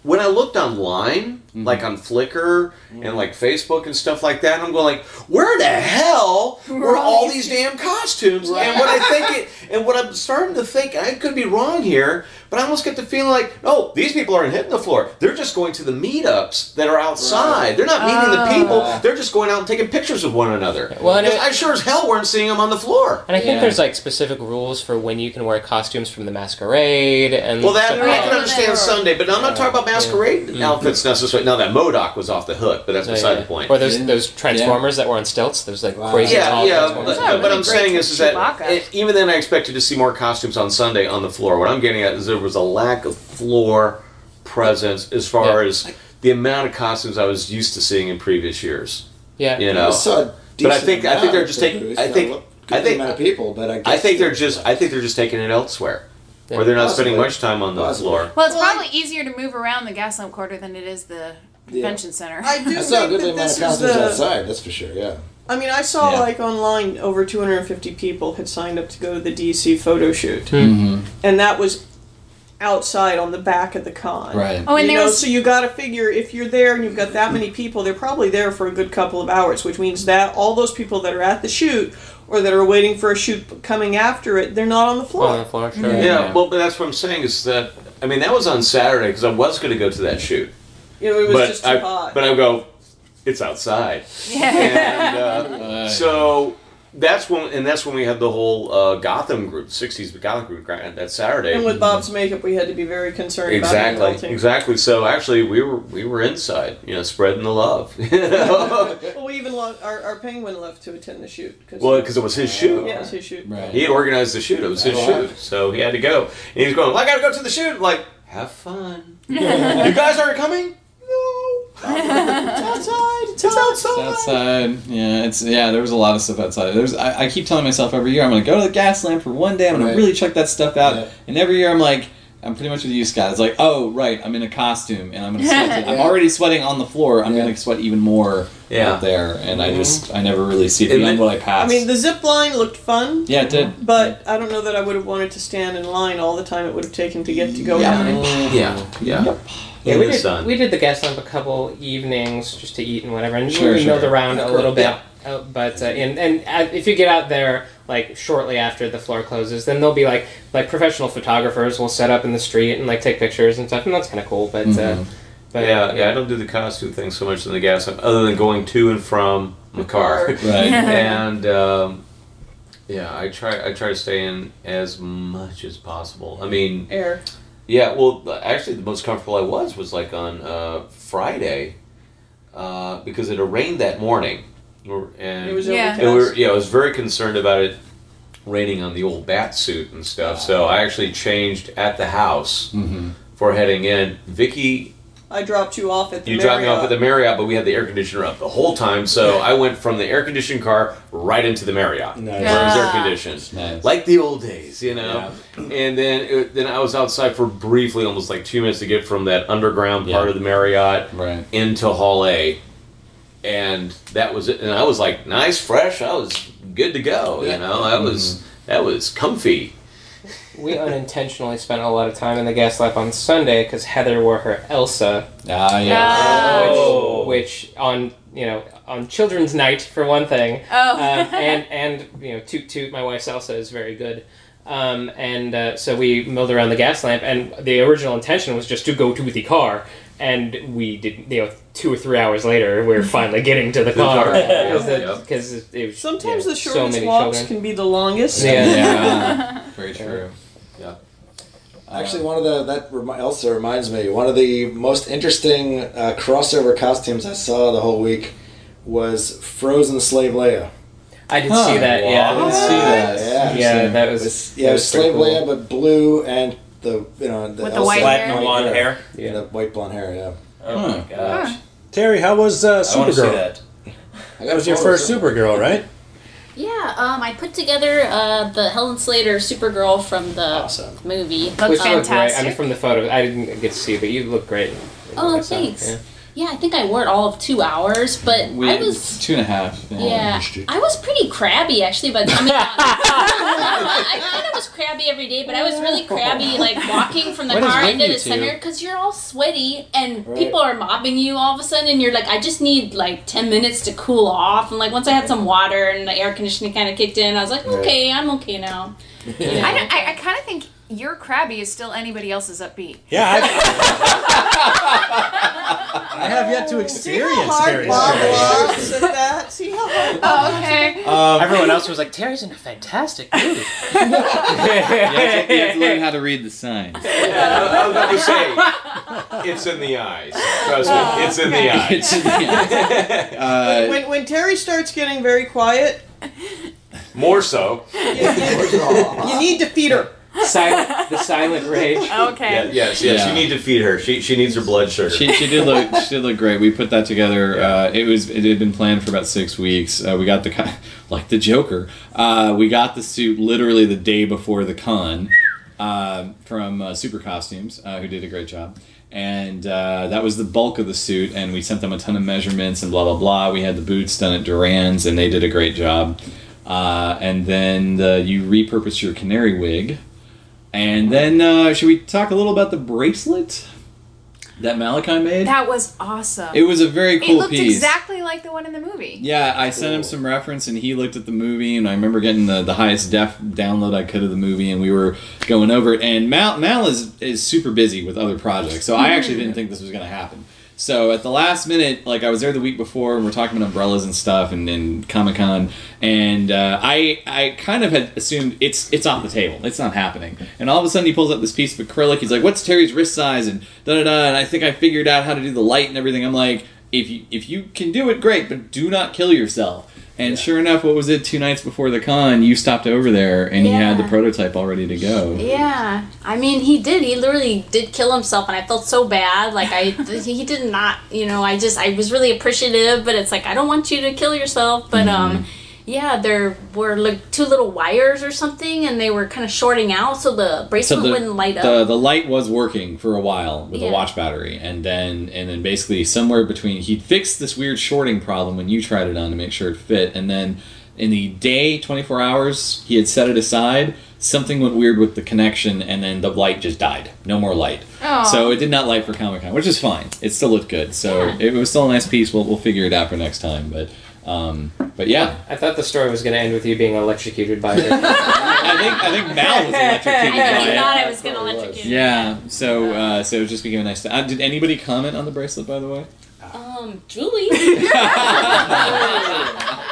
[SPEAKER 3] when I looked online,
[SPEAKER 2] Mm-hmm.
[SPEAKER 3] like on Flickr and like Facebook and stuff like that, And I'm going like, where the hell were all these damn costumes? And what I think it, and what I'm starting to think, I could be wrong here, but I almost get the feeling like, oh, these people aren't hitting the floor. They're just going to the meetups that are outside. They're not meeting the people. They're just going out and taking pictures of one another.
[SPEAKER 8] Well, and
[SPEAKER 3] Because
[SPEAKER 8] it-
[SPEAKER 3] I sure as hell weren't seeing them on the floor.
[SPEAKER 8] And I think
[SPEAKER 2] Yeah.
[SPEAKER 8] there's like specific rules for when you can wear costumes from the masquerade and
[SPEAKER 3] Well, that
[SPEAKER 8] stuff
[SPEAKER 3] I can understand Sunday, but I'm not talking about masquerade
[SPEAKER 8] Mm-hmm.
[SPEAKER 3] outfits necessarily. Now that MODOK was off the hook, but that's
[SPEAKER 8] Yeah,
[SPEAKER 3] beside
[SPEAKER 8] yeah.
[SPEAKER 3] the point.
[SPEAKER 8] Or those
[SPEAKER 2] Yeah.
[SPEAKER 8] those transformers that were on stilts. Those like
[SPEAKER 4] Wow.
[SPEAKER 8] crazy
[SPEAKER 3] yeah,
[SPEAKER 8] tall
[SPEAKER 3] yeah. But,
[SPEAKER 9] Yeah,
[SPEAKER 3] but
[SPEAKER 9] really
[SPEAKER 3] I'm saying is, is that it, even then I expected to see more costumes on Sunday on the floor. What I'm getting at is there was a lack of floor presence as far
[SPEAKER 8] Yeah.
[SPEAKER 3] as the amount of costumes I was used to seeing in previous years.
[SPEAKER 8] Yeah.
[SPEAKER 3] You know, But I think- I think they're just taking-
[SPEAKER 4] booth,
[SPEAKER 3] I think- I think-
[SPEAKER 4] amount of people, but I guess
[SPEAKER 3] I think they're
[SPEAKER 4] there's,
[SPEAKER 3] just I think they're just taking it elsewhere,
[SPEAKER 8] Yeah.
[SPEAKER 3] or they're not spending much time on the
[SPEAKER 4] Possibly.
[SPEAKER 3] floor.
[SPEAKER 9] Well, it's probably easier to move around the Gaslamp Quarter than it is the
[SPEAKER 4] Yeah.
[SPEAKER 9] convention center.
[SPEAKER 7] I do
[SPEAKER 4] I saw a
[SPEAKER 7] think
[SPEAKER 4] good
[SPEAKER 7] that
[SPEAKER 4] amount
[SPEAKER 7] this
[SPEAKER 4] of
[SPEAKER 7] is
[SPEAKER 4] costumes
[SPEAKER 7] the.
[SPEAKER 4] outside. That's for sure. Yeah.
[SPEAKER 7] I mean, I saw
[SPEAKER 2] Yeah.
[SPEAKER 7] like online over 250 people had signed up to go to the DC photo shoot,
[SPEAKER 2] Mm-hmm.
[SPEAKER 7] and that was outside on the back of the con.
[SPEAKER 2] Right.
[SPEAKER 9] Oh, and
[SPEAKER 7] you
[SPEAKER 9] there
[SPEAKER 7] know,
[SPEAKER 9] was
[SPEAKER 7] so you got to figure if you're there and you've got that many people, they're probably there for a good couple of hours, which means that all those people that are at the shoot or that are waiting for a shoot coming after it, they're not on the floor.
[SPEAKER 8] on the floor. Sure.
[SPEAKER 2] Yeah.
[SPEAKER 3] Yeah, well, but that's what I'm saying is that I mean that was on Saturday because I was going to go to that shoot,
[SPEAKER 7] You know, it was
[SPEAKER 3] but
[SPEAKER 7] just too
[SPEAKER 3] I
[SPEAKER 7] hot.
[SPEAKER 3] but I go, it's outside, Yeah. and uh, so that's when and that's when we had the whole uh, Gotham group, '60s Gotham group that Saturday.
[SPEAKER 7] and with Bob's makeup, we had to be very concerned about
[SPEAKER 3] Exactly, exactly. So actually, we were we were inside, you know, spreading the love. You know?
[SPEAKER 7] Well, we even lo- our, our penguin left to attend the shoot. Cause
[SPEAKER 3] well, because it was his shoot.
[SPEAKER 7] yeah, it was his shoot.
[SPEAKER 2] Right.
[SPEAKER 3] He had organized the shoot. It was his
[SPEAKER 4] Oh, wow.
[SPEAKER 3] shoot, so he had to go. And he's going. Well, I got to go to the shoot. I'm like, have fun. you guys aren't coming. No.
[SPEAKER 7] It's outside. It's,
[SPEAKER 3] It's
[SPEAKER 7] outside.
[SPEAKER 3] outside.
[SPEAKER 2] outside. Yeah, it's yeah. There was a lot of stuff outside. There's I, I keep telling myself every year I'm gonna go to the Gaslamp for one day. I'm gonna
[SPEAKER 4] Right.
[SPEAKER 2] really check that stuff out.
[SPEAKER 4] Yeah.
[SPEAKER 2] And every year I'm like, I'm pretty much with you, Scott. It's like, oh right, I'm in a costume and I'm gonna sweat. I'm already sweating on the floor. I'm
[SPEAKER 4] Yeah.
[SPEAKER 2] gonna sweat even more
[SPEAKER 3] Yeah.
[SPEAKER 2] out there. And I mm-hmm. just I never really see it
[SPEAKER 3] And
[SPEAKER 2] beyond what I pass.
[SPEAKER 7] I mean, the zip line looked fun.
[SPEAKER 2] yeah, it did.
[SPEAKER 7] But I don't know that I would have wanted to stand in line all the time it would have taken to get to go
[SPEAKER 2] Yeah.
[SPEAKER 7] down it.
[SPEAKER 3] Yeah. Yeah.
[SPEAKER 8] Yeah, we
[SPEAKER 3] the
[SPEAKER 8] did,
[SPEAKER 3] sun.
[SPEAKER 8] we did the Gaslamp a couple evenings just to eat and whatever, and
[SPEAKER 2] Sure,
[SPEAKER 8] we
[SPEAKER 2] sure.
[SPEAKER 8] milled around a little bit.
[SPEAKER 4] Yeah.
[SPEAKER 8] Uh, but uh, and and uh, if you get out there like shortly after the floor closes, then there'll be like like professional photographers will set up in the street and like take pictures and stuff, and that's kind of cool. But uh,
[SPEAKER 2] Mhm.
[SPEAKER 8] but
[SPEAKER 3] yeah, yeah. I don't do the costume thing so much in the Gaslamp, other than going to and from the car.
[SPEAKER 2] Right.
[SPEAKER 3] and um, yeah, I try. I try to stay in as much as possible. I mean,
[SPEAKER 7] Air.
[SPEAKER 3] Yeah. Well, actually, the most comfortable I was was like on uh, Friday, uh, because it had rained that morning, and
[SPEAKER 7] It was
[SPEAKER 9] Yeah.
[SPEAKER 3] and we were, yeah, I was very concerned about it raining on the old bat suit and stuff. So I actually changed at the house
[SPEAKER 2] Mm-hmm.
[SPEAKER 3] for heading in. Vicky
[SPEAKER 7] I dropped you off at the Marriott.
[SPEAKER 3] you dropped me off at the
[SPEAKER 7] Marriott.
[SPEAKER 3] Marriott, but we had the air conditioner up the whole time, so I went from the air conditioned car right into the Marriott,
[SPEAKER 4] Nice.
[SPEAKER 3] where it was air conditioned,
[SPEAKER 2] Nice.
[SPEAKER 3] like the old days, you know. Yeah. And then it, then I was outside for briefly, almost like two minutes to get from that underground part
[SPEAKER 2] Yeah.
[SPEAKER 3] of the Marriott
[SPEAKER 2] Right.
[SPEAKER 3] into Hall A, and that was it. And I was like, nice, fresh. I was good to go, you know. I was mm-hmm. that was comfy.
[SPEAKER 8] We unintentionally spent a lot of time in the Gaslamp on Sunday because Heather wore her Elsa,
[SPEAKER 2] Ah, yeah.
[SPEAKER 3] Oh.
[SPEAKER 8] which on you know on Children's Night for one thing.
[SPEAKER 9] Oh.
[SPEAKER 8] um, and and you know toot toot my wife's Elsa is very good um, and uh, so we milled around the gas lamp and the original intention was just to go to the car and we did you know two or three hours later we are finally getting to the car
[SPEAKER 3] car.
[SPEAKER 8] because
[SPEAKER 3] Yeah.
[SPEAKER 8] because it, it
[SPEAKER 7] Sometimes the
[SPEAKER 8] so
[SPEAKER 7] shortest
[SPEAKER 8] many
[SPEAKER 7] walks
[SPEAKER 8] children.
[SPEAKER 7] can be the longest.
[SPEAKER 8] Yeah.
[SPEAKER 2] Yeah. Very true.
[SPEAKER 4] Actually, one of the that remi- also reminds me one of the most interesting uh, crossover costumes I saw the whole week was Frozen Slave Leia.
[SPEAKER 8] I did
[SPEAKER 2] Huh.
[SPEAKER 8] see that yeah.
[SPEAKER 2] I didn't see that.
[SPEAKER 4] Yeah,
[SPEAKER 8] yeah that was
[SPEAKER 4] It's- yeah,
[SPEAKER 8] that
[SPEAKER 4] was Slave
[SPEAKER 8] cool.
[SPEAKER 4] Leia, but blue and the you know the
[SPEAKER 9] With the
[SPEAKER 4] Elsa
[SPEAKER 9] white
[SPEAKER 4] white
[SPEAKER 9] hair?
[SPEAKER 11] blonde hair.
[SPEAKER 4] Yeah,
[SPEAKER 8] Yeah.
[SPEAKER 4] the white blonde hair. Yeah,
[SPEAKER 11] Oh
[SPEAKER 2] Huh.
[SPEAKER 11] my gosh.
[SPEAKER 9] Huh.
[SPEAKER 5] Terry, how was uh,
[SPEAKER 11] I want to see that.
[SPEAKER 5] That was your first Supergirl, right?
[SPEAKER 10] Yeah, um, I put together uh, the Helen Slater Supergirl from the
[SPEAKER 4] Awesome.
[SPEAKER 10] movie.
[SPEAKER 9] Looks
[SPEAKER 8] Which looked great. I
[SPEAKER 9] fantastic.
[SPEAKER 8] mean, from the photo, I didn't get to see, but you look great.
[SPEAKER 10] Oh,
[SPEAKER 8] I saw,
[SPEAKER 10] thanks.
[SPEAKER 8] yeah.
[SPEAKER 10] Yeah, I think I wore it all of two hours, but
[SPEAKER 2] We,
[SPEAKER 10] I was
[SPEAKER 2] two and a half.
[SPEAKER 10] yeah, I was pretty crabby actually. But I mean, I kind of was crabby every day, but I was really crabby like walking from the
[SPEAKER 8] What is
[SPEAKER 10] car into the center because you're all sweaty and
[SPEAKER 4] Right.
[SPEAKER 10] people are mobbing you all of a sudden, and you're like, I just need like ten minutes to cool off. And like once I had some water and the air conditioning kind of kicked in, I was like,
[SPEAKER 4] Right.
[SPEAKER 10] okay, I'm okay now.
[SPEAKER 9] I, don't- I, I kind of think your crabby is still anybody else's upbeat.
[SPEAKER 5] Yeah, I, I have yet to experience
[SPEAKER 7] See how
[SPEAKER 5] experience
[SPEAKER 7] hard
[SPEAKER 5] Terry's
[SPEAKER 7] Bob
[SPEAKER 5] Supergirl.
[SPEAKER 7] laughs at that? See how hard
[SPEAKER 9] Oh, okay.
[SPEAKER 5] Um,
[SPEAKER 8] Everyone else was like, Terry's in a fantastic mood.
[SPEAKER 2] You have, to, you have to learn how to read the signs.
[SPEAKER 3] I was about to say, it's in the eyes. Trust me, it's in the eyes.
[SPEAKER 2] It's in the- uh,
[SPEAKER 7] when, when Terry starts getting very quiet,
[SPEAKER 3] More so.
[SPEAKER 7] you, you- you need to feed her.
[SPEAKER 8] Silent, the silent rage.
[SPEAKER 9] Okay.
[SPEAKER 3] Yeah, yes, yes.
[SPEAKER 2] Yeah.
[SPEAKER 3] You need to feed her. She she needs her blood sugar.
[SPEAKER 2] she, she did look she did look great. We put that together. Uh, it was it had been planned for about six weeks. Uh, we got the like the Joker. Uh, we got the suit literally the day before the con uh, from uh, Super Costumes, uh, who did a great job. and uh, that was the bulk of the suit. And we sent them a ton of measurements and blah blah blah. We had the boots done at Duran's, and they did a great job. Uh, and then you repurposed your canary wig. And then, uh, should we talk a little about the bracelet that Malachi made?
[SPEAKER 9] That was awesome.
[SPEAKER 2] It was a very cool piece.
[SPEAKER 9] It looked
[SPEAKER 2] piece.
[SPEAKER 9] exactly like the one in the movie.
[SPEAKER 2] Yeah, I sent him some reference, and he looked at the movie, and I remember getting the, the highest def download I could of the movie, and we were going over it. And Mal, Mal is is super busy with other projects, so I actually didn't think this was going to happen. So at the last minute, like I was there the week before, and we're talking about umbrellas and stuff, and, and Comic Con, and uh, I I kind of had assumed it's it's off the table, it's not happening. And all of a sudden, he pulls up this piece of acrylic. He's like, "What's Terry's wrist size?" And da da da. And I think I figured out how to do the light and everything. I'm like, if you if you can do it, great, but do not kill yourself. And sure enough, what was it? Two nights before the con, you stopped over there, and he had the prototype all ready to go.
[SPEAKER 10] Yeah, I mean, he did. He literally did kill himself, and I felt so bad. Like I, he did not. You know, I just, I was really appreciative, but it's like I don't want you to kill yourself. But um, yeah, there were like two little wires or something, and they were kind of shorting out, so the bracelet wouldn't light up.
[SPEAKER 2] The, the light was working for a while with
[SPEAKER 10] Yeah.
[SPEAKER 2] the watch battery, and then and then basically somewhere between he'd fixed this weird shorting problem when you tried it on to make sure it fit, and then in the day twenty four hours he had set it aside. Something went weird with the connection, and then the light just died. No more light.
[SPEAKER 9] Aw.
[SPEAKER 2] So it did not light for Comic Con, which is fine. It still looked good. So
[SPEAKER 10] Yeah.
[SPEAKER 2] it was still a nice piece. We'll, we'll figure it out for next time. But um, but yeah,
[SPEAKER 8] I thought the story was going to end with you being electrocuted by it.
[SPEAKER 2] I think I think Mal was electrocuted
[SPEAKER 10] I
[SPEAKER 2] by
[SPEAKER 10] really
[SPEAKER 2] it.
[SPEAKER 10] thought I was gonna electrocute.
[SPEAKER 2] Yeah, so uh, so it just became a nice. Uh, did anybody comment on the bracelet, by the way?
[SPEAKER 10] Um, Julie.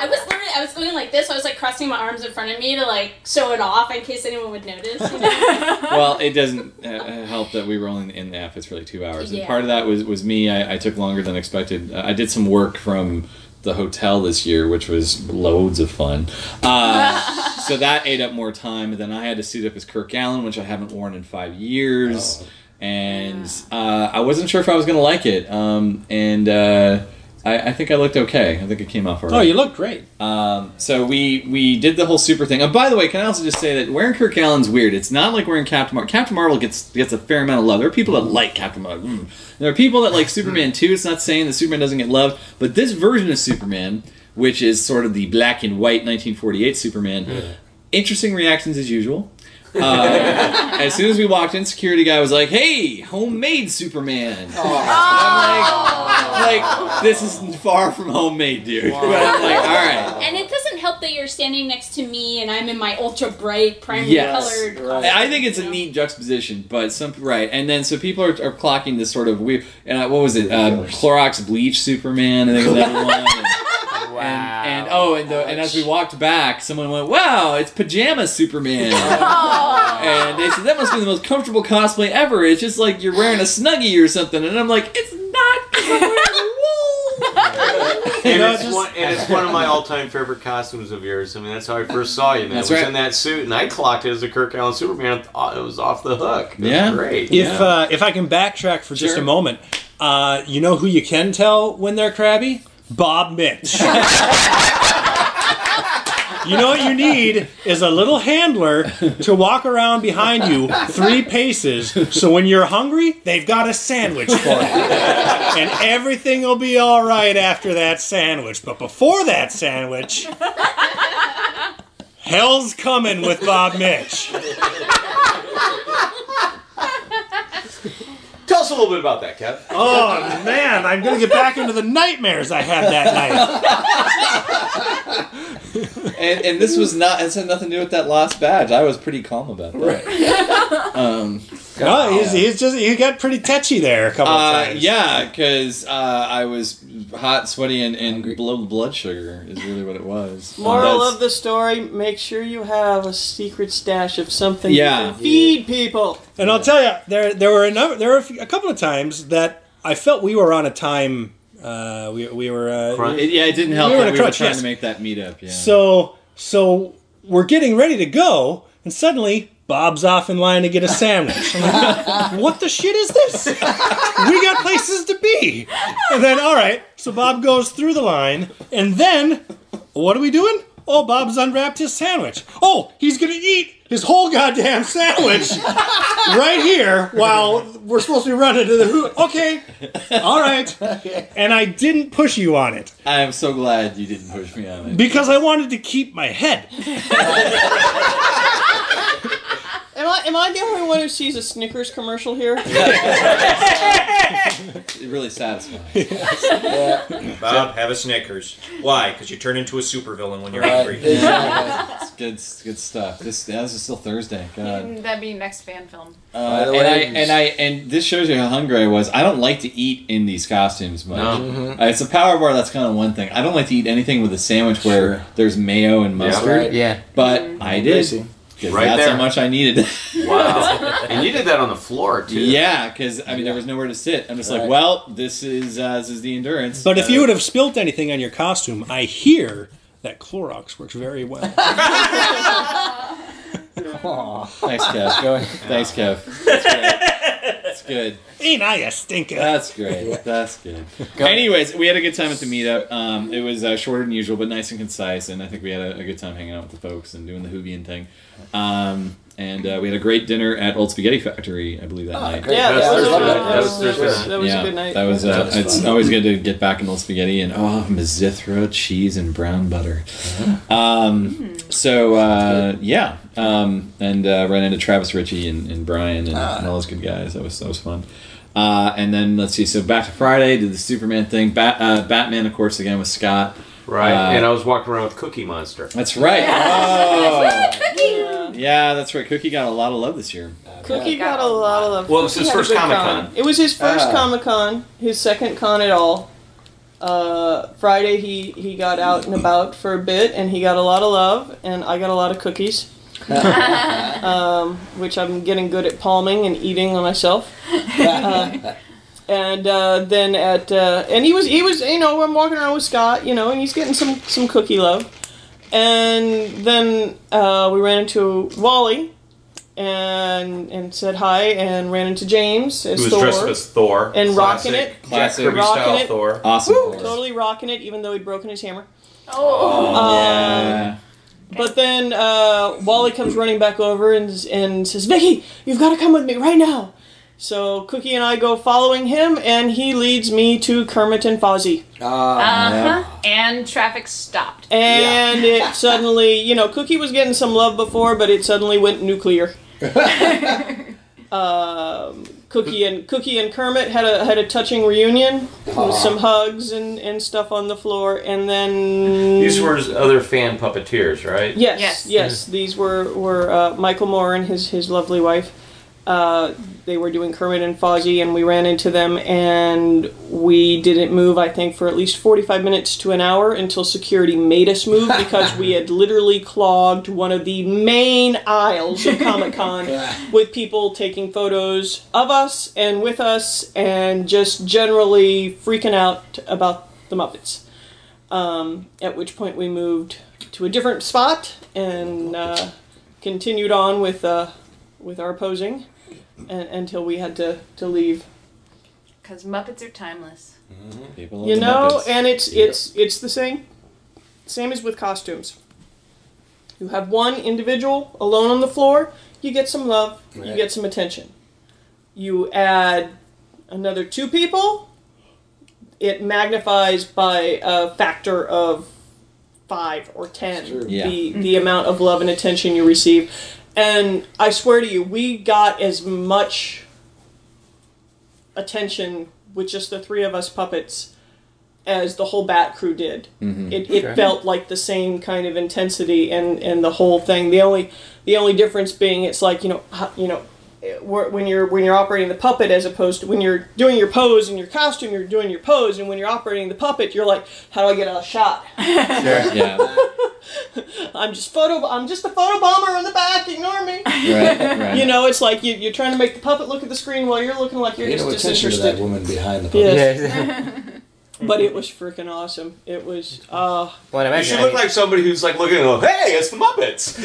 [SPEAKER 10] I was literally, I was going like this. I was like crossing my arms in front of me to like show it off in case anyone would notice. You know?
[SPEAKER 2] well, it doesn't uh, help that we were only in the office for like two hours, and part of that was was me. I, I took longer than expected. Uh, I did some work from the hotel this year, which was loads of fun. Uh, so that ate up more time. And then I had to suit up as Kirk Alyn, which I haven't worn in five years. And uh, I wasn't sure if I was going to like it. Um, and uh, I, I think I looked okay. I think it came off alright.
[SPEAKER 5] Oh, you look great.
[SPEAKER 2] Um, so we we did the whole super thing. And by the way, can I also just say that wearing Kirk Alyn's weird. It's not like wearing Captain Marvel. Captain Marvel gets gets a fair amount of love. There are people that like Captain Marvel. Mm. There are people that like Superman too. It's not saying that Superman doesn't get love, but this version of Superman, which is sort of the black and white 1948 Superman, interesting reactions as usual. Uh, as soon as we walked in, security guy was like, "Hey, homemade Superman." I'm like, like, this is far from homemade, dude. But I'm like, all right.
[SPEAKER 10] and it doesn't help that you're standing next to me and I'm in my ultra bright primary
[SPEAKER 2] Yes.
[SPEAKER 10] colored.
[SPEAKER 2] I I think it's a neat juxtaposition, but some right, and then so people are, are clocking this sort of weird. And uh, what was it? Uh, Clorox bleach Superman. I think was another one. And,
[SPEAKER 8] wow.
[SPEAKER 2] and oh, and the, and as we walked back, someone went, "Wow, it's pajama Superman." and they said that must be the most comfortable cosplay ever. It's just like you're wearing a snuggie or something. And I'm like, it's not. 'cause I'm wearing wool.
[SPEAKER 3] And,
[SPEAKER 5] know,
[SPEAKER 3] it's
[SPEAKER 5] just-
[SPEAKER 3] one, and it's one of my all-time favorite costumes of yours. I mean, that's how I first saw you, man.
[SPEAKER 2] That's
[SPEAKER 3] it was
[SPEAKER 2] right.
[SPEAKER 3] in that suit, and I clocked it as a Kirk Alyn Superman. I thought It was off the hook. It was
[SPEAKER 2] Yeah.
[SPEAKER 3] great.
[SPEAKER 5] If
[SPEAKER 2] Yeah.
[SPEAKER 5] uh, if I can backtrack for just a moment, uh, you know who you can tell when they're crabby? Bob Mitch. You know what you need is a little handler to walk around behind you three paces so when you're hungry, they've got a sandwich for you. And everything will be all right after that sandwich. But before that sandwich, hell's coming with Bob Mitch.
[SPEAKER 3] Tell us a little bit about that, Kev.
[SPEAKER 5] Oh man, I'm gonna get back into the nightmares I had that night.
[SPEAKER 2] and, and this was not. It had nothing to do with that lost badge. I was pretty calm about that. Um,
[SPEAKER 5] No, he's, he's just he got pretty touchy there a couple of
[SPEAKER 2] Uh,
[SPEAKER 5] times.
[SPEAKER 2] yeah, because uh, I was hot, sweaty, and, and below blood sugar is really what it was.
[SPEAKER 7] Moral
[SPEAKER 2] That's-
[SPEAKER 7] of the story: Make sure you have a secret stash of something
[SPEAKER 2] Yeah.
[SPEAKER 7] you can feed people.
[SPEAKER 5] And I'll tell you, there there were a number, there were a, few, a couple of times that I felt we were on a time. Uh, we we were uh,
[SPEAKER 3] Crunch.
[SPEAKER 2] It- yeah, it didn't help
[SPEAKER 5] We were
[SPEAKER 2] that
[SPEAKER 5] in a
[SPEAKER 2] were trying
[SPEAKER 5] yes.
[SPEAKER 2] to make that meetup. Yeah.
[SPEAKER 5] so so we're getting ready to go, and suddenly Bob's off in line to get a sandwich. I'm like, what the shit is this? We got places to be. And then all right, so Bob goes through the line, and then what are we doing? Oh, Bob's unwrapped his sandwich. Oh, he's gonna eat his whole goddamn sandwich right here while we're supposed to be running to the hoop. Okay, all right. And I didn't push you on it
[SPEAKER 2] I am so glad you didn't push me on it.
[SPEAKER 5] because I wanted to keep my head.
[SPEAKER 7] Am I am I the only one who sees a Snickers commercial here?
[SPEAKER 2] It really satisfying.
[SPEAKER 6] Bob, have a Snickers. Why? Because you turn into a supervillain when you're
[SPEAKER 4] Right.
[SPEAKER 6] hungry.
[SPEAKER 2] It's good, it's good stuff. This, yeah, this is still Thursday. God.
[SPEAKER 9] That'd be next fan film.
[SPEAKER 2] Uh,
[SPEAKER 4] the
[SPEAKER 2] and I and I and this shows you how hungry I was. I don't like to eat in these costumes much.
[SPEAKER 3] No.
[SPEAKER 2] Uh, it's a power bar. That's kind of one thing. I don't like to eat anything with a sandwich where
[SPEAKER 4] Sure.
[SPEAKER 2] there's mayo and mustard.
[SPEAKER 4] Right.
[SPEAKER 8] Yeah.
[SPEAKER 2] But I did.
[SPEAKER 4] Crazy.
[SPEAKER 2] 'Cause
[SPEAKER 3] Right
[SPEAKER 2] that's
[SPEAKER 3] there.
[SPEAKER 2] how much I needed.
[SPEAKER 3] Wow. and you did that on the floor too.
[SPEAKER 2] yeah, because I mean there was nowhere to sit. I'm just like, well, this is uh, this is the endurance.
[SPEAKER 5] But if you would have spilt anything on your costume, I hear that Clorox works very well.
[SPEAKER 2] thanks, Kev. Go ahead. Thanks, Kev. That's good.
[SPEAKER 5] Ain't I a stinker?
[SPEAKER 2] That's great. That's good. Anyways, we had a good time at the meetup. Um, it was uh, shorter than usual, but nice and concise, and I think we had a, a good time hanging out with the folks and doing the Whovian thing. Um, and uh, we had a great dinner at Old Spaghetti Factory, I believe, that night.
[SPEAKER 4] great.
[SPEAKER 7] Yeah, that was, that was,
[SPEAKER 3] That was
[SPEAKER 7] that was, that was a good night.
[SPEAKER 2] That was, uh,
[SPEAKER 4] That was
[SPEAKER 2] it's always good to get back in Old Spaghetti and oh, Mizithra cheese and brown butter. Um, so uh, yeah, um, and uh, ran into Travis Ritchie and, and Brian and,
[SPEAKER 4] Ah.
[SPEAKER 2] and all those good guys. That was that was fun. Uh, and then let's see. So back to Friday, did the Superman thing. Bat, uh, Batman, of course, again with Scott.
[SPEAKER 3] Right.
[SPEAKER 2] Uh,
[SPEAKER 3] and I was walking around with Cookie Monster.
[SPEAKER 2] That's right. Oh,
[SPEAKER 7] Yeah.
[SPEAKER 2] yeah, that's right. Cookie got a lot of love this year.
[SPEAKER 7] Cookie got a lot of love.
[SPEAKER 3] Well, it was his first Comic-Con.
[SPEAKER 7] con. It was his first
[SPEAKER 4] Ah.
[SPEAKER 7] Comic Con, his second con at all. Uh, Friday he he got out and about for a bit, and he got a lot of love, and I got a lot of cookies, um, which I'm getting good at palming and eating on myself. Uh, and uh, then at uh, and he was he was you know I'm walking around with Scott you know and he's getting some some cookie love, and then uh, we ran into Wally, and and said hi and ran into James as
[SPEAKER 3] Who was
[SPEAKER 7] Thor
[SPEAKER 3] dressed as Thor.
[SPEAKER 7] and rocking it,
[SPEAKER 2] Classic.
[SPEAKER 3] Kirby
[SPEAKER 7] Rocking
[SPEAKER 3] style
[SPEAKER 7] it.
[SPEAKER 3] Thor.
[SPEAKER 2] Awesome.
[SPEAKER 7] totally rocking it even though he'd broken his hammer.
[SPEAKER 9] Oh.
[SPEAKER 2] Yeah.
[SPEAKER 7] But then uh, Wally comes running back over and and says, "Vicky, you've got to come with me right now." So Cookie and I go following him, and he leads me to Kermit and Fozzie.
[SPEAKER 4] Ah,
[SPEAKER 9] Uh huh. And traffic stopped.
[SPEAKER 7] And it suddenly, you know, Cookie was getting some love before, but it suddenly went nuclear. um, Cookie and Cookie and Kermit had a had a touching reunion with some hugs and, and stuff on the floor, and then
[SPEAKER 3] These were his other fan puppeteers, right?
[SPEAKER 7] Yes,
[SPEAKER 9] Yes.
[SPEAKER 7] yes, These were were uh, Michael Moore and his his lovely wife. Uh, they were doing Kermit and Fozzie, and we ran into them, and we didn't move. I think for at least forty five minutes to an hour until security made us move because we had literally clogged one of the main aisles of Comic Con with people taking photos of us and with us, and just generally freaking out about the Muppets. Um, at which point we moved to a different spot and uh, continued on with uh, with our posing and, until we had to, to leave.
[SPEAKER 9] Because Muppets are timeless. Mm-hmm.
[SPEAKER 2] People love
[SPEAKER 7] You know,
[SPEAKER 2] Muppets.
[SPEAKER 7] and it's it's it's the same same as with costumes. You have one individual alone on the floor, you get some love, you get some attention. You add another two people, it magnifies by a factor of five or ten
[SPEAKER 4] Sure.
[SPEAKER 2] Yeah.
[SPEAKER 7] the the amount of love and attention you receive. And I swear to you, we got as much attention with just the three of us puppets as the whole Bat crew did. Mm-hmm. It, it felt like the same kind of intensity and, and the whole thing. The only the only difference being it's like you know you know wh- when you're when you're operating the puppet as opposed to when you're doing your pose in your costume you're doing your pose and when you're operating the puppet you're like how do I get a shot sure.
[SPEAKER 2] yeah,
[SPEAKER 7] I'm just photo I'm just a photo bomber in the back ignore me
[SPEAKER 2] right, right.
[SPEAKER 7] you know it's like you, you're trying to make the puppet look at the screen while you're looking like you're
[SPEAKER 4] Pay
[SPEAKER 7] just
[SPEAKER 4] no attention to that woman behind the puppet.
[SPEAKER 7] Yes. but it was freaking awesome it was uh
[SPEAKER 8] Well, I
[SPEAKER 3] You
[SPEAKER 8] imagine
[SPEAKER 3] should
[SPEAKER 8] I
[SPEAKER 3] look
[SPEAKER 8] mean-
[SPEAKER 3] like somebody who's like looking and go, hey, it's the Muppets.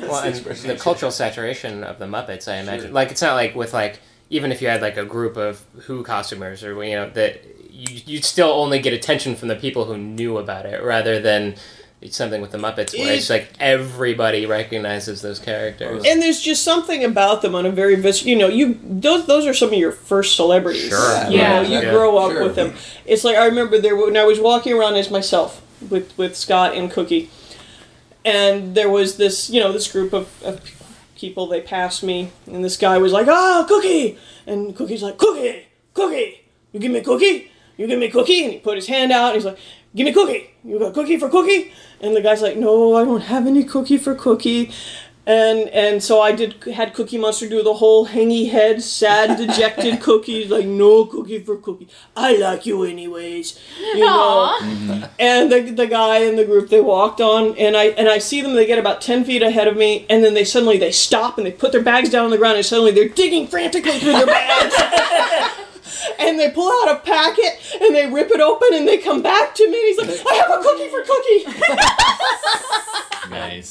[SPEAKER 8] well, and the cultural saturation of the Muppets, I imagine. Like, it's not like with like even if you had like a group of Who costumers or you know that you you'd still only get attention from the people who knew about it rather than it's something with the Muppets where it's like everybody recognizes those characters.
[SPEAKER 7] And there's just something about them on a very vis- you know you those those are some of your first celebrities.
[SPEAKER 8] Sure.
[SPEAKER 7] You
[SPEAKER 9] Yeah.
[SPEAKER 7] know, you
[SPEAKER 8] Yeah.
[SPEAKER 7] grow up
[SPEAKER 4] Sure.
[SPEAKER 7] with them. It's like I remember there when I was walking around as myself with with Scott and Cookie, and there was this you know this group of, of people they passed me and this guy was like ah Cookie and Cookie's like Cookie Cookie you give me a cookie you give me a cookie and he put his hand out and he's like give me cookie you got cookie for Cookie and the guy's like no I don't have any cookie for Cookie and and so I did had Cookie Monster do the whole hangy head, sad, dejected Cookie, like no cookie for Cookie. I like you anyways, you know. Mm-hmm. And the, the guy in the group they walked on, and I and I see them. They get about ten feet ahead of me, and then they suddenly they stop and they put their bags down on the ground, and suddenly they're digging frantically through their bags. And they pull out a packet and they rip it open and they come back to me and he's like, I have a cookie for Cookie.
[SPEAKER 2] Nice.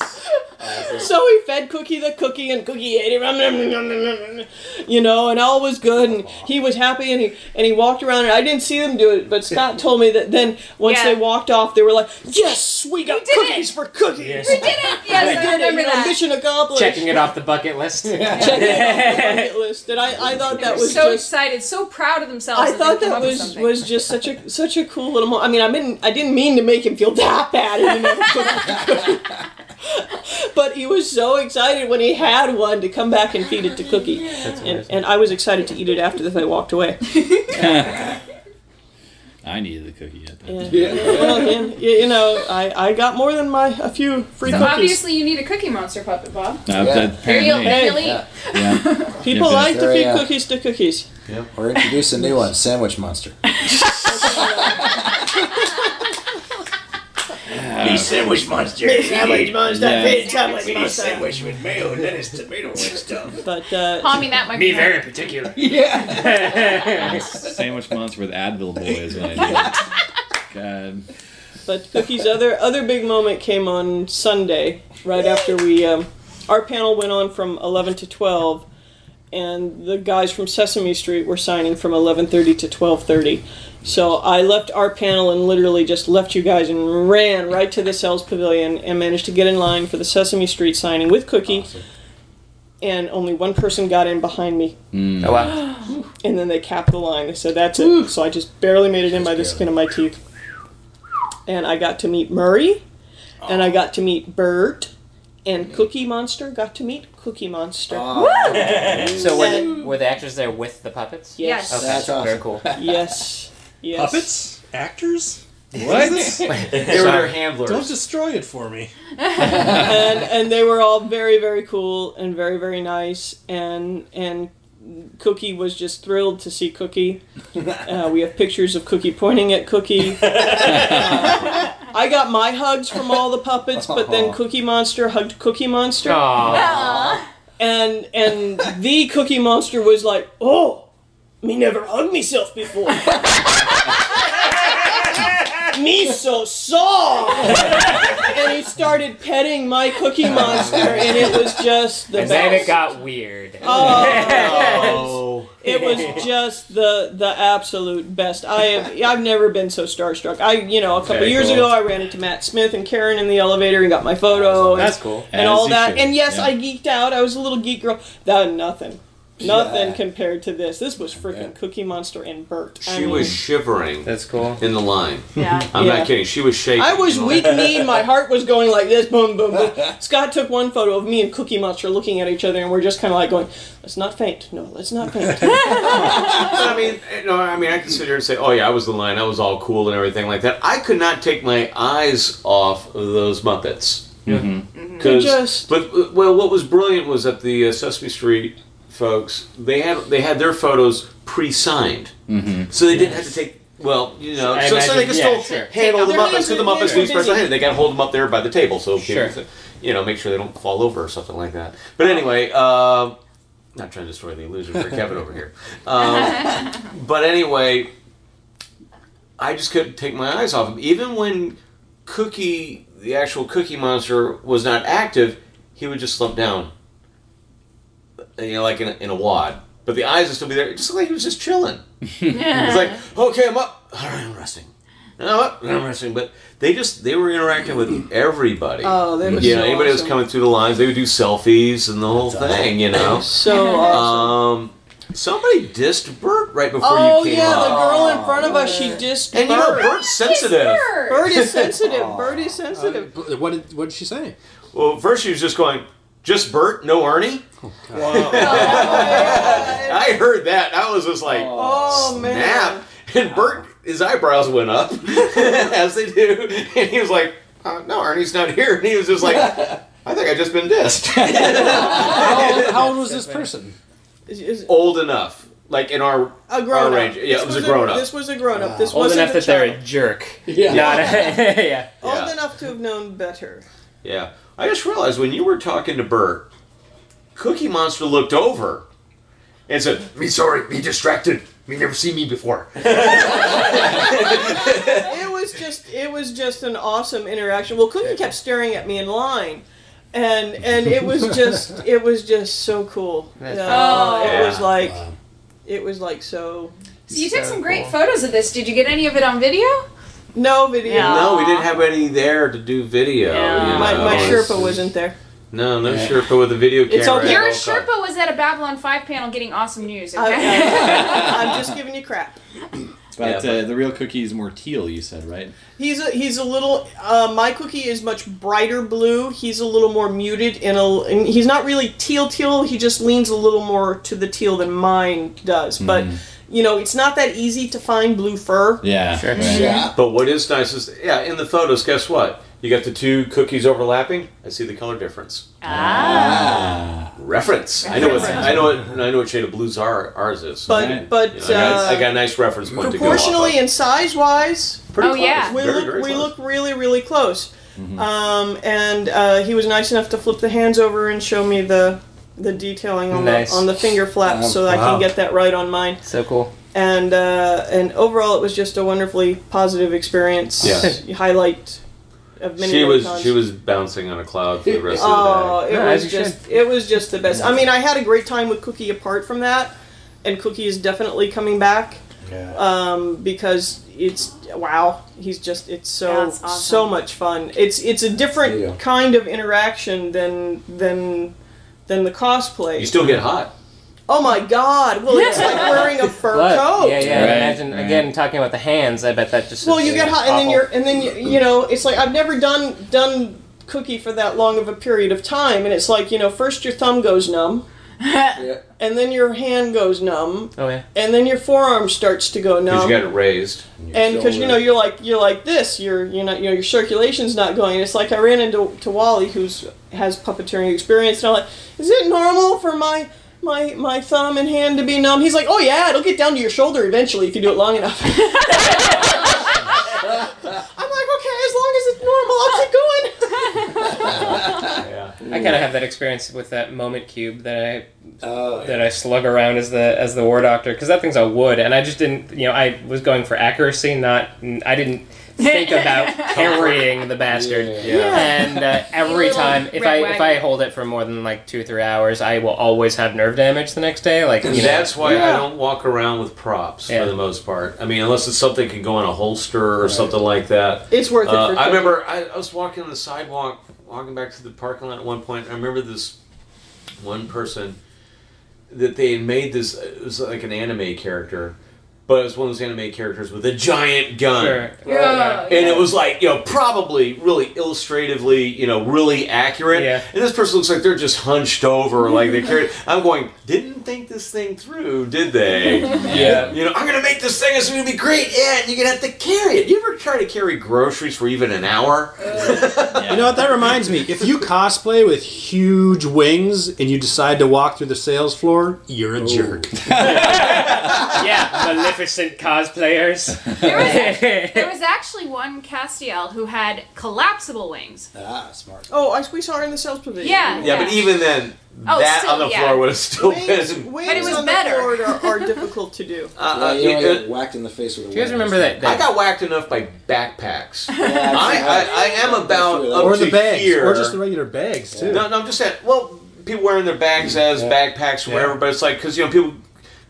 [SPEAKER 7] So he fed Cookie the cookie, and Cookie ate it. You know, and all was good, and he was happy, and he and he walked around, and I didn't see them do it, but Scott told me that then once
[SPEAKER 9] Yeah.
[SPEAKER 7] they walked off, they were like, "Yes, we got
[SPEAKER 9] did
[SPEAKER 7] cookies for cookies."
[SPEAKER 8] Yes.
[SPEAKER 9] We did it! Yes,
[SPEAKER 7] We
[SPEAKER 9] I
[SPEAKER 7] did it.
[SPEAKER 9] remember
[SPEAKER 7] You know,
[SPEAKER 9] that.
[SPEAKER 7] mission accomplished.
[SPEAKER 8] Checking it off the bucket list.
[SPEAKER 7] Checking it off the bucket list, and I, I thought
[SPEAKER 9] They
[SPEAKER 7] that
[SPEAKER 9] were
[SPEAKER 7] was
[SPEAKER 9] so
[SPEAKER 7] just.
[SPEAKER 9] excited, so proud of themselves.
[SPEAKER 7] I thought
[SPEAKER 9] they'd
[SPEAKER 7] that was was just such a such a cool little moment. I mean, I didn't I didn't mean to make him feel that bad, he didn't have a cookie. but he was so excited when he had one to come back and feed it to Cookie, and, and I was excited to eat it after that. I walked away.
[SPEAKER 2] I needed the cookie at that.
[SPEAKER 7] And, well, and, you know, I, I got more than my a few free
[SPEAKER 9] So
[SPEAKER 7] cookies.
[SPEAKER 9] obviously you need a Cookie Monster puppet, Bob.
[SPEAKER 2] Uh,
[SPEAKER 4] Yeah.
[SPEAKER 2] that
[SPEAKER 9] Here
[SPEAKER 2] apparently,
[SPEAKER 9] then.
[SPEAKER 4] Yeah.
[SPEAKER 2] yeah.
[SPEAKER 7] People
[SPEAKER 2] Yeah,
[SPEAKER 7] like to feed cookies to cookies. Yep.
[SPEAKER 4] Or introduce a new one, Sandwich Monster.
[SPEAKER 5] sandwich monster.
[SPEAKER 7] Sandwich monster,
[SPEAKER 2] Yeah.
[SPEAKER 7] feed sandwich monster.
[SPEAKER 5] Sandwich with mayo, and then it's tomato and stuff.
[SPEAKER 7] But uh,
[SPEAKER 9] Palm me that
[SPEAKER 5] Me
[SPEAKER 9] microphone.
[SPEAKER 5] very particular. Yeah.
[SPEAKER 2] Sandwich monster with Advil boys when I did. God.
[SPEAKER 7] But Cookie's other other big moment came on Sunday, right after we um, our panel went on from eleven to twelve, and the guys from Sesame Street were signing from eleven thirty to twelve thirty. So I left our panel and literally just left you guys and ran right to the sales Pavilion and managed to get in line for the Sesame Street signing with Cookie. And only one person got in behind me, mm.
[SPEAKER 8] Oh wow.
[SPEAKER 7] and then they capped the line. They said, "That's it." So I just barely made it in by the skin of my teeth. And I got to meet Murray, and I got to meet Bert, and Cookie Monster got to meet Cookie Monster. Ah.
[SPEAKER 8] So were the, were the actors there with the puppets?
[SPEAKER 7] yes,
[SPEAKER 8] Okay,
[SPEAKER 4] That's awesome.
[SPEAKER 8] very cool.
[SPEAKER 7] yes, yes.
[SPEAKER 5] Puppets? Actors?
[SPEAKER 2] What?
[SPEAKER 3] They were their handlers.
[SPEAKER 5] Don't destroy it for me.
[SPEAKER 7] and and they were all very very cool and very very nice and and Cookie was just thrilled to see Cookie. Uh, we have pictures of Cookie pointing at Cookie. I got my hugs from all the puppets, but then Cookie Monster hugged Cookie Monster,
[SPEAKER 8] Aw.
[SPEAKER 7] and and the Cookie Monster was like, "Oh, me never hugged myself before." me so soft. and he started petting my Cookie Monster, and it was just the
[SPEAKER 8] And
[SPEAKER 7] best.
[SPEAKER 8] then it got weird.
[SPEAKER 3] Oh. oh.
[SPEAKER 7] It was just the the absolute best. I have I've never been so starstruck. I you know a couple
[SPEAKER 2] Very
[SPEAKER 7] years
[SPEAKER 2] cool.
[SPEAKER 7] ago I ran into Matt Smith and Karen in the elevator and got my photo and,
[SPEAKER 8] cool.
[SPEAKER 7] and
[SPEAKER 2] As
[SPEAKER 7] all that.
[SPEAKER 2] should,
[SPEAKER 7] And yes,
[SPEAKER 2] yeah.
[SPEAKER 7] I geeked out. I was a little geek girl. That nothing. Nothing
[SPEAKER 4] Yeah.
[SPEAKER 7] compared to this. This was freaking
[SPEAKER 4] Yeah.
[SPEAKER 7] Cookie Monster and Bert. I
[SPEAKER 3] She
[SPEAKER 7] mean,
[SPEAKER 3] was shivering
[SPEAKER 8] That's cool.
[SPEAKER 3] in the line.
[SPEAKER 9] Yeah.
[SPEAKER 3] I'm
[SPEAKER 7] Yeah.
[SPEAKER 3] not kidding. She was shaking.
[SPEAKER 7] I was weak
[SPEAKER 3] line.
[SPEAKER 7] kneed. My heart was going like this. Boom, boom, boom. Scott took one photo of me and Cookie Monster looking at each other, and we're just kind of like going, "Let's not faint. No, let's not faint."
[SPEAKER 3] I mean, you know, I mean, I can sit here and say, "Oh yeah, I was the line. I was all cool and everything like that." I could not take my eyes off of those Muppets.
[SPEAKER 2] Mm-hmm.
[SPEAKER 3] Because,
[SPEAKER 7] Just-
[SPEAKER 3] but uh, well, what was brilliant was that the uh, Sesame Street folks they had they had their photos pre-signed,
[SPEAKER 2] Mm-hmm.
[SPEAKER 3] so they didn't have to take. Well, you know,
[SPEAKER 8] I
[SPEAKER 3] so, so they
[SPEAKER 8] imagine-
[SPEAKER 3] could
[SPEAKER 8] yeah,
[SPEAKER 3] still
[SPEAKER 8] sure.
[SPEAKER 3] handle the
[SPEAKER 7] Their
[SPEAKER 3] Muppets
[SPEAKER 7] hands
[SPEAKER 3] because the
[SPEAKER 7] are-
[SPEAKER 3] Muppets
[SPEAKER 7] they're
[SPEAKER 3] special hand. They got to hold them up there by the table so
[SPEAKER 8] Sure.
[SPEAKER 3] people, you know, make sure they don't fall over or something like that. But anyway, uh, not trying to destroy the illusion for Kevin over here. Um, but anyway, I just couldn't take my eyes off him. Even when Cookie, the actual Cookie Monster, was not active, he would just slump down, you know, like in a, in a wad. But the eyes would still be there. It just looked like he was just chilling. It's like, okay, I'm up. All right, I'm resting. no, I'm resting. but they just they were interacting with everybody.
[SPEAKER 7] Oh, they were
[SPEAKER 3] you know,
[SPEAKER 7] so
[SPEAKER 3] anybody was coming through the lines, they would do selfies and the whole thing. You know,
[SPEAKER 7] So awesome.
[SPEAKER 3] um, somebody dissed Bert right before
[SPEAKER 7] oh
[SPEAKER 3] you came up.
[SPEAKER 7] Oh yeah,
[SPEAKER 3] up.
[SPEAKER 7] the girl in front of us, she just
[SPEAKER 3] and you know,
[SPEAKER 7] Bert.
[SPEAKER 3] Bert's sensitive.
[SPEAKER 7] Bird is sensitive. Bird is sensitive.
[SPEAKER 5] Uh, what did what did she say?
[SPEAKER 3] Well, first she was just going, just Bert, no Ernie. I heard that. I was just like,
[SPEAKER 7] Oh man.
[SPEAKER 3] And Bert, his eyebrows went up, as they do. And he was like, uh, no, Ernie's not here. And he was just like, I think I just been dissed.
[SPEAKER 5] How old, how old was this person?
[SPEAKER 7] Is- is-
[SPEAKER 3] Old enough. Like in our,
[SPEAKER 7] A grown
[SPEAKER 3] our
[SPEAKER 7] up.
[SPEAKER 3] range. Yeah,
[SPEAKER 7] This
[SPEAKER 3] it was a
[SPEAKER 7] was
[SPEAKER 3] grown up.
[SPEAKER 7] This was a grown up. This
[SPEAKER 8] Old
[SPEAKER 7] wasn't
[SPEAKER 8] enough
[SPEAKER 7] a
[SPEAKER 8] that they're a jerk.
[SPEAKER 5] Yeah.
[SPEAKER 8] Not a, yeah.
[SPEAKER 7] Old
[SPEAKER 3] Yeah.
[SPEAKER 7] enough to have known better.
[SPEAKER 3] Yeah. I just realized when you were talking to Bert, Cookie Monster looked over and said, Me sorry, me distracted. Me never see me before.
[SPEAKER 7] it was just it was just an awesome interaction. Well, Cookie kept staring at me in line. And and it was just it was just so cool.
[SPEAKER 8] That's
[SPEAKER 7] Uh,
[SPEAKER 9] cool.
[SPEAKER 7] It was
[SPEAKER 3] Yeah.
[SPEAKER 7] like it was like so
[SPEAKER 9] So you took
[SPEAKER 8] So
[SPEAKER 9] some great
[SPEAKER 8] cool.
[SPEAKER 9] photos of this. Did you get any of it on video?
[SPEAKER 7] No video.
[SPEAKER 9] Yeah.
[SPEAKER 3] No, we didn't have any there to do video.
[SPEAKER 9] Yeah.
[SPEAKER 3] you
[SPEAKER 7] My,
[SPEAKER 3] know.
[SPEAKER 7] my
[SPEAKER 3] It's-
[SPEAKER 7] Sherpa wasn't there.
[SPEAKER 3] No, no Sherpa with a video camera.
[SPEAKER 7] It's all-
[SPEAKER 9] Your
[SPEAKER 3] all
[SPEAKER 9] Sherpa was at a Babylon 5 panel getting awesome news,
[SPEAKER 7] I,
[SPEAKER 9] okay?
[SPEAKER 7] am just giving you crap.
[SPEAKER 2] But
[SPEAKER 3] Yeah,
[SPEAKER 2] uh, the real cookie is more teal, you said, right?
[SPEAKER 7] He's a, he's a little. Uh, my cookie is much brighter blue. He's a little more muted and, a, and he's not really teal teal. He just leans a little more to the teal than mine does. But you know, it's not that easy to find blue fur.
[SPEAKER 2] Yeah.
[SPEAKER 8] Sure.
[SPEAKER 2] right.
[SPEAKER 4] Yeah.
[SPEAKER 3] But what is nice is, yeah, in the photos, guess what? You got the two cookies overlapping. I see the color difference.
[SPEAKER 2] Ah.
[SPEAKER 3] Reference. I know what I know what I know what shade of blues our, ours is.
[SPEAKER 7] But
[SPEAKER 2] Right.
[SPEAKER 7] but
[SPEAKER 3] You know, I, got,
[SPEAKER 7] uh,
[SPEAKER 3] I got a nice reference point to go
[SPEAKER 7] proportionally
[SPEAKER 3] off of.
[SPEAKER 7] and size wise,
[SPEAKER 3] Pretty
[SPEAKER 9] Oh,
[SPEAKER 3] close.
[SPEAKER 9] yeah.
[SPEAKER 7] we
[SPEAKER 3] Very,
[SPEAKER 7] look
[SPEAKER 3] very
[SPEAKER 7] we
[SPEAKER 3] close.
[SPEAKER 7] look really really close. Um, and uh, he was nice enough to flip the hands over and show me the the detailing on
[SPEAKER 8] Nice.
[SPEAKER 7] the on the finger flaps
[SPEAKER 4] Um,
[SPEAKER 7] so that I can get that right on mine.
[SPEAKER 8] So cool.
[SPEAKER 7] And uh, and overall, it was just a wonderfully positive experience.
[SPEAKER 3] Yeah.
[SPEAKER 7] Highlight of many.
[SPEAKER 3] She was
[SPEAKER 7] cons.
[SPEAKER 3] she was bouncing on a cloud for the rest of
[SPEAKER 7] Oh,
[SPEAKER 3] the day.
[SPEAKER 7] Oh, it
[SPEAKER 8] Yeah,
[SPEAKER 7] was
[SPEAKER 8] as you
[SPEAKER 7] just it was just the best. I mean, I had a great time with Cookie. Apart from that, and Cookie is definitely coming back
[SPEAKER 4] Yeah.
[SPEAKER 7] um, because it's wow. He's just it's so
[SPEAKER 9] Yeah, awesome.
[SPEAKER 7] so much fun. It's it's a different
[SPEAKER 4] Yeah.
[SPEAKER 7] kind of interaction than than than the cosplay.
[SPEAKER 3] You still get hot.
[SPEAKER 7] oh my god! Well, it's like wearing a fur
[SPEAKER 8] But,
[SPEAKER 7] coat.
[SPEAKER 8] yeah, yeah.
[SPEAKER 2] Right,
[SPEAKER 8] Imagine
[SPEAKER 2] right.
[SPEAKER 8] again talking about the hands. I bet that just.
[SPEAKER 7] Well,
[SPEAKER 8] is,
[SPEAKER 7] you get
[SPEAKER 8] yeah,
[SPEAKER 7] hot, and then you're, and then you, you know, it's like I've never done done cookie for that long of a period of time, and it's like you know, first your thumb goes numb,
[SPEAKER 4] Yeah.
[SPEAKER 7] And then your hand goes numb,
[SPEAKER 8] Oh yeah.
[SPEAKER 7] and then your forearm starts to go numb.
[SPEAKER 3] Because you got it raised.
[SPEAKER 7] and because you know you're like you're like this, you're you know you know your circulation's not going. It's like I ran into to Wally, who's has puppeteering experience, and I'm like, is it normal for my my my thumb and hand to be numb? He's like, oh yeah, it'll get down to your shoulder eventually if you do it long enough. I'm like, okay, as long as it's normal, I'll keep going.
[SPEAKER 3] Yeah.
[SPEAKER 8] I kind of have that experience with that moment cube that I
[SPEAKER 4] Oh,
[SPEAKER 8] that I slug around as the as the war doctor because that thing's a wood and I just didn't you know I was going for accuracy not I didn't think about carrying the bastard
[SPEAKER 4] Yeah.
[SPEAKER 8] and uh, every time if
[SPEAKER 9] red
[SPEAKER 8] I if. I hold it for more than like two or three hours I will always have nerve damage the next day like you know
[SPEAKER 3] That's why I don't walk around with props
[SPEAKER 8] Yeah.
[SPEAKER 3] for the most part. I mean, unless it's something that can go in a holster or something like that.
[SPEAKER 7] It's worth it.
[SPEAKER 3] Uh,
[SPEAKER 7] for
[SPEAKER 3] I remember I, I was walking on the sidewalk, walking back to the parking lot at one point. I remember this one person that they had made this. It was like an anime character, but it was one of those anime characters with a giant gun.
[SPEAKER 8] Sure.
[SPEAKER 9] Yeah.
[SPEAKER 3] And it was like, you know, probably really illustratively, you know, really accurate.
[SPEAKER 8] Yeah.
[SPEAKER 3] And this person looks like they're just hunched over, like they carried. I'm going, didn't think this thing through, did they?
[SPEAKER 8] Yeah.
[SPEAKER 3] You know, I'm gonna make this thing. It's gonna be great. Yeah, and you're gonna have to carry it. You ever try to carry groceries for even an hour? Uh.
[SPEAKER 5] You know what? That reminds me. If you cosplay with huge wings and you decide to walk through the sales floor, you're a jerk.
[SPEAKER 8] yeah maleficent cosplayers
[SPEAKER 9] There was, there was actually one Castiel who had collapsible wings.
[SPEAKER 4] Ah, smart.
[SPEAKER 7] Oh, I, we saw her in the sales pavilion.
[SPEAKER 9] Yeah.
[SPEAKER 3] Yeah, but even then,
[SPEAKER 9] Oh,
[SPEAKER 3] that
[SPEAKER 9] still,
[SPEAKER 3] on the
[SPEAKER 9] yeah.
[SPEAKER 3] floor would have still
[SPEAKER 7] Wings,
[SPEAKER 3] been.
[SPEAKER 7] wings
[SPEAKER 9] But it was
[SPEAKER 7] on
[SPEAKER 9] better.
[SPEAKER 7] the floor are, are difficult to do.
[SPEAKER 3] Uh,
[SPEAKER 4] Yeah,
[SPEAKER 3] uh,
[SPEAKER 4] you don't get whacked in the face with a
[SPEAKER 8] do you guys remember that,
[SPEAKER 3] I got whacked enough by backpacks.
[SPEAKER 4] Yeah,
[SPEAKER 3] I, I, I am about up
[SPEAKER 5] or
[SPEAKER 3] to
[SPEAKER 5] the bags,
[SPEAKER 3] here.
[SPEAKER 5] or just the regular bags too.
[SPEAKER 3] No, no, I'm just saying. Well, people wearing their bags as backpacks or
[SPEAKER 4] Yeah.
[SPEAKER 3] whatever, but it's like because you know people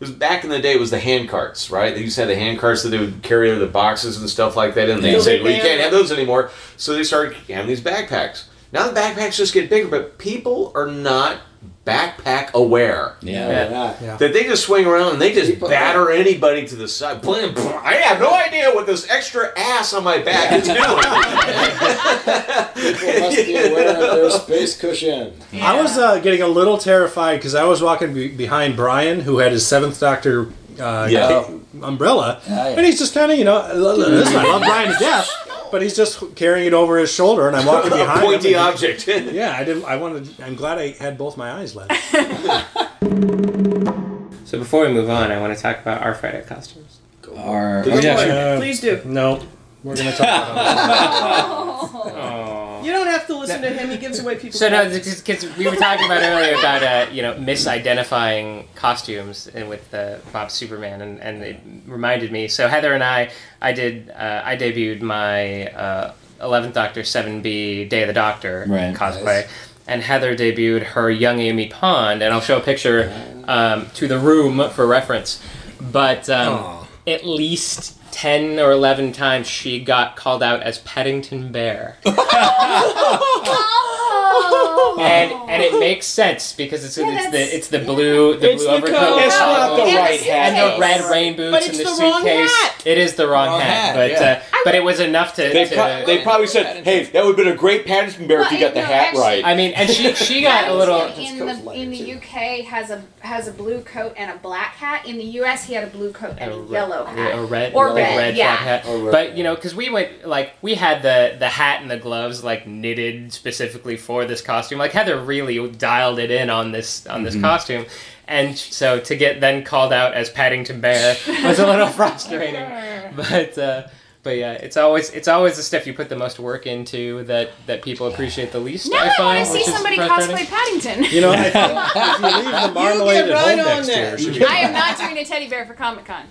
[SPEAKER 3] was back in the day. It was the hand carts, right? They used to have the hand carts that they would carry the boxes and stuff like that, and they
[SPEAKER 7] Yeah.
[SPEAKER 3] said, "Well, you can't have those anymore." So they started having these backpacks. Now the backpacks just get bigger, but people are not backpack aware.
[SPEAKER 2] Yeah.
[SPEAKER 4] Yeah.
[SPEAKER 5] Yeah.
[SPEAKER 3] That they just swing around and they just
[SPEAKER 4] People-
[SPEAKER 3] batter anybody to the side. Blam, blam. I have no idea what this extra ass on my back is doing.
[SPEAKER 4] People must be aware of their space cushion.
[SPEAKER 5] I was uh, getting a little terrified because I was walking be- behind Brian, who had his Seventh Doctor uh,
[SPEAKER 3] Yeah.
[SPEAKER 5] umbrella,
[SPEAKER 4] yeah.
[SPEAKER 5] and he's just kind of, you know, listen, I love Brian to death, but he's just carrying it over his shoulder, and I'm walking
[SPEAKER 3] A
[SPEAKER 5] behind
[SPEAKER 3] pointy
[SPEAKER 5] him. and-
[SPEAKER 3] object.
[SPEAKER 5] Yeah, I didn't. I wanted. I'm glad I had both my eyes left.
[SPEAKER 8] So before we move on, I want to talk about our Friday costumes.
[SPEAKER 2] Our,
[SPEAKER 3] Please
[SPEAKER 2] oh, yeah,
[SPEAKER 3] do.
[SPEAKER 2] sure.
[SPEAKER 5] Uh,
[SPEAKER 7] Please do.
[SPEAKER 5] No, we're gonna talk about.
[SPEAKER 8] Oh.
[SPEAKER 7] You don't have to listen to him. He gives away people's.
[SPEAKER 8] So no,
[SPEAKER 7] costumes.
[SPEAKER 8] because we were talking about earlier about uh, you know misidentifying costumes and with uh, Bob's Superman, and, and it reminded me. So Heather and I, I did, uh, I debuted my uh, Eleventh Doctor Seven B Day of the Doctor
[SPEAKER 2] Right.
[SPEAKER 8] cosplay, and Heather debuted her Young Amy Pond, and I'll show a picture um, to the room for reference. But um, at least. 10 or 11 times she got called out as Paddington Bear.
[SPEAKER 10] Oh.
[SPEAKER 8] and and it makes sense because it's it's the it's the blue the
[SPEAKER 7] It's
[SPEAKER 8] blue
[SPEAKER 7] the
[SPEAKER 8] overcoat
[SPEAKER 7] coat.
[SPEAKER 3] It's not the
[SPEAKER 10] And the
[SPEAKER 3] right hat.
[SPEAKER 8] and the red rain boots
[SPEAKER 7] But
[SPEAKER 8] and the,
[SPEAKER 7] the
[SPEAKER 8] suitcase.
[SPEAKER 7] hat.
[SPEAKER 8] It is the wrong,
[SPEAKER 3] Wrong
[SPEAKER 8] hat,
[SPEAKER 3] hat,
[SPEAKER 8] but
[SPEAKER 3] yeah.
[SPEAKER 8] uh, but it was enough to.
[SPEAKER 3] They,
[SPEAKER 8] to-
[SPEAKER 3] pro- they probably said, "Hey, that would have been a great Paddington Bear if you got the
[SPEAKER 10] No,
[SPEAKER 3] hat
[SPEAKER 10] actually-
[SPEAKER 3] right."
[SPEAKER 8] I mean, and she she got a little.
[SPEAKER 9] in the in the UK has a has a blue coat and a black hat. In the US, he had a blue coat and a, yellow hat.
[SPEAKER 8] yeah, a red,
[SPEAKER 9] Or
[SPEAKER 8] like
[SPEAKER 9] red,
[SPEAKER 8] red
[SPEAKER 9] yeah.
[SPEAKER 8] hat. But you know, because we went like we had the the hat and the gloves like knitted specifically for this costume. Like Heather really dialed it in on this on this costume, and so to get then called out as Paddington Bear was a little frustrating. But uh, but yeah, it's always it's always the stuff you put the most work into that that people appreciate the least.
[SPEAKER 9] Now
[SPEAKER 8] I
[SPEAKER 9] I, want to see somebody cosplay Paddington.
[SPEAKER 5] You know, I think if you leave the marmalade
[SPEAKER 7] get
[SPEAKER 5] at
[SPEAKER 7] right
[SPEAKER 5] home
[SPEAKER 7] on
[SPEAKER 5] next
[SPEAKER 7] that.
[SPEAKER 5] year, it should be
[SPEAKER 9] I am not doing a teddy bear for Comic Con.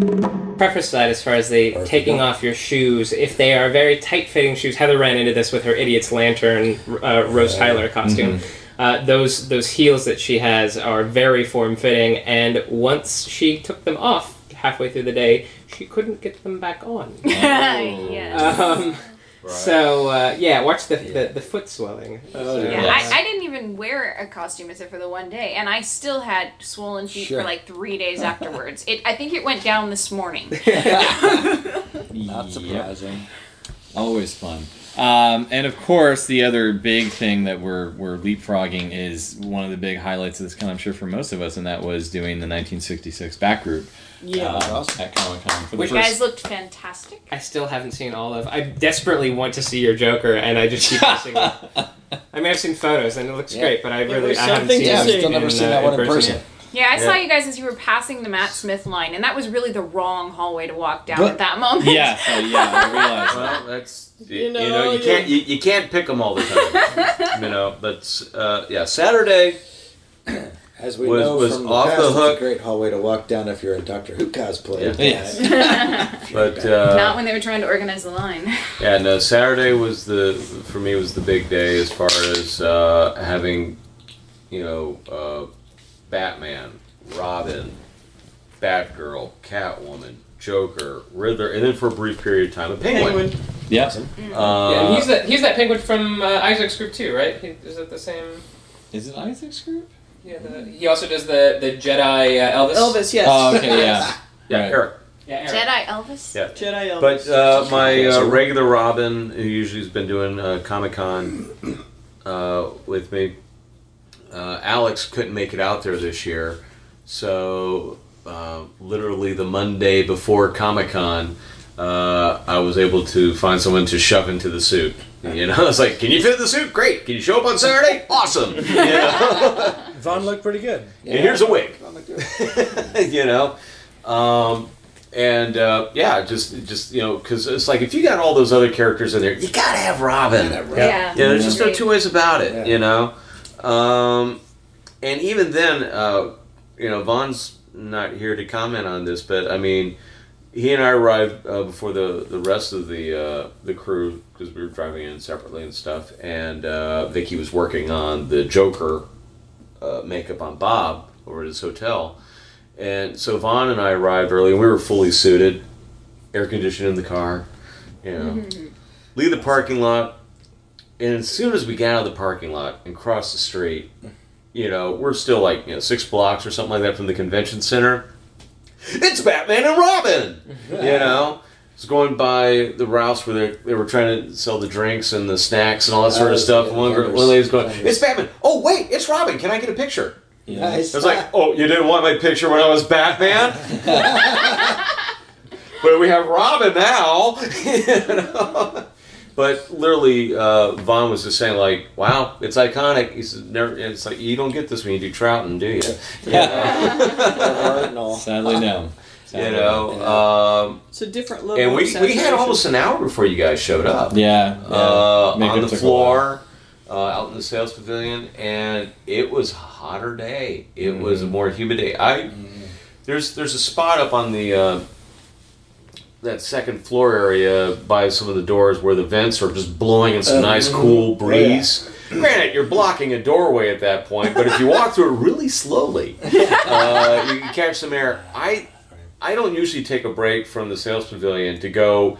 [SPEAKER 8] preface that as far as the taking off your shoes, if they are very tight fitting shoes, Heather ran into this with her idiot's lantern uh, Rose Tyler costume. Uh, those those heels that she has are very form fitting, and once she took them off halfway through the day, she couldn't get them back on.
[SPEAKER 9] yes.
[SPEAKER 8] Um, So uh, yeah, watch the, the the foot swelling.
[SPEAKER 4] Oh,
[SPEAKER 8] So-
[SPEAKER 9] Yeah,
[SPEAKER 2] Yes.
[SPEAKER 9] I, I didn't even wear a costume except for the one day, and I still had swollen feet
[SPEAKER 4] Sure.
[SPEAKER 9] for like three days afterwards. It, I think it went down this morning.
[SPEAKER 4] Not surprising.
[SPEAKER 2] Always fun. Um, and of course, the other big thing that we're we're leapfrogging is one of the big highlights of this con, I'm sure for most of us, and that was doing the 1966 back group
[SPEAKER 7] Yeah.
[SPEAKER 2] uh, at Comic Con
[SPEAKER 8] Which
[SPEAKER 2] first.
[SPEAKER 9] guys looked fantastic.
[SPEAKER 8] I still haven't seen all of. I desperately want to see your Joker, and I just keep missing it. I mean, I've seen photos, and it looks
[SPEAKER 4] Yeah.
[SPEAKER 8] great, but I really I haven't seen.
[SPEAKER 4] Yeah, I've still never
[SPEAKER 8] in,
[SPEAKER 4] seen
[SPEAKER 8] uh,
[SPEAKER 4] that one in
[SPEAKER 8] person
[SPEAKER 4] person.
[SPEAKER 8] yet.
[SPEAKER 9] Yeah, I saw you guys as you were passing the Matt Smith line, and that was really the wrong hallway to walk down
[SPEAKER 4] But-
[SPEAKER 9] at that moment.
[SPEAKER 2] yeah, so yeah, I realized.
[SPEAKER 3] Well, that's you,
[SPEAKER 7] You
[SPEAKER 3] you
[SPEAKER 7] know,
[SPEAKER 3] know, you
[SPEAKER 7] you-
[SPEAKER 3] can't you, you can't pick them all the time. you know, but uh, yeah. Saturday
[SPEAKER 4] As we
[SPEAKER 3] Was-
[SPEAKER 4] know
[SPEAKER 3] was
[SPEAKER 4] from the
[SPEAKER 3] off
[SPEAKER 4] past,
[SPEAKER 3] the
[SPEAKER 4] it's
[SPEAKER 3] hook.
[SPEAKER 4] a great hallway to walk down if you're in Doctor Who cosplay.
[SPEAKER 2] Yes.
[SPEAKER 3] But uh,
[SPEAKER 9] Not when they were trying to organize the line.
[SPEAKER 3] yeah, no. Saturday was the for me was the big day as far as uh, having, you know, uh, Batman, Robin, Batgirl, Catwoman, Joker, Riddler, and then for a brief period of time, a Penguin.
[SPEAKER 7] Penguin.
[SPEAKER 2] Yeah.
[SPEAKER 3] Uh,
[SPEAKER 8] yeah, he's that he's that penguin from uh, Isaac's group too, right? He, is it the same?
[SPEAKER 2] Is it Isaac's group?
[SPEAKER 8] Yeah, the, he also does the the Jedi uh, Elvis.
[SPEAKER 7] Elvis, yes.
[SPEAKER 2] Oh, okay, yeah.
[SPEAKER 3] yeah,
[SPEAKER 2] Right.
[SPEAKER 3] Eric.
[SPEAKER 8] Yeah, Eric.
[SPEAKER 9] Jedi Elvis.
[SPEAKER 3] Yeah.
[SPEAKER 7] Jedi Elvis.
[SPEAKER 3] But uh, my uh, regular Robin, who usually has been doing uh, Comic Con uh, with me, uh, Alex couldn't make it out there this year. So, uh, literally the Monday before Comic Con, uh, I was able to find someone to shove into the suit. You know, it's like, "Can you fit in the suit? Great. Can you show up on Saturday? Awesome." You know?
[SPEAKER 5] Vaughn looked pretty good.
[SPEAKER 3] And here's a wig. Von looked good. You know, um, and uh, yeah, just just you know, because it's like if you got all those other characters in there, you gotta have Robin.
[SPEAKER 9] Yeah.
[SPEAKER 3] Yeah, there's just no two ways about it.
[SPEAKER 4] Yeah.
[SPEAKER 3] You know, um, and even then, uh, you know, Vaughn's not here to comment on this, but I mean. He and I arrived uh, before the, the rest of the uh, the crew because we were driving in separately and stuff. And uh, Vicky was working on the Joker uh, makeup on Bob over at his hotel. And so Vaughn and I arrived early, and we were fully suited, air conditioned in the car, you know, leave the parking lot. And as soon as we got out of the parking lot and crossed the street, you know, we're still like you know six blocks or something like that from the convention center. It's Batman and Robin, you know. It's going by the Ralphs where they, they were trying to sell the drinks and the snacks and all that sort of stuff. And one, girl,
[SPEAKER 4] vendors.
[SPEAKER 3] one lady's going, "It's Batman." Oh wait, it's Robin. Can I get a picture?
[SPEAKER 4] Nice.
[SPEAKER 3] I was like, "Oh, you didn't want my picture when I was Batman." but we have Robin now. you know? But literally, uh, Vaughn was just saying, like, "Wow, it's iconic." He said, "Never." It's like you don't get this when you do Troughton, do you?
[SPEAKER 4] no.
[SPEAKER 2] Sadly, no. Sadly,
[SPEAKER 3] You
[SPEAKER 2] no.
[SPEAKER 3] know. Um,
[SPEAKER 7] It's a different level.
[SPEAKER 3] and
[SPEAKER 7] of
[SPEAKER 3] we we had almost an hour before you guys showed up.
[SPEAKER 2] Yeah. yeah.
[SPEAKER 3] Uh, on the
[SPEAKER 2] took a while.
[SPEAKER 3] floor, uh, out in the sales pavilion, and it was a hotter day. It was
[SPEAKER 2] Mm-hmm.
[SPEAKER 3] a more humid day. I there's there's a spot up on the uh, that second floor area by some of the doors where the vents are just blowing in some
[SPEAKER 4] Uh,
[SPEAKER 3] nice cool
[SPEAKER 4] Oh, yeah.
[SPEAKER 3] breeze. Granted, you're blocking a doorway at that point, but if you walk through it really slowly, uh, you can catch some air. I I don't usually take a break from the sales pavilion to go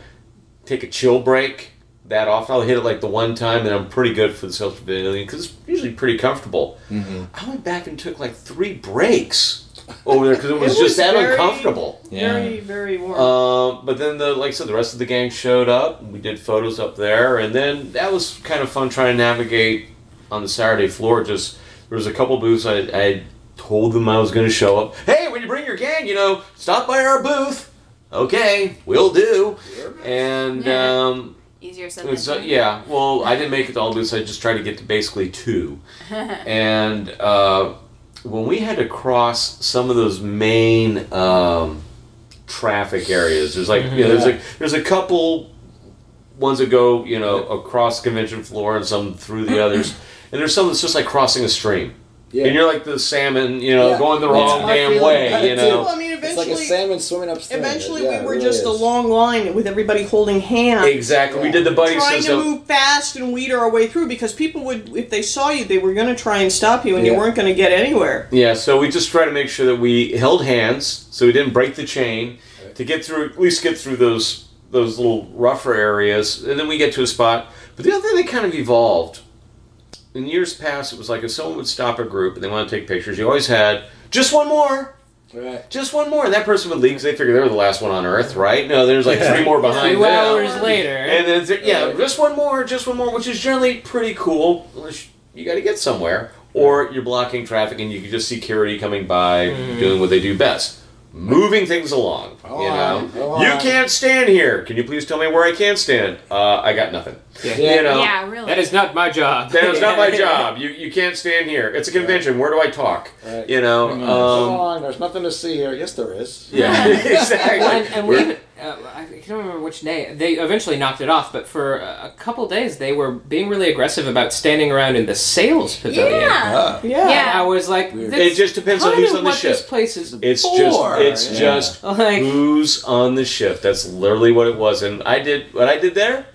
[SPEAKER 3] take a chill break that often. I'll hit it like the one time, and I'm pretty good for the sales pavilion because it's usually pretty comfortable. I went back and took like three breaks over there because it was
[SPEAKER 7] It
[SPEAKER 3] just
[SPEAKER 7] was
[SPEAKER 3] that
[SPEAKER 7] very-
[SPEAKER 3] uncomfortable. Yeah.
[SPEAKER 7] Very, very warm.
[SPEAKER 3] Um, but then the like I said, the rest of the gang showed up. We did photos up there, and then that was kind of fun trying to navigate on the Saturday floor. Just there was a couple booths I, I told them I was going to show up. Hey, when you bring your gang, you know, stop by our booth. Okay, we'll do. And um,
[SPEAKER 9] Easier said than
[SPEAKER 3] uh,
[SPEAKER 9] done.
[SPEAKER 3] yeah, well, I didn't make it to all booths. I just tried to get to basically two. and uh, when we had to cross some of those main um, traffic areas, there's like you know, there's like there's a couple ones that go you know across convention floor and some through the others, and there's some that's just like crossing a stream.
[SPEAKER 4] Yeah.
[SPEAKER 3] And you're like the salmon, you know,
[SPEAKER 4] Yeah.
[SPEAKER 3] going the wrong
[SPEAKER 4] my
[SPEAKER 3] damn
[SPEAKER 4] feeling
[SPEAKER 3] way, you know.
[SPEAKER 7] well, I mean,
[SPEAKER 4] It's like a salmon swimming upstream.
[SPEAKER 7] eventually
[SPEAKER 4] Yeah,
[SPEAKER 7] we were
[SPEAKER 4] really
[SPEAKER 7] just a long line with everybody holding hands.
[SPEAKER 3] Exactly. We did the buddy
[SPEAKER 7] Trying to move fast and weed our way through because people would, if they saw you, they were going to try and stop you, and you weren't going to get anywhere.
[SPEAKER 3] Yeah, so we just try to make sure that we held hands, so we didn't break the chain, to get through at least get through those those little rougher areas, and then we get to a spot. But the other thing that kind of evolved in years past, it was like if someone would stop a group and they want to take pictures, you always had just one more,
[SPEAKER 4] Right.
[SPEAKER 3] just one more, and that person would leave because they figured they were the last one on Earth, right? No, there's like three more behind
[SPEAKER 8] Two
[SPEAKER 3] them.
[SPEAKER 8] hours later.
[SPEAKER 3] And then, there- yeah,
[SPEAKER 4] Right.
[SPEAKER 3] just one more, just one more, which is generally pretty cool. unless You got to get somewhere, or you're blocking traffic, and you can just see security coming by mm-hmm. doing what they do best, moving things along.
[SPEAKER 4] Go
[SPEAKER 3] you know,
[SPEAKER 4] on,
[SPEAKER 3] you
[SPEAKER 4] on.
[SPEAKER 3] can't stand here. Can you please tell me where I can stand? Uh, I got nothing.
[SPEAKER 4] Yeah.
[SPEAKER 3] You know,
[SPEAKER 9] Yeah, really.
[SPEAKER 8] that is not my job.
[SPEAKER 3] that is not my job. You you can't stand here. It's a convention. Where do I talk?
[SPEAKER 4] Right.
[SPEAKER 3] You know.
[SPEAKER 4] Come
[SPEAKER 3] Um,
[SPEAKER 4] on, there's nothing to see here. Yes, there is.
[SPEAKER 3] yeah, exactly.
[SPEAKER 8] And, and we,
[SPEAKER 3] We're-
[SPEAKER 8] uh, I can't remember which day. They eventually knocked it off, but for a couple days they were being really aggressive about standing around in the sales pavilion.
[SPEAKER 10] Yeah.
[SPEAKER 4] Ah.
[SPEAKER 7] Yeah.
[SPEAKER 9] Yeah.
[SPEAKER 8] I was like,
[SPEAKER 3] It just depends on who's on the
[SPEAKER 8] what this
[SPEAKER 3] ship.
[SPEAKER 8] place is
[SPEAKER 3] It's
[SPEAKER 8] for.
[SPEAKER 3] just it's
[SPEAKER 4] Yeah.
[SPEAKER 3] just
[SPEAKER 8] Like-
[SPEAKER 3] who's on the shift. That's literally what it was. And I did what I did there.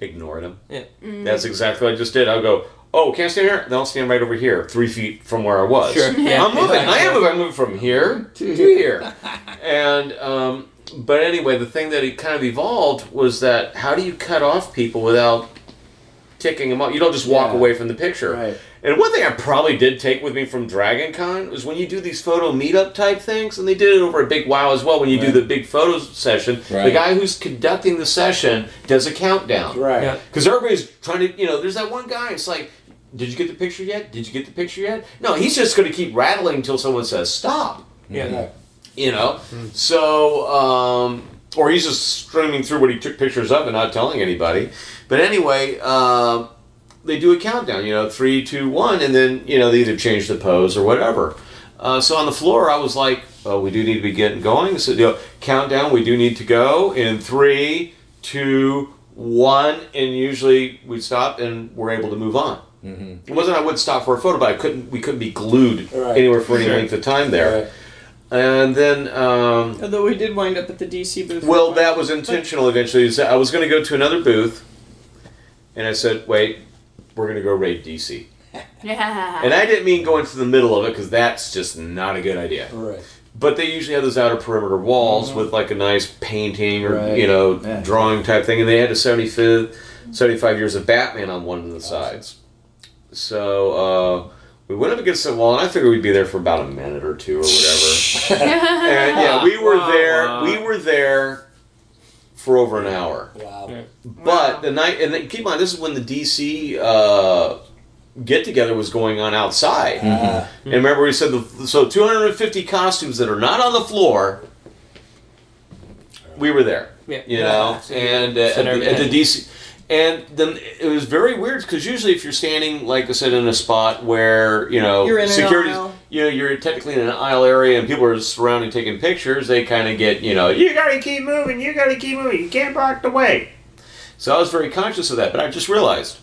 [SPEAKER 3] Ignored him.
[SPEAKER 8] Yeah.
[SPEAKER 3] That's exactly what I just did. I'll go. Oh, can't stand here. Then I'll stand right over here, three feet from where I was.
[SPEAKER 8] Sure. Yeah.
[SPEAKER 3] I'm moving. I am moving. I'm moving from here to here. And um, but anyway, the thing that it kind of evolved was that how do you cut off people without ticking them off? You don't just walk
[SPEAKER 4] Yeah.
[SPEAKER 3] away from the picture.
[SPEAKER 4] Right.
[SPEAKER 3] And one thing I probably did take with me from Dragon Con was when you do these photo meetup type things, and they did it over a big wow as well. When you do the big photo session, the guy who's conducting the session does a countdown.
[SPEAKER 4] Right.
[SPEAKER 8] Yeah.
[SPEAKER 3] Because everybody's trying to, you know, there's that one guy. It's like, did you get the picture yet? Did you get the picture yet? No, he's just going to keep rattling until someone says stop.
[SPEAKER 8] Yeah.
[SPEAKER 4] Yeah.
[SPEAKER 3] You know, so um, or he's just streaming through what he took pictures of and not telling anybody. But anyway, um, they do a countdown. You know, three, two, one, and then you know they either change the pose or whatever. Uh, so on the floor, I was like, "Oh, we do need to be getting going." So you know, countdown. We do need to go in three, two, one, and usually we'd stop and we're able to move on. It wasn't I would stop for a photo, but I couldn't. We couldn't be glued
[SPEAKER 4] Right.
[SPEAKER 3] anywhere for any
[SPEAKER 8] Sure.
[SPEAKER 3] length of time there.
[SPEAKER 4] Right.
[SPEAKER 3] And then, um,
[SPEAKER 7] Although we did wind up at the DC booth.
[SPEAKER 3] well, that was intentional eventually. is that I was going to go to another booth, and I said, wait, we're going to go raid DC.
[SPEAKER 9] Yeah.
[SPEAKER 3] And I didn't mean going to the middle of it because that's just not a good idea.
[SPEAKER 4] Right.
[SPEAKER 3] But they usually have those outer perimeter walls with like a nice painting or
[SPEAKER 4] Right.
[SPEAKER 3] you know
[SPEAKER 4] Yeah.
[SPEAKER 3] drawing type thing, and they had a 75, 75 years of Batman on one of the sides. So uh, we went up against the wall, and I figured we'd be there for about a minute or two or whatever. and yeah, we were
[SPEAKER 6] Wow,
[SPEAKER 3] there.
[SPEAKER 6] wow.
[SPEAKER 3] We were there for over an hour.
[SPEAKER 4] Wow.
[SPEAKER 3] But the night, and keep in mind, this is when the DC uh, get together was going on outside.
[SPEAKER 4] Uh,
[SPEAKER 3] And remember, we said the, so 250 costumes that are not on the floor. We were there,
[SPEAKER 8] Yeah.
[SPEAKER 3] you know, and uh, at, the, at the. DC, and then it was very weird because usually if you're standing, like I said, in a spot where you know
[SPEAKER 7] You're in
[SPEAKER 3] security, you know, you're technically in an aisle area and people are surrounding taking pictures, they kind of get, you know, you gotta keep moving, you gotta keep moving, you can't block the way. So I was very conscious of that, but I just realized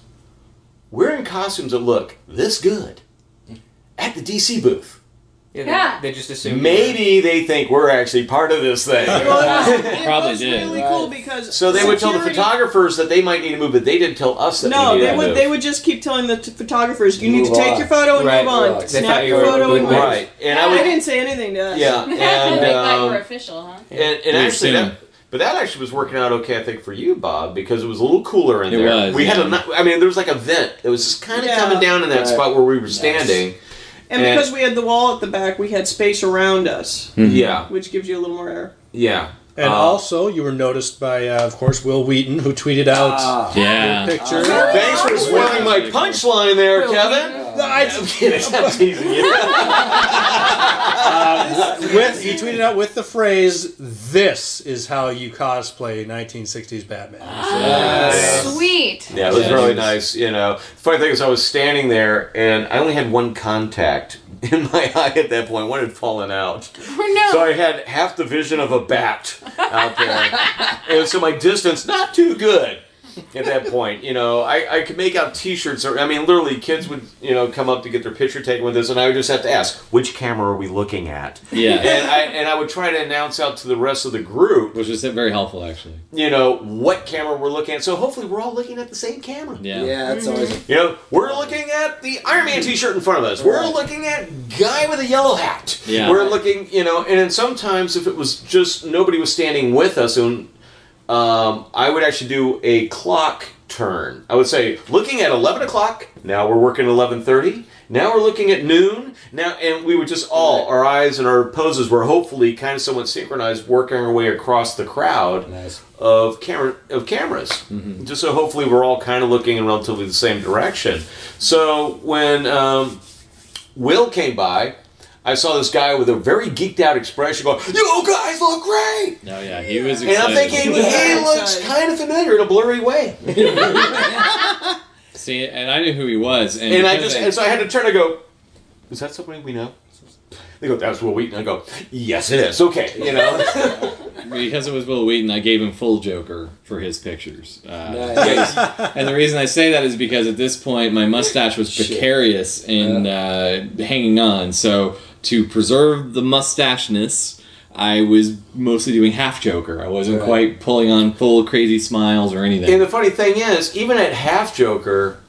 [SPEAKER 3] we're in costumes that look this good at the DC booth.
[SPEAKER 8] Yeah.
[SPEAKER 9] Yeah.
[SPEAKER 8] They, they just assume.
[SPEAKER 3] Maybe they think we're actually part of this thing.
[SPEAKER 7] Well, it was, it
[SPEAKER 2] Probably
[SPEAKER 7] was
[SPEAKER 2] did.
[SPEAKER 7] really
[SPEAKER 4] Right.
[SPEAKER 7] cool because
[SPEAKER 3] so they would tell the photographers that they might need to move, but they didn't tell us that
[SPEAKER 7] No,
[SPEAKER 3] we
[SPEAKER 7] they would.
[SPEAKER 3] move.
[SPEAKER 7] They would just keep telling the t- photographers, "You need to
[SPEAKER 4] Move
[SPEAKER 7] take
[SPEAKER 4] on.
[SPEAKER 7] your photo and
[SPEAKER 8] Right,
[SPEAKER 7] move on.
[SPEAKER 4] right.
[SPEAKER 7] Snap your
[SPEAKER 8] were
[SPEAKER 7] photo and
[SPEAKER 8] moving.
[SPEAKER 7] move."
[SPEAKER 3] right, and I
[SPEAKER 7] I
[SPEAKER 3] would,
[SPEAKER 7] didn't say anything to us.
[SPEAKER 3] yeah,
[SPEAKER 9] they
[SPEAKER 3] and
[SPEAKER 9] thought you
[SPEAKER 3] um,
[SPEAKER 9] were official, huh?
[SPEAKER 3] And, and
[SPEAKER 2] We
[SPEAKER 3] actually, that, but that actually was working out okay, I think, for you, Bob, because it was a little cooler in
[SPEAKER 2] It
[SPEAKER 3] there.
[SPEAKER 2] was,
[SPEAKER 3] we had
[SPEAKER 2] yeah.
[SPEAKER 3] a, ni- I mean, there was like a vent that was just kind of
[SPEAKER 7] Yeah.
[SPEAKER 3] coming down in that
[SPEAKER 4] Right.
[SPEAKER 3] spot where we were
[SPEAKER 4] Nice.
[SPEAKER 3] Standing.
[SPEAKER 7] And
[SPEAKER 3] And-
[SPEAKER 7] because we had the wall at the back, we had space around us,
[SPEAKER 3] Yeah,
[SPEAKER 7] which gives you a little more air.
[SPEAKER 3] yeah.
[SPEAKER 5] And
[SPEAKER 3] Uh,
[SPEAKER 5] also, you were noticed by, uh, of course, Wil Wheaton, who tweeted out
[SPEAKER 4] Ah.
[SPEAKER 2] Yeah.
[SPEAKER 5] your picture.
[SPEAKER 3] Thanks for spoiling my punchline there, Kevin.
[SPEAKER 5] I-
[SPEAKER 3] I'm kidding. I'm teasing you.
[SPEAKER 5] with he tweeted out with the phrase, "This is how you cosplay 1960s Batman."
[SPEAKER 9] Ah, sweet.
[SPEAKER 3] Yeah, it was
[SPEAKER 2] Yeah.
[SPEAKER 3] really nice. You know, the funny thing is, I was standing there and I only had one contact in my eye at that point. One had fallen out.
[SPEAKER 9] Oh no.
[SPEAKER 3] So I had half the vision of a bat out there. and so my distance, not too good at that point. You know, I, I could make out t shirts, or I mean, literally, kids would, you know, come up to get their picture taken with this, and I would just have to ask, which camera are we looking at?
[SPEAKER 2] Yeah.
[SPEAKER 3] And I, and I would try to announce out to the rest of the group,
[SPEAKER 2] Which was very helpful, actually.
[SPEAKER 3] you know, what camera we're looking at. So hopefully, we're all looking at the same camera.
[SPEAKER 2] Yeah.
[SPEAKER 4] Yeah, it's always a
[SPEAKER 3] You know, we're looking at the Iron Man T-shirt in front of us. We're looking at guy with a yellow hat.
[SPEAKER 2] Yeah.
[SPEAKER 3] We're looking, you know, and then sometimes if it was just nobody was standing with us, and um, I would actually do a clock turn. I would say, looking at eleven o'clock. Now we're working eleven thirty. Now we're looking at noon. Now, and we would just all our eyes and our poses were hopefully kind of somewhat synchronized, working our way across the crowd
[SPEAKER 4] nice.
[SPEAKER 3] of camera of cameras, just so hopefully we're all kind of looking in relatively the same direction. So when um, Will came by, I saw this guy with a very geeked out expression, going, "You guys look great,"
[SPEAKER 2] No, yeah, he was
[SPEAKER 3] and
[SPEAKER 2] excited.
[SPEAKER 3] I'm thinking
[SPEAKER 7] Yeah.
[SPEAKER 3] he looks
[SPEAKER 7] Excited.
[SPEAKER 3] kind of familiar in a blurry way,
[SPEAKER 2] See, and I knew who he was, and,
[SPEAKER 3] and I
[SPEAKER 2] because
[SPEAKER 3] just and so I had to turn and go, "Is that somebody we know?" They go, "That's Wil Wheaton." I go, "Yes, it is." Okay, you know.
[SPEAKER 2] because it was Wil Wheaton, I gave him full Joker for his pictures. Uh,
[SPEAKER 4] Nice.
[SPEAKER 2] and the reason I say that is because at this point my mustache was precarious in uh, hanging on. So to preserve the mustacheness, I was mostly doing half Joker. I wasn't
[SPEAKER 4] Right.
[SPEAKER 2] quite pulling on full crazy smiles or anything.
[SPEAKER 3] and the funny thing is, even at half Joker,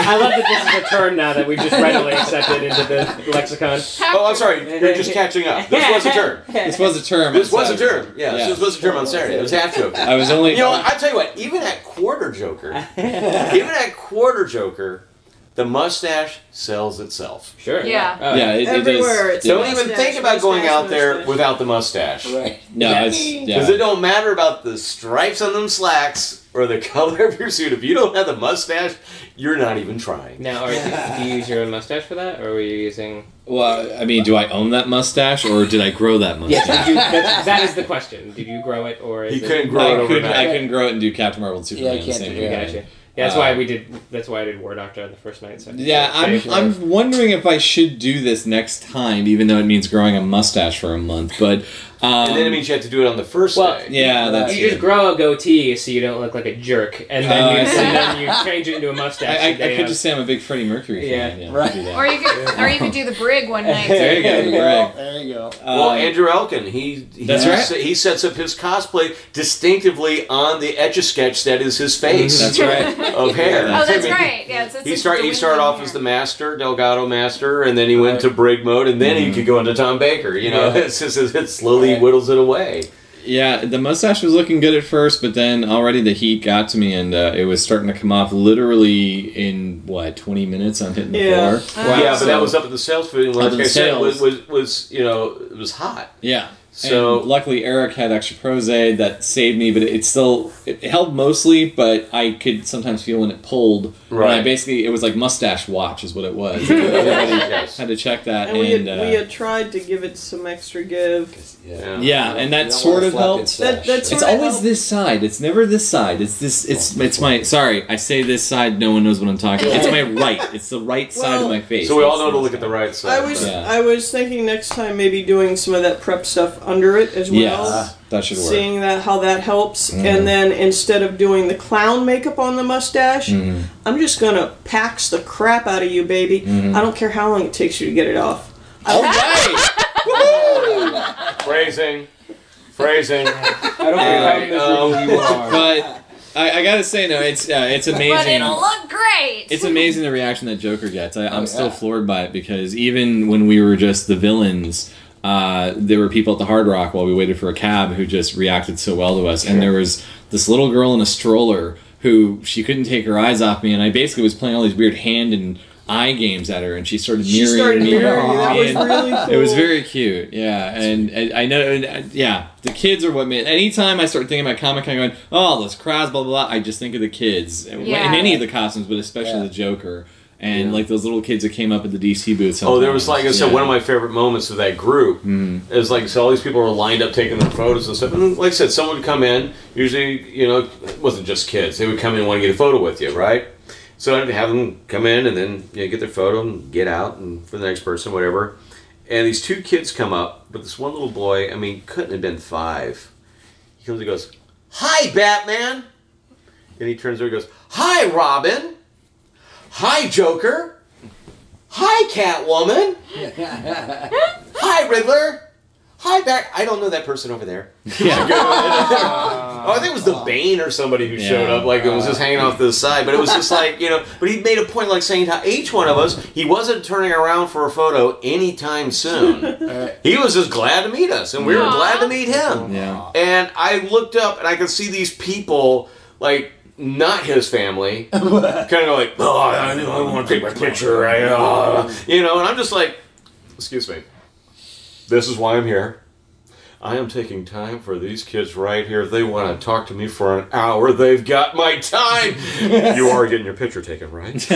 [SPEAKER 8] I love that this is a term now that we've just readily accepted into the lexicon.
[SPEAKER 3] oh, I'm sorry, you're just catching up. This was a term.
[SPEAKER 2] this was a term.
[SPEAKER 3] This
[SPEAKER 2] on
[SPEAKER 3] was a term. Yeah, this was a term on Saturday. It was half Joker.
[SPEAKER 2] I was only.
[SPEAKER 3] You know, I tell you what. Even at quarter Joker, even at quarter Joker, the mustache sells itself.
[SPEAKER 8] Sure.
[SPEAKER 9] Yeah.
[SPEAKER 8] Oh,
[SPEAKER 2] yeah, it, it
[SPEAKER 7] Everywhere,
[SPEAKER 2] does.
[SPEAKER 7] it's.
[SPEAKER 3] Don't even think about going
[SPEAKER 7] mustache,
[SPEAKER 3] out there without the mustache.
[SPEAKER 4] Right.
[SPEAKER 2] No, it's yeah.
[SPEAKER 3] Because it don't matter about the stripes on them slacks or the color of your suit. If you don't have the mustache, you're not even trying.
[SPEAKER 8] Now, are, do you use your own mustache for that, or were you using?
[SPEAKER 2] Well, I mean, do I own that mustache or did I grow that mustache?
[SPEAKER 8] Yes. You, that, that is the question. Did you grow it, or is
[SPEAKER 3] He couldn't grow it
[SPEAKER 2] I couldn't. I couldn't grow it and do Captain Marvel and Superman
[SPEAKER 4] Yeah,
[SPEAKER 2] the
[SPEAKER 4] can't
[SPEAKER 2] same
[SPEAKER 4] do
[SPEAKER 2] way.
[SPEAKER 8] Gotcha. Yeah, that's
[SPEAKER 2] Uh,
[SPEAKER 8] why we did. That's why I did War Doctor on the first night. So
[SPEAKER 2] Yeah, I'm,
[SPEAKER 8] Finish.
[SPEAKER 2] I'm wondering if I should do this next time, even though it means growing a mustache for a month. But Um,
[SPEAKER 3] and then it means you have to do it on the first
[SPEAKER 8] Well,
[SPEAKER 3] day.
[SPEAKER 2] Yeah, that's
[SPEAKER 8] you just grow a goatee so you don't look like a jerk, and then,
[SPEAKER 2] Oh,
[SPEAKER 8] you, and then you change it into a mustache.
[SPEAKER 2] I, I, I could
[SPEAKER 8] of.
[SPEAKER 2] just say I'm a big Freddie Mercury fan.
[SPEAKER 8] Yeah.
[SPEAKER 2] Yeah,
[SPEAKER 4] Right.
[SPEAKER 9] Or you could, or you could do the brig one night.
[SPEAKER 2] There you go, Greg.
[SPEAKER 4] There you go.
[SPEAKER 3] Um, well,
[SPEAKER 2] Um,
[SPEAKER 3] Andrew Elkin, he he,
[SPEAKER 2] That's right.
[SPEAKER 3] he sets up his cosplay distinctively on the etch a sketch that is his face mm-hmm,
[SPEAKER 2] That's right.
[SPEAKER 3] of hair.
[SPEAKER 9] Oh, that's
[SPEAKER 3] I mean,
[SPEAKER 9] right. Yeah, it's, it's
[SPEAKER 3] He start he started off
[SPEAKER 9] hair.
[SPEAKER 3] as the master, Delgado master, and then he went to brig mode, and then he mm-hmm. could go into Tom Baker. You know,
[SPEAKER 4] Yeah.
[SPEAKER 3] it's just it slowly
[SPEAKER 4] Right.
[SPEAKER 3] whittles it away.
[SPEAKER 2] Yeah, the mustache was looking good at first, but then already the heat got to me, and uh, it was starting to come off literally in what twenty minutes on hitting the
[SPEAKER 7] Yeah.
[SPEAKER 2] floor.
[SPEAKER 9] Wow.
[SPEAKER 3] Yeah, but
[SPEAKER 2] So-
[SPEAKER 3] that was up at the sales footing.
[SPEAKER 2] Up
[SPEAKER 3] Like
[SPEAKER 2] the
[SPEAKER 3] I said, was,
[SPEAKER 2] sales.
[SPEAKER 3] was was you know it was hot.
[SPEAKER 2] yeah.
[SPEAKER 3] So-
[SPEAKER 2] and luckily Eric had extra Prozac that saved me, but it still it held mostly, but I could sometimes feel when it pulled. And I basically it was like mustache watch is what it was.
[SPEAKER 3] Yes.
[SPEAKER 2] had to check that,
[SPEAKER 7] And
[SPEAKER 2] and,
[SPEAKER 7] we had,
[SPEAKER 2] uh,
[SPEAKER 7] we had tried to give it some extra give.
[SPEAKER 3] Yeah.
[SPEAKER 2] yeah, and that
[SPEAKER 4] don't
[SPEAKER 2] sort of helped.
[SPEAKER 4] sash.
[SPEAKER 7] That- that's-
[SPEAKER 2] It's
[SPEAKER 7] Sort of
[SPEAKER 2] always
[SPEAKER 7] helped.
[SPEAKER 2] this side. It's never this side. It's this. It's it's my. Sorry, I say this side. No one knows what I'm talking. About. It's my right. It's the right side of my face.
[SPEAKER 3] So we all know to look at the right side.
[SPEAKER 7] I was
[SPEAKER 2] Yeah.
[SPEAKER 7] I was thinking next time maybe doing some of that prep stuff under it as well.
[SPEAKER 2] Yes, that should work.
[SPEAKER 7] Seeing that how that helps,
[SPEAKER 2] Mhm.
[SPEAKER 7] and then instead of doing the clown makeup on the mustache,
[SPEAKER 2] Mhm.
[SPEAKER 7] I'm just gonna pax the crap out of you, baby.
[SPEAKER 2] Mhm.
[SPEAKER 7] I don't care how long it takes you to get it off.
[SPEAKER 2] All right.
[SPEAKER 3] phrasing, phrasing.
[SPEAKER 6] I don't
[SPEAKER 3] All
[SPEAKER 6] care
[SPEAKER 3] right,
[SPEAKER 6] how miserable
[SPEAKER 3] um,
[SPEAKER 6] you are.
[SPEAKER 2] but I, I gotta say no. It's uh, it's amazing.
[SPEAKER 9] But it'll look great.
[SPEAKER 2] It's amazing the reaction that Joker gets. I, I'm
[SPEAKER 4] Oh,
[SPEAKER 2] still floored by it because even when we were just the villains, uh, there were people at the Hard Rock while we waited for a cab who just reacted so well to us. And there was this little girl in a stroller who she couldn't take her eyes off me, and I basically was playing all these weird hand and eye games at her, and she started
[SPEAKER 7] She
[SPEAKER 2] mirroring
[SPEAKER 7] started
[SPEAKER 2] me.
[SPEAKER 7] mirroring. That was really cool.
[SPEAKER 2] It was very cute, yeah. And, and I know, and, uh, yeah, the kids are what made. Anytime I start thinking about Comic Con, going, oh, those crowds, blah blah blah, I just think of the kids in any of the costumes, but especially
[SPEAKER 4] Yeah.
[SPEAKER 2] the Joker and like those little kids that came up at the DC booth.
[SPEAKER 3] Oh, there was like I said,
[SPEAKER 2] Yeah.
[SPEAKER 3] one of my favorite moments of that group
[SPEAKER 2] Mm.
[SPEAKER 3] is like so all these people were lined up taking their photos and stuff. And like I said, someone would come in. Usually, you know, it wasn't just kids. They would come in and want to get a photo with you, right? So I'd have them come in and then you know, get their photo and get out and for the next person, whatever. And these two kids come up, but this one little boy, I mean, couldn't have been five. He comes and goes, "Hi, Batman." And he turns over and goes, "Hi, Robin." "Hi, Joker." "Hi, Catwoman." "Hi, Riddler." "Hi, back. I don't know that person over there. Yeah. oh, I think it was the Bane or somebody who showed up, like it was just hanging off to the side. But it was just like you know. But he made a point, like saying to each one of us, he wasn't turning around for a photo anytime soon. he was just glad to meet us, and we were
[SPEAKER 9] Aw.
[SPEAKER 3] glad to meet him.
[SPEAKER 2] Yeah.
[SPEAKER 3] And I looked up and I could see these people, like, not his family, kind of like, oh, I, I want to take my picture. I, uh, you know, and I'm just like, excuse me. This is why I'm here. I am taking time for these kids right here. They want to talk to me for an hour, they've got my time. you are getting your picture taken, right?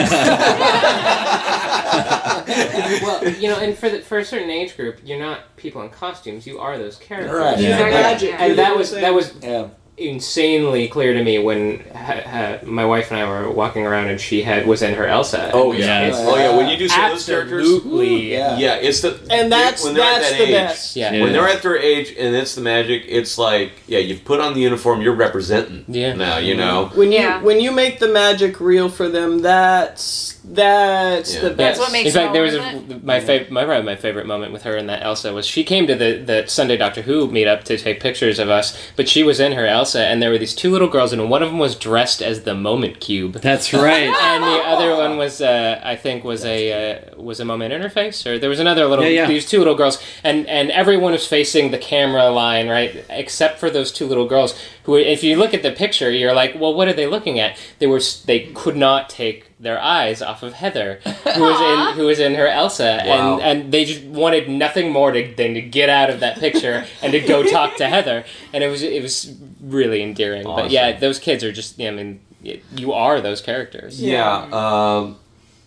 [SPEAKER 8] well, you know, and for the, for a certain age group, you're not people in costumes. You are those characters.
[SPEAKER 4] Right.
[SPEAKER 7] She's
[SPEAKER 2] Yeah.
[SPEAKER 7] like magic.
[SPEAKER 8] And that was that was
[SPEAKER 4] Yeah.
[SPEAKER 8] Insanely clear to me when ha, ha, my wife and I were walking around and she had was in her Elsa.
[SPEAKER 3] Oh,
[SPEAKER 2] yeah.
[SPEAKER 8] It's
[SPEAKER 3] Oh, yeah. When you do some of those characters,
[SPEAKER 8] absolutely.
[SPEAKER 4] Yeah.
[SPEAKER 3] yeah, it's the.
[SPEAKER 7] and that's
[SPEAKER 3] when they're at
[SPEAKER 7] that's
[SPEAKER 3] that
[SPEAKER 7] the
[SPEAKER 3] age,
[SPEAKER 7] best.
[SPEAKER 8] Yeah.
[SPEAKER 2] Yeah.
[SPEAKER 3] When they're at their age and it's the magic, it's like, yeah, you've put on the uniform, you're representing.
[SPEAKER 8] Yeah.
[SPEAKER 3] Now, you know.
[SPEAKER 7] When you
[SPEAKER 9] Yeah.
[SPEAKER 7] when you make the magic real for them, that's that's
[SPEAKER 3] Yeah.
[SPEAKER 7] the
[SPEAKER 9] That's
[SPEAKER 7] best.
[SPEAKER 9] what makes
[SPEAKER 8] In fact, there was a, my fav- my probably my favorite moment with her and that Elsa was she came to the the Sunday Doctor Who meetup to take pictures of us, but she was in her Elsa, and there were these two little girls, and one of them was dressed as the Moment Cube.
[SPEAKER 2] That's right.
[SPEAKER 8] and the other one was, uh, I think, was a uh, was a moment interface, or there was another little.
[SPEAKER 2] Yeah, yeah.
[SPEAKER 8] These two little girls, and and everyone was facing the camera line, right, except for those two little girls. Who, if you look at the picture, you're like, well, what are they looking at? They were, they could not take their eyes off of Heather, who was in who was in her Elsa,
[SPEAKER 3] Wow.
[SPEAKER 8] and and they just wanted nothing more to, than to get out of that picture and to go talk to Heather, and it was it was really endearing. But yeah,
[SPEAKER 3] Awesome.
[SPEAKER 8] those kids are just, I mean, y- you are those characters.
[SPEAKER 3] Yeah. Um,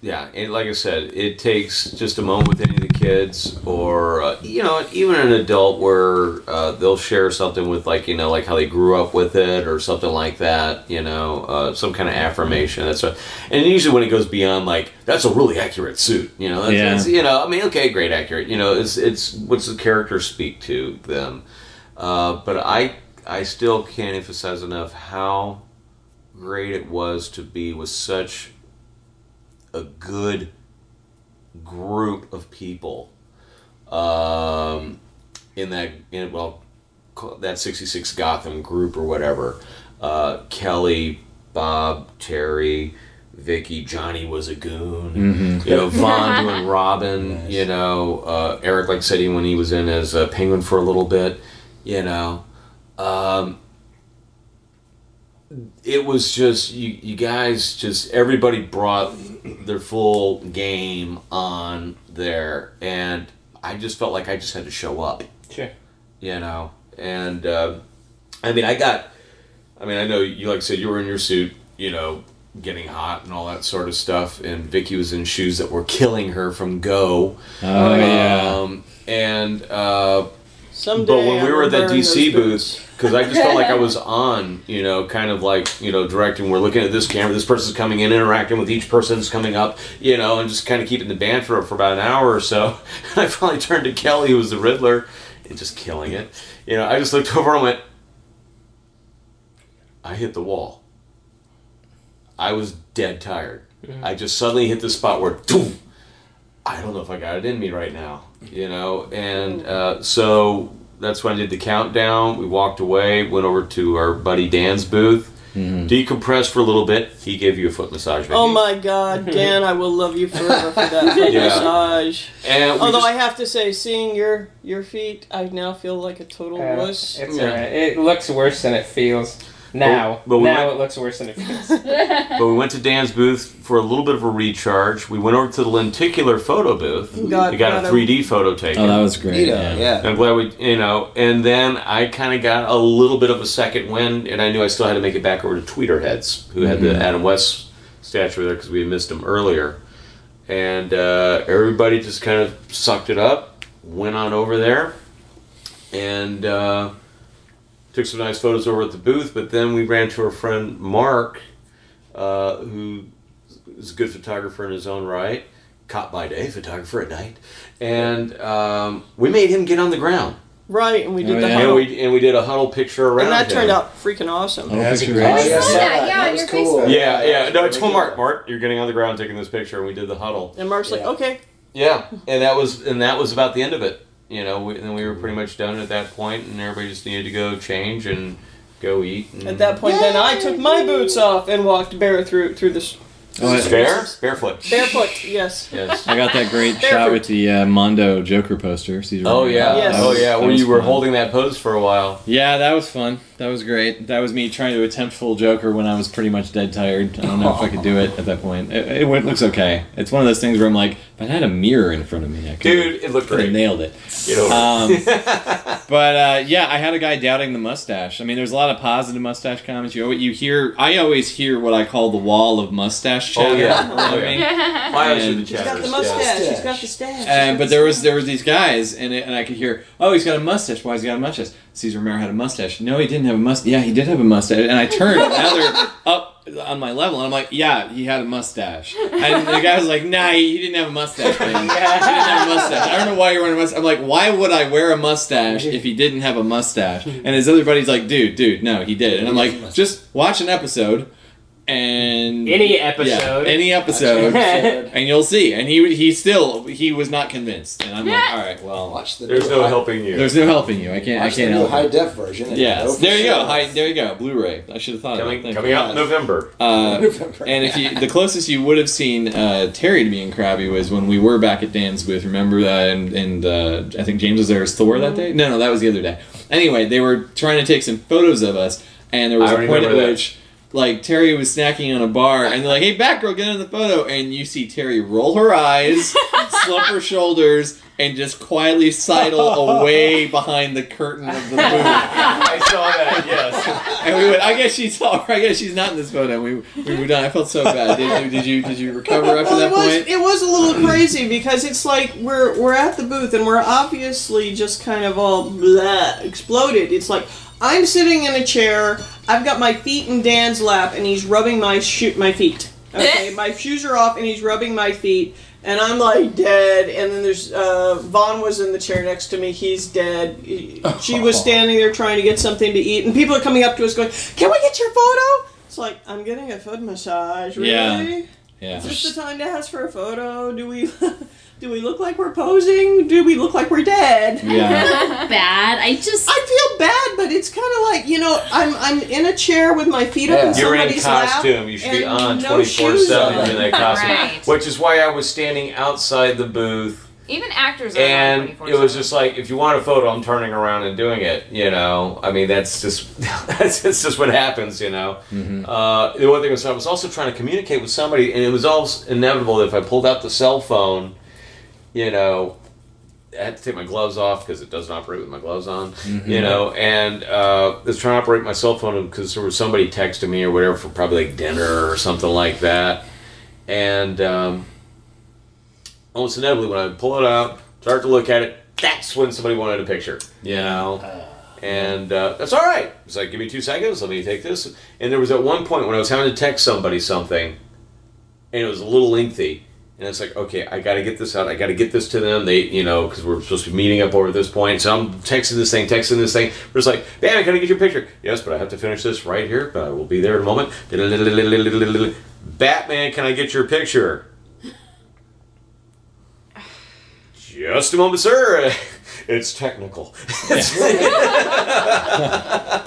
[SPEAKER 3] yeah. And like I said, it takes just a moment with any of the kids, or uh, you know, even an adult where uh, they'll share something with, like you know, like how they grew up with it, or something like that. You know, uh, some kind of affirmation. That's what. And usually when it goes beyond like that's a really accurate suit. You know. That's,
[SPEAKER 2] Yeah.
[SPEAKER 3] that's- you know. I mean, okay, great, accurate. You know, it's it's what's the character speak to them. Uh, but I I still can't emphasize enough how great it was to be with such a good group of people um, in that in well that 66 Gotham group or whatever. Uh, Kelly, Bob, Terry, Vicky, Johnny was a goon. You know, Vaughn doing Robin. You know, uh, Eric, like I said, he- when he was in as a Penguin for a little bit. You know, um, it was just you, you guys just everybody brought their full game on there and i just felt like i just had to show up
[SPEAKER 8] Sure.
[SPEAKER 3] you know and uh, i mean i got i mean i know you like I said you were in your suit you know getting hot and all that sort of stuff and vicky was in shoes that were killing her from go
[SPEAKER 2] Oh, yeah.
[SPEAKER 3] um, and uh,
[SPEAKER 7] Someday.
[SPEAKER 3] but when we
[SPEAKER 7] I'm
[SPEAKER 3] were at that DC booth, because I just felt like I was on, you know, kind of like, you know, directing. We're looking at this camera, this person's coming in, interacting with each person that's coming up, you know, and just kind of keeping the banter up for about an hour or so. And I finally turned to Kelly, who was the Riddler, and just killing it. You know, I just looked over and went, I hit the wall. I was dead tired. I just suddenly hit the spot where, I don't know if I got it in me right now, you know, and uh, so that's when I did the countdown. We walked away, went over to our buddy Dan's booth, decompressed for a little bit. He gave you a foot massage. Vicky.
[SPEAKER 7] Oh my God, Dan! I will love you forever for that foot
[SPEAKER 3] Yeah.
[SPEAKER 7] massage.
[SPEAKER 3] And
[SPEAKER 7] Although
[SPEAKER 3] just-
[SPEAKER 7] I have to say, seeing your your feet, I now feel like a total
[SPEAKER 8] Uh,
[SPEAKER 7] wuss.
[SPEAKER 8] it's
[SPEAKER 3] Yeah.
[SPEAKER 8] alright. It looks worse than it feels. Now,
[SPEAKER 3] But- but we
[SPEAKER 8] now
[SPEAKER 3] went-
[SPEAKER 8] it looks worse than it feels.
[SPEAKER 3] but we went to Dan's booth for a little bit of a recharge. We went over to the lenticular photo booth.
[SPEAKER 7] Got-
[SPEAKER 3] we got,
[SPEAKER 7] got
[SPEAKER 3] a
[SPEAKER 7] a-
[SPEAKER 3] 3D photo taken.
[SPEAKER 2] Oh, that was great. Yeah.
[SPEAKER 4] yeah.
[SPEAKER 3] I'm glad we, you know, and then I kind of got a little bit of a second wind, and I knew I still had to make it back over to Tweeterheads, who had the Adam West statue there because we had missed him earlier. And uh, everybody just kind of sucked it up, went on over there, and uh, took some nice photos over at the booth. But then we ran to our friend Mark, uh, who is a good photographer in his own right, cop by day, photographer at night, and um, we made him get on the ground.
[SPEAKER 7] Right, and we did
[SPEAKER 2] Oh,
[SPEAKER 7] the
[SPEAKER 2] yeah.
[SPEAKER 3] And
[SPEAKER 7] huddle,
[SPEAKER 3] we and we did a huddle picture around
[SPEAKER 7] and that
[SPEAKER 3] him.
[SPEAKER 7] turned out freaking awesome.
[SPEAKER 2] Oh, picture
[SPEAKER 4] Oh,
[SPEAKER 2] great.
[SPEAKER 4] yes,
[SPEAKER 9] saw
[SPEAKER 4] I saw
[SPEAKER 9] that,
[SPEAKER 4] that.
[SPEAKER 9] yeah,
[SPEAKER 4] That was cool.
[SPEAKER 9] Facebook.
[SPEAKER 3] Yeah, yeah. No, I told Mark. Mark, you're getting on the ground taking this picture, and we did the huddle.
[SPEAKER 7] And Mark's like, okay,
[SPEAKER 3] Yeah, and that was and that was about the end of it. You know, we, and then we were pretty much done at that point, and everybody just needed to go change and go eat. And
[SPEAKER 7] At that point, then I took my boots off and walked bare through through this
[SPEAKER 2] Oh, I-
[SPEAKER 3] Bare? Barefoot.
[SPEAKER 7] barefoot. Yes.
[SPEAKER 3] Yes.
[SPEAKER 2] I got that great
[SPEAKER 7] Barefoot.
[SPEAKER 2] shot with the uh, Mondo Joker poster. Cesar
[SPEAKER 3] Oh yeah.
[SPEAKER 7] Yes.
[SPEAKER 3] Oh yeah.
[SPEAKER 2] That
[SPEAKER 3] Where
[SPEAKER 2] was
[SPEAKER 3] you were
[SPEAKER 2] fun.
[SPEAKER 3] holding that pose for a while.
[SPEAKER 2] Yeah, that was fun. That was great. That was me trying to attempt full Joker when I was pretty much dead tired. I don't know if I could do it at that point. It, it went- looks okay. It's one of those things where I'm like, if I had a mirror in front of me, I could
[SPEAKER 3] Dude, it looked
[SPEAKER 2] could
[SPEAKER 3] great.
[SPEAKER 2] nailed it.
[SPEAKER 3] Get over
[SPEAKER 2] Um,
[SPEAKER 3] it.
[SPEAKER 2] But uh, yeah, I had a guy doubting the mustache. I mean, there's a lot of positive mustache comments. You always, you hear, I always hear what I call the wall of mustache
[SPEAKER 3] Oh, yeah.
[SPEAKER 2] around
[SPEAKER 3] Oh, yeah.
[SPEAKER 2] me.
[SPEAKER 3] Why else
[SPEAKER 2] And-
[SPEAKER 3] should the
[SPEAKER 7] He's got
[SPEAKER 3] chatters?
[SPEAKER 7] the
[SPEAKER 3] Yeah.
[SPEAKER 7] mustache. He's got the stash.
[SPEAKER 2] And but there was there was these guys, and it, and I could hear, oh, he's got a mustache. Why has he got a mustache? Cesar Romero had a mustache. No, he didn't have a mustache. Yeah, he did have a mustache. And I turned, they're up on my level, and I'm like, yeah, he had a mustache. And the guy was like, nah, he, he didn't have a mustache, man. He didn't have a mustache. I don't know why you're wearing a mustache. I'm like, why would I wear a mustache if he didn't have a mustache? And his other buddy's like, dude, dude, no, he did. And I'm like, just watch an episode. And
[SPEAKER 8] Any
[SPEAKER 2] yeah,
[SPEAKER 8] episode.
[SPEAKER 2] any episode, and you'll see. And he he still he was not convinced, and I'm like, all right, well,
[SPEAKER 4] Watch the
[SPEAKER 3] There's no
[SPEAKER 4] high-
[SPEAKER 3] helping you.
[SPEAKER 2] there's no helping you. I can't I
[SPEAKER 4] Watch the
[SPEAKER 2] can't
[SPEAKER 4] new
[SPEAKER 2] help.
[SPEAKER 4] high def version. and
[SPEAKER 2] Yes,
[SPEAKER 4] know for
[SPEAKER 2] there you go.
[SPEAKER 4] sure.
[SPEAKER 2] Hi, there you go. Blu-ray. I should have thought
[SPEAKER 3] coming
[SPEAKER 2] of that.
[SPEAKER 3] coming out in November.
[SPEAKER 2] Uh,
[SPEAKER 4] November.
[SPEAKER 2] and if you, the closest you would have seen uh, Terry to being crabby was when we were back at Dan's booth. Remember that? And, and uh, I think James was there as Thor that day. No, no, that was the other day. Anyway, they were trying to take some photos of us, and there was
[SPEAKER 3] I
[SPEAKER 2] a point at
[SPEAKER 3] remember that.
[SPEAKER 2] which. Like Terry was snacking on a bar, and they're like, "Hey, Batgirl, get in the photo!" And you see Terry roll her eyes, slump her shoulders, and just quietly sidle away behind the curtain of the booth.
[SPEAKER 3] I saw that. Yes.
[SPEAKER 2] And we went. I guess she's all right. I guess she's not in this photo. We we moved on. I felt so bad. Did, did you did you recover after
[SPEAKER 7] Well,
[SPEAKER 2] that
[SPEAKER 7] it was
[SPEAKER 2] point?
[SPEAKER 7] it was a little crazy because it's like we're we're at the booth and we're obviously just kind of all blah, exploded. It's like I'm sitting in a chair. I've got my feet in Dan's lap and he's rubbing my shoe my feet. Okay, my shoes are off and he's rubbing my feet. and I'm like dead. And then there's uh, Vaughn was in the chair next to me. He's dead. She was standing there trying to get something to eat, and people are coming up to us going, "Can we get your photo?" It's like I'm getting a foot massage. Really?
[SPEAKER 2] Yeah. Yeah.
[SPEAKER 7] Is this the time to ask for a photo? Do we? Do we look like we're posing? Do we look like we're dead?
[SPEAKER 2] Yeah.
[SPEAKER 10] Bad. I just.
[SPEAKER 7] I feel bad, but it's kind of like you know, I'm I'm in a chair with my feet up
[SPEAKER 4] Yeah.
[SPEAKER 7] in
[SPEAKER 3] You're in
[SPEAKER 7] somebody's lap.
[SPEAKER 3] costume. You should be on
[SPEAKER 7] no twenty
[SPEAKER 3] four
[SPEAKER 7] seven
[SPEAKER 3] in that costume.
[SPEAKER 9] Right.
[SPEAKER 3] Which is why I was standing outside the booth.
[SPEAKER 9] Even actors are
[SPEAKER 3] And
[SPEAKER 9] on 24
[SPEAKER 3] it was just like, if you want a photo, I'm turning around and doing it. You know, I mean, that's just that's, that's just what happens. You know. Uh, the one thing was, I was also trying to communicate with somebody, and it was almost inevitable that if I pulled out the cell phone, you know, I had to take my gloves off because it doesn't operate with my gloves on. You know, and uh, I was trying to operate my cell phone because there was somebody texting me or whatever for probably like dinner or something like that, and. Um, almost inevitably when I pull it out, start to look at it, that's when somebody wanted a picture. You know? And uh, that's all right. It's like, give me two seconds, let me take this. And there was at one point when I was having to text somebody something, and it was a little lengthy. And it's like, okay, I got to get this out. I got to get this to them. They, you know, because we're supposed to be meeting up over this point. So I'm texting this thing, texting this thing. But it's like, man, can I get your picture? Yes, but I have to finish this right here. But I will be there in a moment. Batman, can I get your picture? Just a moment, sir. It's technical.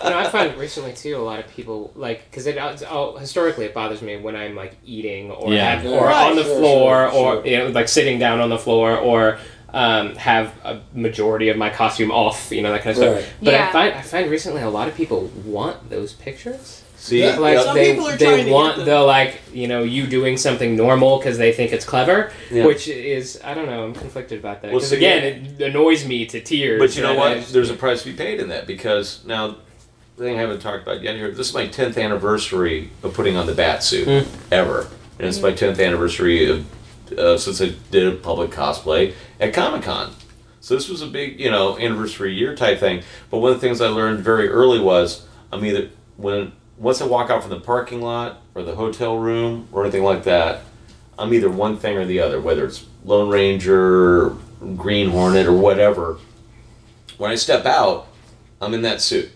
[SPEAKER 8] You know, I find recently too a lot of people like because it oh, historically it bothers me when I'm like eating or
[SPEAKER 2] Yeah.
[SPEAKER 8] have, or
[SPEAKER 7] Right.
[SPEAKER 8] on the
[SPEAKER 4] Sure,
[SPEAKER 8] floor
[SPEAKER 4] sure,
[SPEAKER 8] or
[SPEAKER 4] sure.
[SPEAKER 8] you know like sitting down on the floor or um, have a majority of my costume off, you know that kind of
[SPEAKER 4] Right.
[SPEAKER 8] stuff. But
[SPEAKER 9] Yeah.
[SPEAKER 8] I find I find recently a lot of people want those pictures.
[SPEAKER 3] See,
[SPEAKER 4] Yeah.
[SPEAKER 8] Like
[SPEAKER 7] Some
[SPEAKER 8] they,
[SPEAKER 7] people are
[SPEAKER 8] they
[SPEAKER 7] get
[SPEAKER 8] want
[SPEAKER 7] them.
[SPEAKER 8] the like you know you doing something normal because they think it's clever,
[SPEAKER 3] Yeah.
[SPEAKER 8] which is I don't know I'm conflicted about that
[SPEAKER 3] Well,
[SPEAKER 8] because again
[SPEAKER 3] yeah.
[SPEAKER 8] it annoys me to tears.
[SPEAKER 3] but you know
[SPEAKER 8] and
[SPEAKER 3] what?
[SPEAKER 8] it's-
[SPEAKER 3] There's a price to be paid in that because now the thing I haven't talked about yet here. This is my 10th anniversary of putting on the bat suit
[SPEAKER 8] Mm.
[SPEAKER 3] ever, and it's my 10th anniversary of uh, since I did a public cosplay at Comic Con. So this was a big, you know, anniversary year type thing. But one of the things I learned very early was I'm either when once I walk out from the parking lot or the hotel room or anything like that, I'm either one thing or the other, whether it's Lone Ranger, Green Hornet, or whatever. When I step out, I'm in that suit.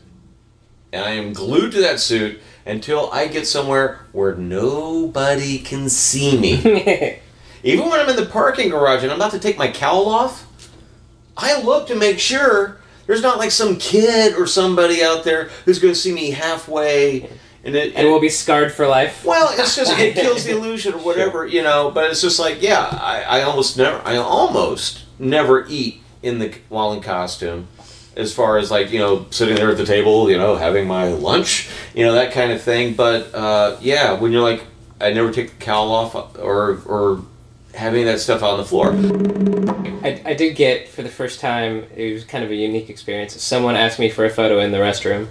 [SPEAKER 3] And I am glued to that suit until I get somewhere where nobody can see me. Even when I'm in the parking garage and I'm about to take my cowl off, I look to make sure there's not like some kid or somebody out there who's going to see me halfway. And it,
[SPEAKER 8] and will be scarred for life.
[SPEAKER 3] well, it's just it kills the illusion or whatever, you know. But it's just like, yeah, I, I almost never, I almost never eat in the while in costume. As far as like you know, sitting there at the table, you know, having my lunch, you know, that kind of thing. But uh, yeah, when you're like, I never take the cowl off or or having that stuff on the floor.
[SPEAKER 8] I, I did get for the first time. It was kind of a unique experience. Someone asked me for a photo in the restroom.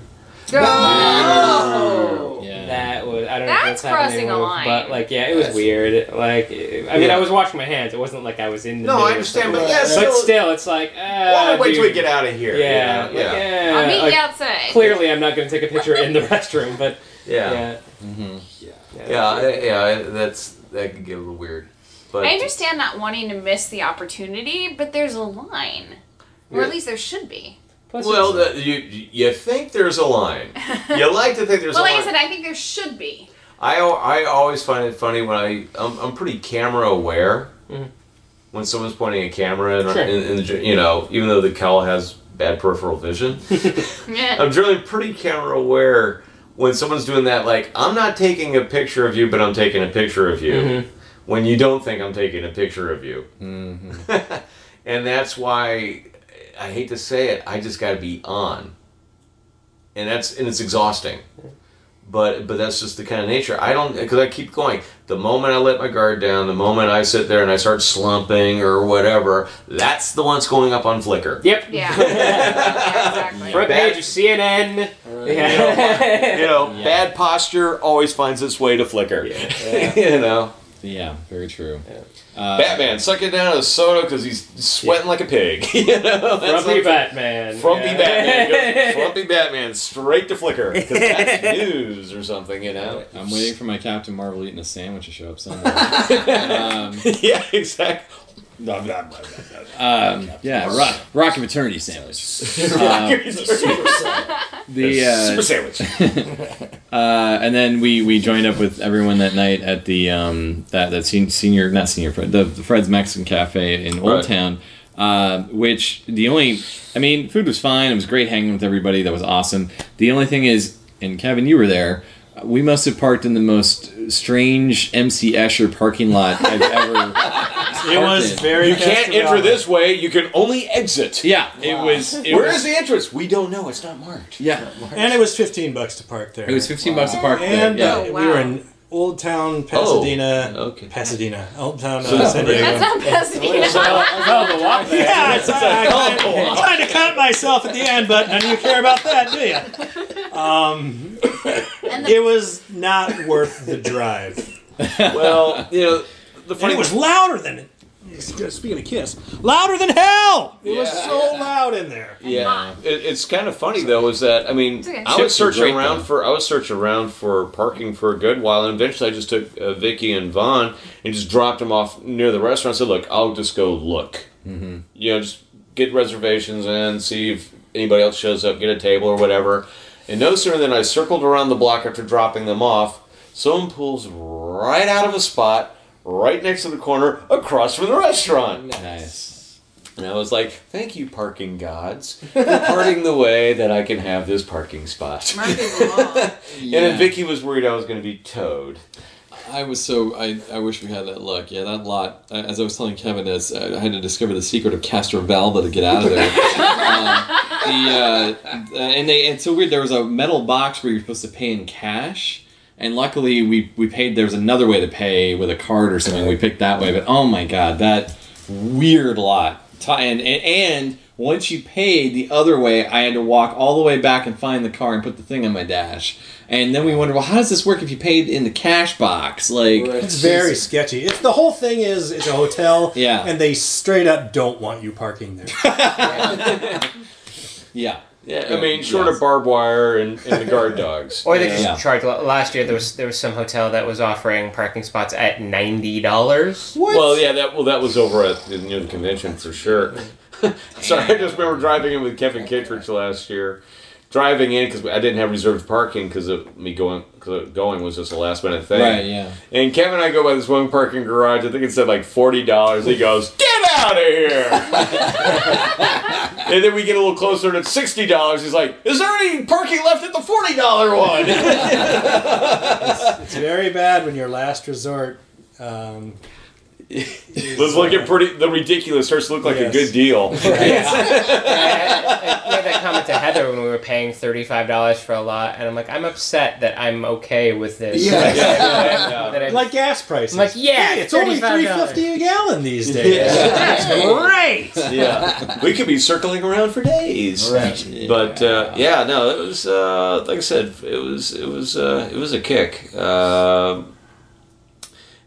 [SPEAKER 7] Oh.
[SPEAKER 2] Yeah.
[SPEAKER 8] That was I don't know.
[SPEAKER 9] That's
[SPEAKER 8] if that's happened
[SPEAKER 9] crossing a line.
[SPEAKER 8] But like, yeah, it was
[SPEAKER 4] That's-
[SPEAKER 8] weird. Like, I mean,
[SPEAKER 3] Yeah.
[SPEAKER 8] I was washing my hands. It wasn't like I was in. The
[SPEAKER 3] No, I understand, but yeah,
[SPEAKER 8] but
[SPEAKER 3] still-
[SPEAKER 8] still, it's like. Uh,
[SPEAKER 3] Well, wait till we get out of here.
[SPEAKER 8] Yeah,
[SPEAKER 3] you know?
[SPEAKER 8] like,
[SPEAKER 3] yeah,
[SPEAKER 8] yeah.
[SPEAKER 9] I'll meet
[SPEAKER 8] like,
[SPEAKER 9] you outside.
[SPEAKER 8] Clearly, I'm not going to take a picture in the restroom, but
[SPEAKER 3] yeah,
[SPEAKER 8] yeah,
[SPEAKER 2] Mm-hmm.
[SPEAKER 3] yeah, I- yeah. That's that could get a little weird. But
[SPEAKER 9] I understand not wanting to miss the opportunity, but there's a line. Or at least there should be.
[SPEAKER 8] Plus
[SPEAKER 3] Well, the, you you think there's a line. You like to think there's
[SPEAKER 9] well,
[SPEAKER 3] a
[SPEAKER 9] like I
[SPEAKER 3] line.
[SPEAKER 9] said, I think there should be.
[SPEAKER 3] I, I always find it funny when I I'm, I'm pretty camera aware
[SPEAKER 8] Mhm.
[SPEAKER 3] when someone's pointing a camera in,
[SPEAKER 8] Sure.
[SPEAKER 3] in, in the you know even though the cowl has bad peripheral vision I'm generally pretty camera aware when someone's doing that like I'm not taking a picture of you but I'm taking a picture of you
[SPEAKER 8] Mhm.
[SPEAKER 3] When you don't think I'm taking a picture of you
[SPEAKER 2] Mm-hmm.
[SPEAKER 3] and that's why I hate to say it I just got to be on and that's and it's exhausting but but that's just the kind of nature I don't because I keep going the moment I let my guard down the moment I sit there and I start slumping or whatever that's the one's going up on Flickr
[SPEAKER 8] Yep.
[SPEAKER 9] Yeah. yeah, exactly.
[SPEAKER 8] Front page of CNN.
[SPEAKER 3] you
[SPEAKER 8] Yeah.
[SPEAKER 3] know
[SPEAKER 2] Yeah.
[SPEAKER 3] bad posture always finds its way to Flickr Yeah. you know
[SPEAKER 2] Yeah, very true.
[SPEAKER 3] Batman sucking down a soda because he's sweating like a pig. you know,
[SPEAKER 8] Frumpy
[SPEAKER 3] like-
[SPEAKER 8] Batman.
[SPEAKER 3] Frumpy
[SPEAKER 8] Yeah.
[SPEAKER 3] Batman. goes- Frumpy Batman straight to Flickr because that's news or something. You know.
[SPEAKER 2] I'm waiting for my Captain Marvel eating a sandwich to show up somewhere. um,
[SPEAKER 3] yeah, exactly.
[SPEAKER 2] Um, yeah, rock, rock of eternity sandwich. Um, the uh,
[SPEAKER 3] Super sandwich.
[SPEAKER 2] Uh, and then we, we joined up with everyone that night at the um, that that sen- senior not senior Fred the, the Fred's Mexican Cafe in Old
[SPEAKER 3] Right.
[SPEAKER 2] Town. Uh, which the only I mean food was fine. It was great hanging with everybody. That was awesome. The only thing is, and Kevin, you were there. We must have parked in the most strange MC Escher parking lot I've ever.
[SPEAKER 5] It was
[SPEAKER 2] in.
[SPEAKER 5] very.
[SPEAKER 3] You can't enter this way. You can only exit.
[SPEAKER 2] Yeah, it was. It
[SPEAKER 3] Where
[SPEAKER 2] was,
[SPEAKER 3] is the entrance? We don't know. It's not marked.
[SPEAKER 2] Yeah,
[SPEAKER 5] And it was fifteen bucks to park there.
[SPEAKER 2] it was fifteen bucks to park there.
[SPEAKER 5] And
[SPEAKER 2] Yeah.
[SPEAKER 5] uh, we were in Old Town Pasadena.
[SPEAKER 3] Oh, okay.
[SPEAKER 5] Pasadena. Old Town uh, San Diego.
[SPEAKER 9] That's not Pasadena.
[SPEAKER 8] Hell of a walk there.
[SPEAKER 5] Yeah, it's, I, I, I tried to cut myself at the end, but none of you care about that, do you? Um,
[SPEAKER 10] the
[SPEAKER 5] it was not worth the drive.
[SPEAKER 3] Well, you know, the
[SPEAKER 5] And
[SPEAKER 3] funny
[SPEAKER 5] it was louder than speaking of Kiss, louder than hell. It was
[SPEAKER 3] Yeah.
[SPEAKER 5] so loud in there.
[SPEAKER 3] Yeah, it, it's kind of funny though. Is that I mean,
[SPEAKER 9] okay.
[SPEAKER 3] I was
[SPEAKER 2] Chips were
[SPEAKER 3] searching
[SPEAKER 2] great,
[SPEAKER 3] around
[SPEAKER 2] though.
[SPEAKER 3] for I was searching around for parking for a good while, and eventually I just took uh, Vicky and Vaughn and just dropped them off near the restaurant. I said, "Look, I'll just go look. Mm-hmm. You know, just get reservations and see if anybody else shows up, get a table or whatever." And no sooner than I circled around the block after dropping them off, someone pulls right out of a spot right next to the corner across from the restaurant.
[SPEAKER 2] Nice.
[SPEAKER 3] And I was like, thank you, parking gods, for parting the way that I can have this parking spot.
[SPEAKER 9] Murphy's Law.
[SPEAKER 3] And then Vicky was worried I was going to be towed.
[SPEAKER 2] I was so I, I wish we had that luck. Yeah, that lot. As I was telling Kevin, as uh, I had to discover the secret of Castrovalva to get out of there. um, the uh, and they and so weird. There was a metal box where you're supposed to pay in cash, and luckily we we paid. There was another way to pay with a card or something. We picked that way, but oh my god, that weird lot. And and, and once you paid the other way, I had to walk all the way back and find the car and put the thing on my dash. And then we wondered, well, how does this work if you paid in the cash box? Like,
[SPEAKER 5] It's very sketchy. It's the whole thing is it's a hotel,
[SPEAKER 2] Yeah.
[SPEAKER 5] and they straight up don't want you parking there.
[SPEAKER 2] yeah,
[SPEAKER 3] Yeah, I mean, short of barbed wire and, and the guard dogs.
[SPEAKER 8] Or they just
[SPEAKER 2] Yeah.
[SPEAKER 8] charge. Last year there was there was some hotel that was offering parking spots at ninety dollars.
[SPEAKER 3] Well, yeah, that well, that was over at the, near the convention for sure. Sorry, I just remember driving in with Kevin Kittredge last year. Driving in because I didn't have reserved parking because of me going cause going was just a last minute thing.
[SPEAKER 2] right, yeah.
[SPEAKER 3] And Kevin and I go by this one parking garage. I think it said like forty dollars. He goes, "Get out of here!" and then we get a little closer to sixty dollars. He's like, "Is there any parking left at the forty dollar one?"
[SPEAKER 5] It's very bad when your last resort. Um,
[SPEAKER 3] Let's look at pretty. The ridiculous starts to look like
[SPEAKER 5] Yes.
[SPEAKER 3] a good deal.
[SPEAKER 8] I, I made that comment to Heather when we were paying thirty five dollars for a lot, and I'm like, I'm upset that I'm okay with this.
[SPEAKER 4] Yeah.
[SPEAKER 8] Like,
[SPEAKER 3] Yeah.
[SPEAKER 8] that I-
[SPEAKER 5] like gas prices.
[SPEAKER 8] I'm like, yeah,
[SPEAKER 5] Hey, it's only three
[SPEAKER 8] $35.
[SPEAKER 5] fifty a gallon these days. That's great.
[SPEAKER 3] yeah, we could be circling around for days.
[SPEAKER 4] Right.
[SPEAKER 3] But uh, yeah, no, it was uh, like I said, it was it was uh, it was a kick. Uh,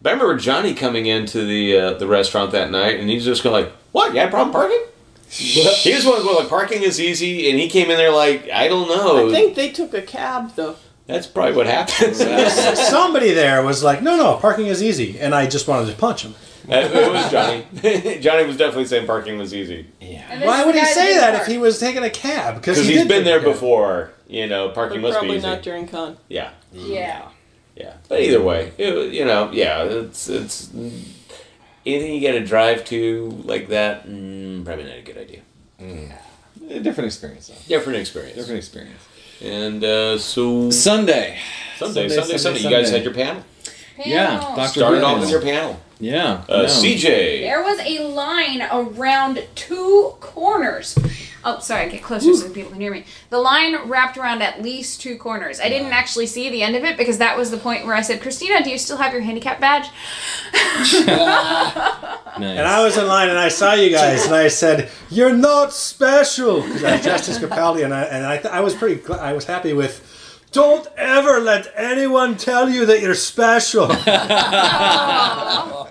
[SPEAKER 3] but I remember Johnny coming into the uh, the restaurant that night, and he's just going like, "What? You had a problem parking?" he was one going like, "Parking is easy," and he came in there like, "I don't know."
[SPEAKER 7] I think they took a cab though.
[SPEAKER 3] That's probably what happens.
[SPEAKER 5] Somebody there was like, "No, no, parking is easy," and I just wanted to punch him.
[SPEAKER 3] it was Johnny. Johnny was definitely saying parking was easy
[SPEAKER 9] And this
[SPEAKER 5] Why would he say
[SPEAKER 9] didn't
[SPEAKER 5] that if he was taking a cab?
[SPEAKER 3] because
[SPEAKER 5] he
[SPEAKER 3] he's
[SPEAKER 5] did
[SPEAKER 3] been there before. You know, parking
[SPEAKER 7] But
[SPEAKER 3] must be
[SPEAKER 7] probably not during con.
[SPEAKER 3] Yeah.
[SPEAKER 9] Yeah.
[SPEAKER 3] Yeah, but either way, it, you know, yeah, it's it's anything you got to drive to like that. Mm, probably not a good idea.
[SPEAKER 2] A different experience, though.
[SPEAKER 3] Different experience.
[SPEAKER 2] Different experience.
[SPEAKER 3] And uh, so
[SPEAKER 2] Sunday.
[SPEAKER 3] Sunday, Sunday,
[SPEAKER 2] Sunday,
[SPEAKER 3] Sunday,
[SPEAKER 2] Sunday,
[SPEAKER 3] You guys had your panel.
[SPEAKER 2] Yeah, Dr.
[SPEAKER 3] Started
[SPEAKER 2] Blue
[SPEAKER 3] off with your panel.
[SPEAKER 2] Yeah.
[SPEAKER 3] Uh,
[SPEAKER 2] no.
[SPEAKER 3] CJ.
[SPEAKER 9] There was a line around two corners. Oh, sorry, get closer so the people can hear me. The line wrapped around at least two corners. I didn't actually see the end of it because that was the point where I said, Christina, do you still have your handicap badge?
[SPEAKER 2] Nice.
[SPEAKER 5] And I was in line and I saw you guys and I said, "You're not special." Because I was dressed as Capaldi and I and I, th- I was pretty. gl- I was happy with Don't ever let anyone tell you that you're special.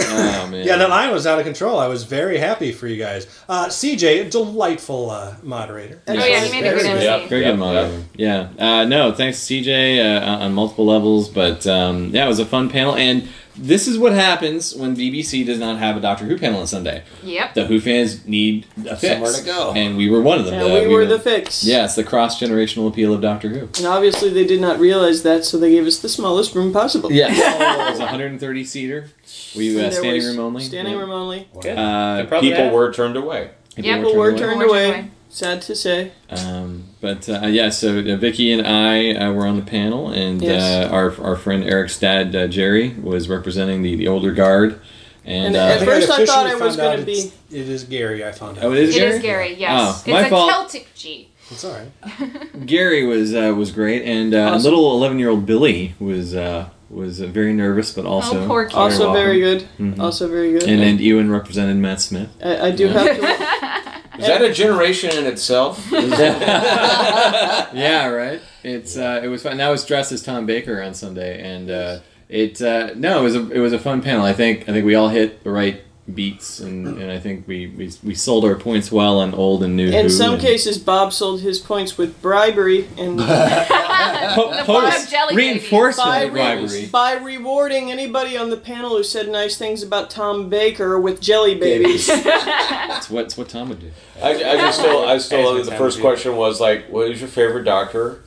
[SPEAKER 2] Oh man.
[SPEAKER 5] yeah, that line was out of control. I was very happy for you guys. Uh, CJ, a delightful uh, moderator.
[SPEAKER 9] Oh yeah, he made a good
[SPEAKER 3] Very
[SPEAKER 9] MC.
[SPEAKER 3] good.
[SPEAKER 2] Very
[SPEAKER 3] Yep,
[SPEAKER 2] good moderator. Yeah. Uh, no, thanks CJ uh, on multiple levels, but um, yeah, it was a fun panel. And this is what happens when BBC does not have a Doctor Who panel on Sunday.
[SPEAKER 9] Yep.
[SPEAKER 2] The Who fans need a fix.
[SPEAKER 4] Somewhere to go.
[SPEAKER 2] And we were one of them.
[SPEAKER 7] And
[SPEAKER 2] Uh,
[SPEAKER 7] we were the fix.
[SPEAKER 2] Yeah, it's the cross generational appeal of Doctor Who.
[SPEAKER 7] And obviously they did not realize that, so they gave us the smallest room possible.
[SPEAKER 2] Yeah. it was a 130 seater. We
[SPEAKER 7] And
[SPEAKER 2] uh,
[SPEAKER 7] there
[SPEAKER 2] standing room only.
[SPEAKER 7] Standing
[SPEAKER 2] Yeah.
[SPEAKER 7] room only.
[SPEAKER 2] Uh,
[SPEAKER 6] And probably
[SPEAKER 3] People
[SPEAKER 6] had-
[SPEAKER 3] were turned away.
[SPEAKER 2] people
[SPEAKER 9] Yep.
[SPEAKER 7] People were
[SPEAKER 2] away.
[SPEAKER 7] turned
[SPEAKER 9] Were turned
[SPEAKER 7] away.
[SPEAKER 9] away.
[SPEAKER 7] Sad to say.
[SPEAKER 2] Um, but uh, yeah, so uh, Vicky and I uh, were on the panel, and
[SPEAKER 7] Yes.
[SPEAKER 2] uh, our our friend Eric's dad uh, Jerry was representing the, the older guard. And,
[SPEAKER 7] And
[SPEAKER 2] uh,
[SPEAKER 7] at first I
[SPEAKER 5] officially
[SPEAKER 7] thought it was
[SPEAKER 5] found out
[SPEAKER 7] gonna be-
[SPEAKER 5] it's- It is Gary. I found out.
[SPEAKER 2] oh, it is
[SPEAKER 9] It
[SPEAKER 2] Gary.
[SPEAKER 9] is Gary. Yes.
[SPEAKER 2] Oh,
[SPEAKER 9] it's
[SPEAKER 2] my
[SPEAKER 9] a
[SPEAKER 2] fault.
[SPEAKER 9] Celtic G.
[SPEAKER 5] It's all right.
[SPEAKER 2] Gary was uh, was great, and uh,
[SPEAKER 7] Awesome.
[SPEAKER 2] little eleven year old Billy was uh, was uh, very nervous, but also
[SPEAKER 9] oh, poor kid.
[SPEAKER 7] Also
[SPEAKER 2] welcome.
[SPEAKER 7] very good.
[SPEAKER 2] Mhm.
[SPEAKER 7] Also very good.
[SPEAKER 2] And then Ewan represented Matt Smith.
[SPEAKER 7] I, I do
[SPEAKER 2] Yeah.
[SPEAKER 7] have to.
[SPEAKER 3] Is that a generation in itself?
[SPEAKER 2] yeah, right. It's uh, it was fun. And I was dressed as Tom Baker on Sunday, and uh, it uh, no, it was a it was a fun panel. I think I think we all hit the right beats, and, and I think we, we we sold our points well on old and new.
[SPEAKER 7] In
[SPEAKER 2] Who
[SPEAKER 7] some
[SPEAKER 2] and-
[SPEAKER 7] cases, Bob sold his points with bribery and
[SPEAKER 2] Po-
[SPEAKER 9] The bar of jelly
[SPEAKER 2] reinforcement
[SPEAKER 7] by,
[SPEAKER 2] of bribery.
[SPEAKER 7] by rewarding anybody on the panel who said nice things about Tom Baker with jelly babies.
[SPEAKER 2] That's what, that's what Tom would do.
[SPEAKER 3] I, I just still, I still.
[SPEAKER 6] As
[SPEAKER 3] The first question was like, "What is your favorite doctor?"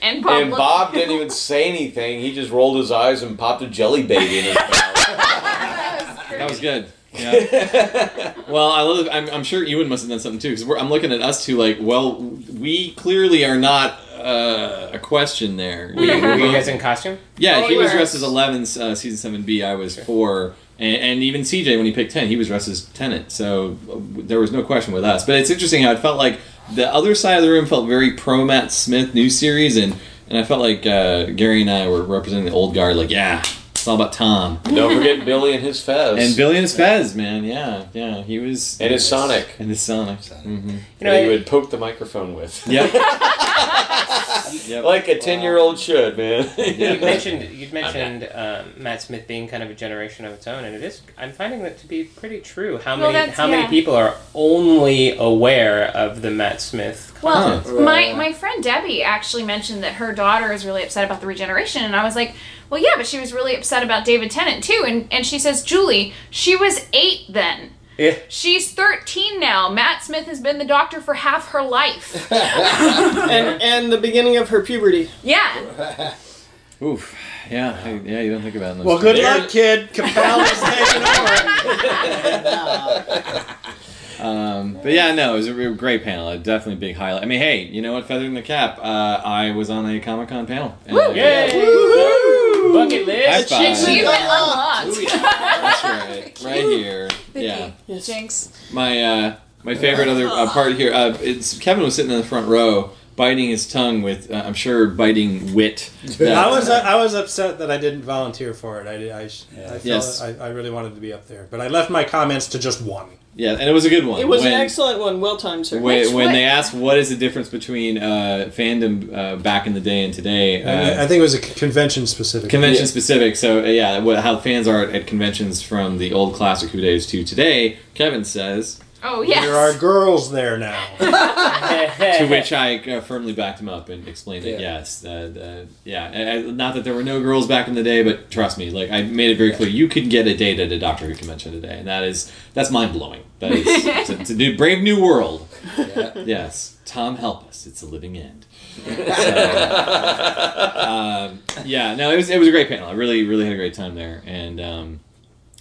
[SPEAKER 9] And Bob.
[SPEAKER 3] And Bob didn't even say anything. He just rolled his eyes and popped a jelly baby in his mouth.
[SPEAKER 2] That was good. Yeah. well, I love. I'm, I'm sure Ewan must have done something too because I'm looking at us two like, well, we clearly are not uh, a question there. We-
[SPEAKER 8] Were you
[SPEAKER 2] we-
[SPEAKER 8] guys in costume?
[SPEAKER 2] Yeah,
[SPEAKER 7] Oh,
[SPEAKER 2] he was dressed as Eleven, uh, season seven B. I was four, and, and even CJ when he picked ten, he was dressed as Tennant. So uh, there was no question with us. But it's interesting how it felt like the other side of the room felt very pro Matt Smith new series, and and I felt like uh, Gary and I were representing the old guard. Like, yeah, it's all about Tom
[SPEAKER 3] Don't forget Billy and his fez.
[SPEAKER 2] and Billy and his Fez, man. Yeah, yeah, he was
[SPEAKER 3] And his Sonic.
[SPEAKER 2] and his Sonic. hmm
[SPEAKER 8] You
[SPEAKER 3] that
[SPEAKER 8] know,
[SPEAKER 3] he would poke the microphone with.
[SPEAKER 2] Yep. yep.
[SPEAKER 3] Like a 10 year old should, man.
[SPEAKER 8] you mentioned you mentioned um, Matt Smith being kind of a generation of its own, and it is. I'm finding that to be pretty true. How
[SPEAKER 9] Well,
[SPEAKER 8] many
[SPEAKER 9] that's-
[SPEAKER 8] how many people are only aware of the Matt Smith?
[SPEAKER 9] Well,
[SPEAKER 2] Huh.
[SPEAKER 9] my my friend Debbie actually mentioned that her daughter is really upset about the regeneration, and I was like, "Well, yeah, but she was really upset about David Tennant too." And and she says, "Julie, she was eight then.
[SPEAKER 8] Yeah.
[SPEAKER 9] She's thirteen now. Matt Smith has been the Doctor for half her life.
[SPEAKER 7] and and the beginning of her puberty.
[SPEAKER 9] yeah,
[SPEAKER 2] Oof. Yeah. I- Yeah. You don't think about it. those
[SPEAKER 5] Well, good
[SPEAKER 2] terms.
[SPEAKER 5] luck, kid. Capel is taking over.
[SPEAKER 2] Um, but yeah, no, it was a real great panel. A definitely big highlight. I mean, hey, you know what? Feathering the cap. Uh, I was on a Comic Con panel. And, uh,
[SPEAKER 8] Yay! Bucket
[SPEAKER 2] High
[SPEAKER 8] list.
[SPEAKER 2] five.
[SPEAKER 9] achievement unlocked.
[SPEAKER 2] That's right, right here. Yeah,
[SPEAKER 9] Jinx.
[SPEAKER 2] my uh, my favorite other uh, part here. Uh, it's Kevin was sitting in the front row, biting his tongue with, uh, I'm sure, biting wit. that-
[SPEAKER 5] I was uh, I was upset that I didn't volunteer for it. I did- I, I, felt
[SPEAKER 2] Yes.
[SPEAKER 5] I, I really wanted to be up there, but I left my comments to just one.
[SPEAKER 2] Yeah, and it was a good one.
[SPEAKER 7] It was
[SPEAKER 2] when,
[SPEAKER 7] an excellent one. Well timed, sir.
[SPEAKER 2] When, when they asked what is the difference between uh, fandom uh, back in the day and today, uh,
[SPEAKER 5] I think it was a convention specific.
[SPEAKER 2] convention
[SPEAKER 3] Yeah.
[SPEAKER 2] specific. So uh, yeah, what, how fans are at conventions from the old classic Who days to today. Kevin says,
[SPEAKER 9] Oh yes.
[SPEAKER 5] There are girls there now.
[SPEAKER 2] to which I uh, firmly backed him up and explained that
[SPEAKER 4] Yeah.
[SPEAKER 2] yes, uh, the, yeah, and- and not that there were no girls back in the day, but trust me, like I made it very clear, you could get a date at a Doctor Who convention today, and that is that's mind blowing. That is it's, a, it's a new, brave new world. Yes, Tom, help us! It's a living end. So, um, yeah, no, it was it was a great panel. I really really had a great time there, and um,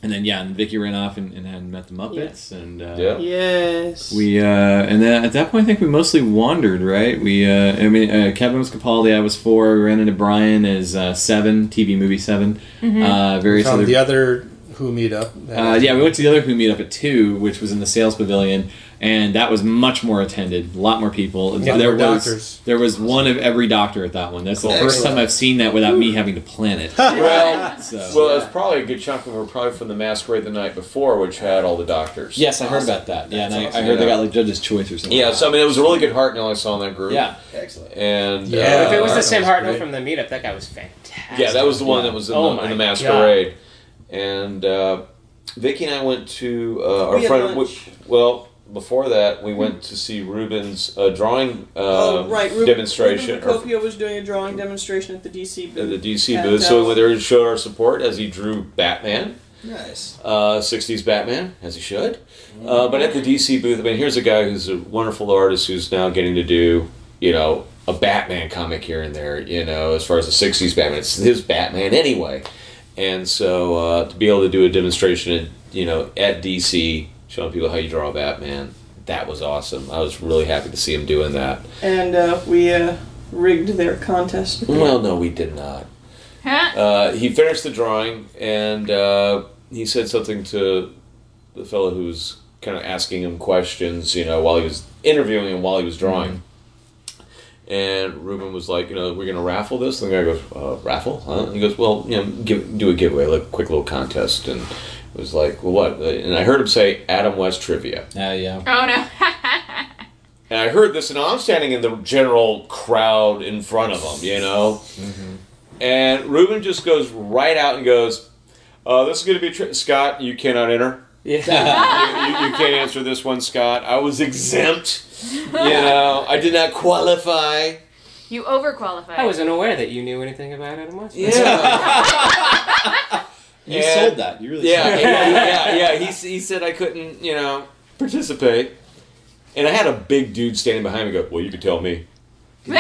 [SPEAKER 2] and then yeah, and Vicky ran off and, and had met the Muppets, and uh,
[SPEAKER 3] Yeah.
[SPEAKER 7] Yes.
[SPEAKER 2] we uh, and then at that point, I think we mostly wandered, right? We, uh, I mean, uh, Kevin was Capaldi, I was four. We ran into Brian as uh, seven, TV movie 7 Uh, various other
[SPEAKER 5] the other Who meet up?
[SPEAKER 2] Uh, yeah, we went to the other Who Meet Up at two, which was in the sales pavilion, and that was much more attended. A lot more people.
[SPEAKER 5] Yeah,
[SPEAKER 2] there was
[SPEAKER 5] doctors.
[SPEAKER 2] there was one of every doctor at that one. That's the first
[SPEAKER 4] Excellent.
[SPEAKER 2] time I've seen that without me having to plan it.
[SPEAKER 3] Well,
[SPEAKER 2] So.
[SPEAKER 3] well, it's probably a good chunk of them were probably from the masquerade the night before, which had all the doctors.
[SPEAKER 2] yes, I heard about that. Yeah, and I, I
[SPEAKER 3] awesome.
[SPEAKER 2] heard they got like Judge's Choice or something.
[SPEAKER 3] Yeah, so I mean, it was a really good Hartnell I saw in that group.
[SPEAKER 2] yeah.
[SPEAKER 4] Excellent.
[SPEAKER 3] and
[SPEAKER 5] Yeah,
[SPEAKER 3] uh,
[SPEAKER 8] if it was the same
[SPEAKER 5] was
[SPEAKER 8] Hartnell
[SPEAKER 5] great.
[SPEAKER 8] from the meetup, that guy was fantastic.
[SPEAKER 3] yeah, that was the one
[SPEAKER 2] Yeah.
[SPEAKER 3] that was in,
[SPEAKER 8] Oh
[SPEAKER 3] the, in the
[SPEAKER 8] God.
[SPEAKER 3] masquerade, and uh, Vicky and I went to uh, our
[SPEAKER 7] We
[SPEAKER 3] friend.
[SPEAKER 7] lunch.
[SPEAKER 3] well, before that, we went to see Ruben's uh, drawing uh,
[SPEAKER 7] oh, right. Ruben,
[SPEAKER 3] demonstration.
[SPEAKER 7] Ruben Procopio was doing a drawing demonstration at the DC booth.
[SPEAKER 3] at the DC
[SPEAKER 7] And,
[SPEAKER 3] booth, so we
[SPEAKER 7] uh,
[SPEAKER 3] went there and showed our support as he drew Batman.
[SPEAKER 4] Nice.
[SPEAKER 3] uh, 60s Batman, as he should. Uh, but at the DC booth, I mean, here's a guy who's a wonderful artist who's now getting to do, you know, a Batman comic here and there, you know, as far as the 60s Batman. It's his Batman anyway. And so uh, to be able to do a demonstration, at, you know, at DC, showing people how you draw a Batman, that was awesome. I was really happy to see him doing that.
[SPEAKER 7] and uh, we uh, rigged their contest.
[SPEAKER 3] Well, no, we did not.
[SPEAKER 9] Huh?
[SPEAKER 3] Uh, he finished the drawing and uh, he said something to the fellow who was kind of asking him questions, you know, while he was interviewing him while he was drawing. And Ruben was like, you know, we're going to raffle this. And the guy goes, uh, raffle? Huh? He goes, well, you know, give, do a giveaway, like a quick little contest. And it was like, well, what? And I heard him say Adam West trivia.
[SPEAKER 2] Uh, yeah.
[SPEAKER 9] Oh no.
[SPEAKER 3] And I heard this, and I'm standing in the general crowd in front of him, you know? And Ruben just goes right out and goes, uh, This is going to be, tri- Scott, you cannot enter.
[SPEAKER 8] Yeah.
[SPEAKER 3] you, you, you can't answer this one, Scott. I was exempt. You know, I did not qualify.
[SPEAKER 9] you overqualified.
[SPEAKER 8] I wasn't aware that you knew anything about Adam West.
[SPEAKER 3] Yeah.
[SPEAKER 2] You
[SPEAKER 3] And-
[SPEAKER 2] sold that. You really
[SPEAKER 3] Yeah,
[SPEAKER 2] sold
[SPEAKER 3] yeah, yeah, yeah. He, he said I couldn't, you know, participate. And I had a big dude standing behind me go, Well, you could tell me.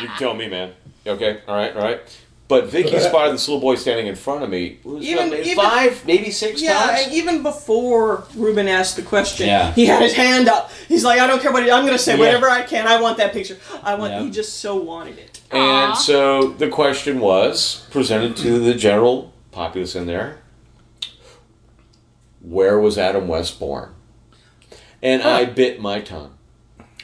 [SPEAKER 3] You can tell me, man. Okay, all right, all right. But Vicky spotted this little boy standing in front of me. Was
[SPEAKER 7] Even-
[SPEAKER 3] what, maybe
[SPEAKER 7] even-
[SPEAKER 3] five, maybe six
[SPEAKER 7] Yeah,
[SPEAKER 3] times.
[SPEAKER 7] and even before Ruben asked the question,
[SPEAKER 2] Yeah.
[SPEAKER 7] he had his hand up. He's like, "I don't care what he, I'm going to say
[SPEAKER 3] Yeah.
[SPEAKER 7] whatever I can. I want that picture. I want."
[SPEAKER 2] Yeah.
[SPEAKER 7] He just so wanted it.
[SPEAKER 3] And so the question was presented to the general populace in there Where was Adam West born? And I bit my tongue.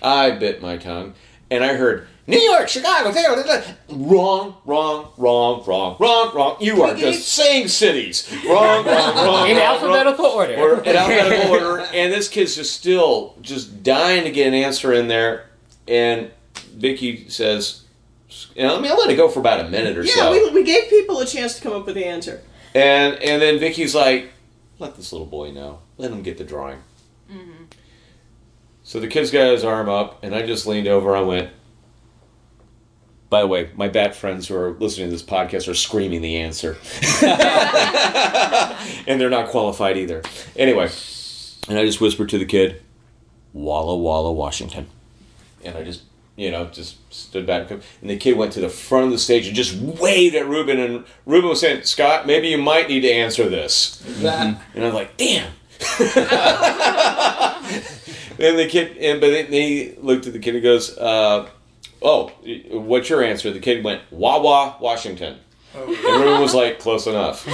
[SPEAKER 3] I bit my tongue. And I heard, New York, Chicago, there, there, there." wrong, wrong, wrong, wrong, wrong, wrong. You are just saying cities. Wrong, wrong, wrong.
[SPEAKER 8] In
[SPEAKER 3] wrong,
[SPEAKER 8] alphabetical order.
[SPEAKER 3] Or in alphabetical order. And this kid's just still just dying to get an answer in there. And Vicky says, and I mean, I let it go for about a minute or
[SPEAKER 7] Yeah,
[SPEAKER 3] so.
[SPEAKER 7] we, we gave people a chance to come up with the answer.
[SPEAKER 3] And and then Vicky's like, let this little boy know. Let him get the drawing. Mm-hmm. So the kid's got his arm up, and I just leaned over. I went. By the way, my bat friends who are listening to this podcast are screaming the answer, and they're not qualified either. Anyway, and I just whispered to the kid, "Walla Walla, Washington," and I just. You know, just stood back, and the kid went to the front of the stage and just waved at Ruben. And Ruben was saying, "Scott, maybe you might need to answer this." And I'm like, damn. and the kid, and but then he looked at the kid and goes, uh, "Oh, what's your answer?" The kid went, "Wawa, Washington." And Ruben was like, "Close enough."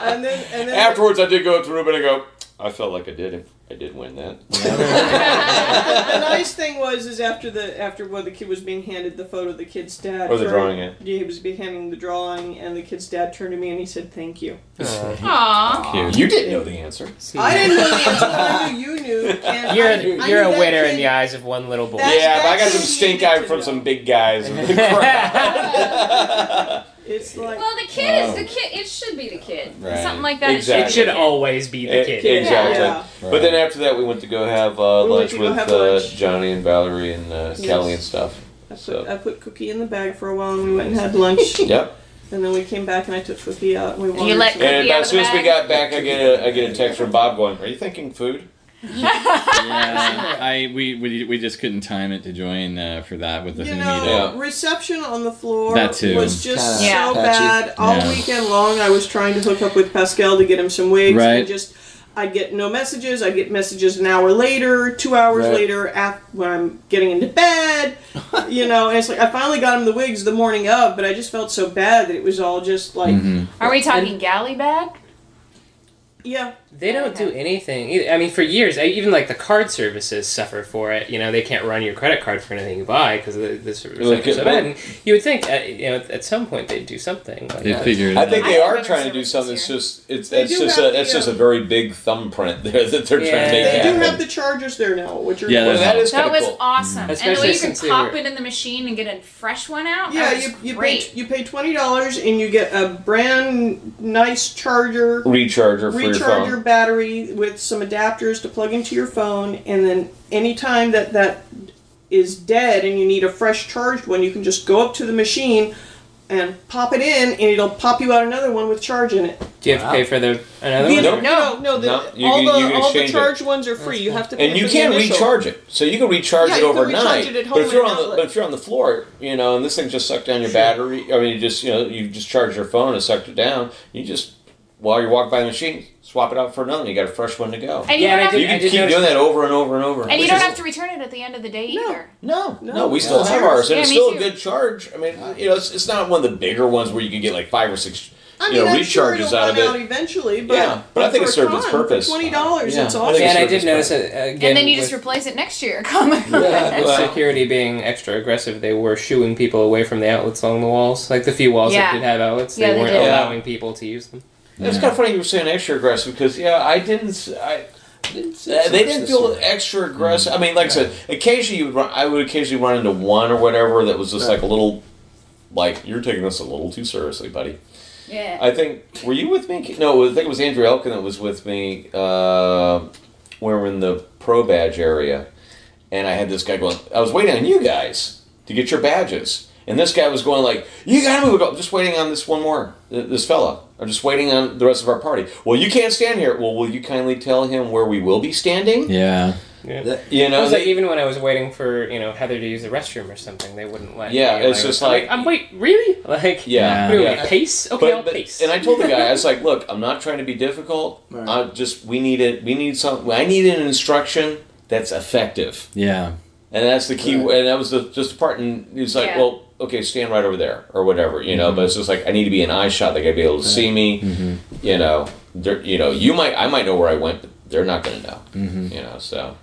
[SPEAKER 7] And then, and then
[SPEAKER 3] Afterwards, I did go up to Ruben and go, "I felt like I did. I did win that."
[SPEAKER 7] the nice thing was, is after the after when the kid was being handed the photo, the kid's dad.
[SPEAKER 3] Or the
[SPEAKER 7] turned-
[SPEAKER 3] drawing, yeah.
[SPEAKER 7] He was being handing the drawing, and the kid's dad turned to me and he said, "Thank you."
[SPEAKER 9] Aw.
[SPEAKER 3] You didn't know the answer.
[SPEAKER 7] I didn't know the answer. but I knew you knew. And
[SPEAKER 8] You're,
[SPEAKER 7] I,
[SPEAKER 8] a,
[SPEAKER 7] I
[SPEAKER 8] you're
[SPEAKER 7] knew
[SPEAKER 8] a winner
[SPEAKER 7] kid-
[SPEAKER 8] in the eyes of one little boy.
[SPEAKER 7] That's-
[SPEAKER 3] yeah, but I got some stink
[SPEAKER 7] needed
[SPEAKER 3] eye from
[SPEAKER 7] know.
[SPEAKER 3] some big guys in the crowd.
[SPEAKER 7] It's like
[SPEAKER 9] Well, the kid is the kid. It should be the kid.
[SPEAKER 2] Right.
[SPEAKER 9] Something like that.
[SPEAKER 3] Exactly.
[SPEAKER 8] It should always be the kid.
[SPEAKER 3] Exactly.
[SPEAKER 7] Yeah.
[SPEAKER 3] But then after that, we went to go have uh,
[SPEAKER 7] We
[SPEAKER 3] lunch with
[SPEAKER 7] have
[SPEAKER 3] uh,
[SPEAKER 7] lunch.
[SPEAKER 3] Johnny and Valerie and uh,
[SPEAKER 7] Yes.
[SPEAKER 3] Kelly and stuff.
[SPEAKER 7] I put,
[SPEAKER 3] So-
[SPEAKER 7] I put Cookie in the bag for a while, and we went and had lunch.
[SPEAKER 3] Yep.
[SPEAKER 7] And then we came back, and I took Cookie out, and we wandered.
[SPEAKER 9] You let
[SPEAKER 7] some-
[SPEAKER 9] Cookie
[SPEAKER 3] And
[SPEAKER 9] out
[SPEAKER 3] as soon as we got back, I get a I get a text from Bob going, "Are you thinking food?"
[SPEAKER 2] Yeah, I we, we we just couldn't time it to join uh, for that with the
[SPEAKER 7] You know,
[SPEAKER 2] meetup.
[SPEAKER 7] Reception on the floor
[SPEAKER 2] That too.
[SPEAKER 7] was just
[SPEAKER 4] Kinda
[SPEAKER 9] Yeah.
[SPEAKER 7] so
[SPEAKER 4] patchy.
[SPEAKER 7] bad. All
[SPEAKER 2] Yeah.
[SPEAKER 7] weekend long, I was trying to hook up with Pascal to get him some wigs.
[SPEAKER 2] Right.
[SPEAKER 7] And just, I'd get no messages. I'd get messages an hour later, two hours
[SPEAKER 4] Right.
[SPEAKER 7] later, after when I'm getting into bed. you know, and it's like I finally got him the wigs the morning of, but I just felt so bad that it was all just like,
[SPEAKER 9] Are we talking galley bag?
[SPEAKER 7] yeah,
[SPEAKER 8] They don't do anything. either. I mean, for years, even like the card services suffer for it. You know, they can't run your credit card for anything you buy because the, the service
[SPEAKER 3] Like,
[SPEAKER 8] is so bad. And you would think, uh, you know, at some point they'd do something. Like
[SPEAKER 2] They
[SPEAKER 8] that.
[SPEAKER 2] figured.
[SPEAKER 3] I
[SPEAKER 2] it
[SPEAKER 3] think
[SPEAKER 2] out.
[SPEAKER 3] they
[SPEAKER 9] I
[SPEAKER 3] are trying to do
[SPEAKER 9] services
[SPEAKER 3] something. It's just it's
[SPEAKER 7] They
[SPEAKER 3] it's just
[SPEAKER 7] have
[SPEAKER 3] a
[SPEAKER 7] the,
[SPEAKER 3] it's just a very big thumbprint there that they're trying to
[SPEAKER 8] Yeah.
[SPEAKER 3] make
[SPEAKER 7] they do have the chargers there now, which are
[SPEAKER 2] Yeah,
[SPEAKER 3] Well, that is
[SPEAKER 9] That was
[SPEAKER 3] cool.
[SPEAKER 9] awesome. and the
[SPEAKER 8] Especially
[SPEAKER 9] way you can pop
[SPEAKER 8] were-
[SPEAKER 9] it in the machine and get a fresh one out.
[SPEAKER 7] Yeah,
[SPEAKER 9] that was
[SPEAKER 7] you you pay you pay twenty dollars and you get a brand nice charger,
[SPEAKER 3] Recharger for your phone.
[SPEAKER 7] Your battery with some adapters to plug into your phone, and then anytime that that is dead and you need a fresh charged one, you can just go up to the machine and pop it in, and it'll pop you out another one with charge in it.
[SPEAKER 8] Do you have to pay for the another
[SPEAKER 7] The-
[SPEAKER 8] one?
[SPEAKER 3] Nope.
[SPEAKER 7] no, no, the,
[SPEAKER 3] No, you
[SPEAKER 7] all
[SPEAKER 3] can-
[SPEAKER 7] the
[SPEAKER 3] you can
[SPEAKER 7] all the
[SPEAKER 3] exchange it.
[SPEAKER 7] charged ones are free. You have to pay
[SPEAKER 3] and you
[SPEAKER 7] for
[SPEAKER 3] can
[SPEAKER 7] initial.
[SPEAKER 3] recharge it, so you can recharge
[SPEAKER 7] Yeah,
[SPEAKER 3] it
[SPEAKER 7] you can
[SPEAKER 3] overnight.
[SPEAKER 7] recharge it at
[SPEAKER 3] but if you're on
[SPEAKER 7] an
[SPEAKER 3] the but if you're on the floor, you know, and this thing just sucked down your battery. I mean, you just you know you just charge your phone and sucked it down. You just while you're walk by the machine, swap it out for another. one. You got a fresh one to go.
[SPEAKER 9] And you
[SPEAKER 8] Yeah,
[SPEAKER 9] don't
[SPEAKER 8] and I
[SPEAKER 9] have
[SPEAKER 3] you can keep doing
[SPEAKER 8] that.
[SPEAKER 3] that over and over and over.
[SPEAKER 9] and you don't have to return it at the end of the day either.
[SPEAKER 3] No,
[SPEAKER 7] No.
[SPEAKER 3] no, we still
[SPEAKER 7] Yeah.
[SPEAKER 3] have ours, and
[SPEAKER 9] Yeah,
[SPEAKER 3] it's
[SPEAKER 9] me
[SPEAKER 3] still a good charge. I mean, you know, it's, it's not one of the bigger ones where you can get like five or six,
[SPEAKER 7] I
[SPEAKER 3] you know,
[SPEAKER 7] I'm sure
[SPEAKER 3] recharges
[SPEAKER 7] it'll
[SPEAKER 3] out of
[SPEAKER 7] run out
[SPEAKER 3] it.
[SPEAKER 7] eventually, but
[SPEAKER 3] Yeah, but I think it served
[SPEAKER 7] a
[SPEAKER 3] its purpose.
[SPEAKER 7] Twenty dollars,
[SPEAKER 3] Yeah,
[SPEAKER 7] it's
[SPEAKER 3] I
[SPEAKER 7] awesome.
[SPEAKER 8] Yeah, and I did notice it again.
[SPEAKER 9] and then you just replace it next year. Come on.
[SPEAKER 8] with
[SPEAKER 3] Well-
[SPEAKER 8] security being extra aggressive, they were shooing people away from the outlets along the walls. Like the few walls
[SPEAKER 9] Yeah.
[SPEAKER 8] that did have outlets,
[SPEAKER 9] Yeah,
[SPEAKER 8] they
[SPEAKER 9] they
[SPEAKER 8] weren't
[SPEAKER 9] did.
[SPEAKER 8] allowing people to use them.
[SPEAKER 3] It's kind of funny you were saying extra aggressive because yeah, I didn't. s- I,
[SPEAKER 4] Didn't
[SPEAKER 3] uh, they didn't feel
[SPEAKER 4] year.
[SPEAKER 3] extra aggressive. I mean, like I said, occasionally you would run, I would occasionally run into one or whatever that was just like a little, like you're taking this a little too seriously, buddy.
[SPEAKER 9] Yeah.
[SPEAKER 3] I think were you with me? No, I think it was Andrew Elkin that was with me. Uh, we were in the pro badge area, and I had this guy going. I was waiting on you guys to get your badges, and this guy was going like, "You gotta move up." Just waiting on this one more, this fella. I'm just waiting on the rest of our party. Well, you can't stand here. Well, will you kindly tell him where we will be standing?
[SPEAKER 2] Yeah.
[SPEAKER 8] Yeah.
[SPEAKER 3] You
[SPEAKER 8] It
[SPEAKER 3] know,
[SPEAKER 8] was like even when I was waiting for you know Heather to use the restroom or something, they wouldn't let.
[SPEAKER 3] Yeah,
[SPEAKER 8] me.
[SPEAKER 3] it's just
[SPEAKER 8] I'm
[SPEAKER 3] like-
[SPEAKER 8] I'm um, wait, really? Like,
[SPEAKER 3] yeah,
[SPEAKER 8] what do
[SPEAKER 3] yeah.
[SPEAKER 8] pace? Okay, I'll
[SPEAKER 3] but,
[SPEAKER 8] pace.
[SPEAKER 3] and I told the guy, I was like, "Look, I'm not trying to be difficult.
[SPEAKER 4] Right.
[SPEAKER 3] I just we need it. We need some. I need an instruction that's effective,
[SPEAKER 2] Yeah.
[SPEAKER 3] and that's the key.
[SPEAKER 4] Right.
[SPEAKER 3] And that was the just the part. And he's like,
[SPEAKER 9] Yeah.
[SPEAKER 3] "Well, okay, stand right over there or whatever, you know." But it's just like I need to be an eye shot. They got to be able to see me.
[SPEAKER 2] Mm-hmm.
[SPEAKER 3] You know, they're, you know, you might, I might know where I went, but they're not going to know.
[SPEAKER 2] Mm-hmm.
[SPEAKER 3] You know, so.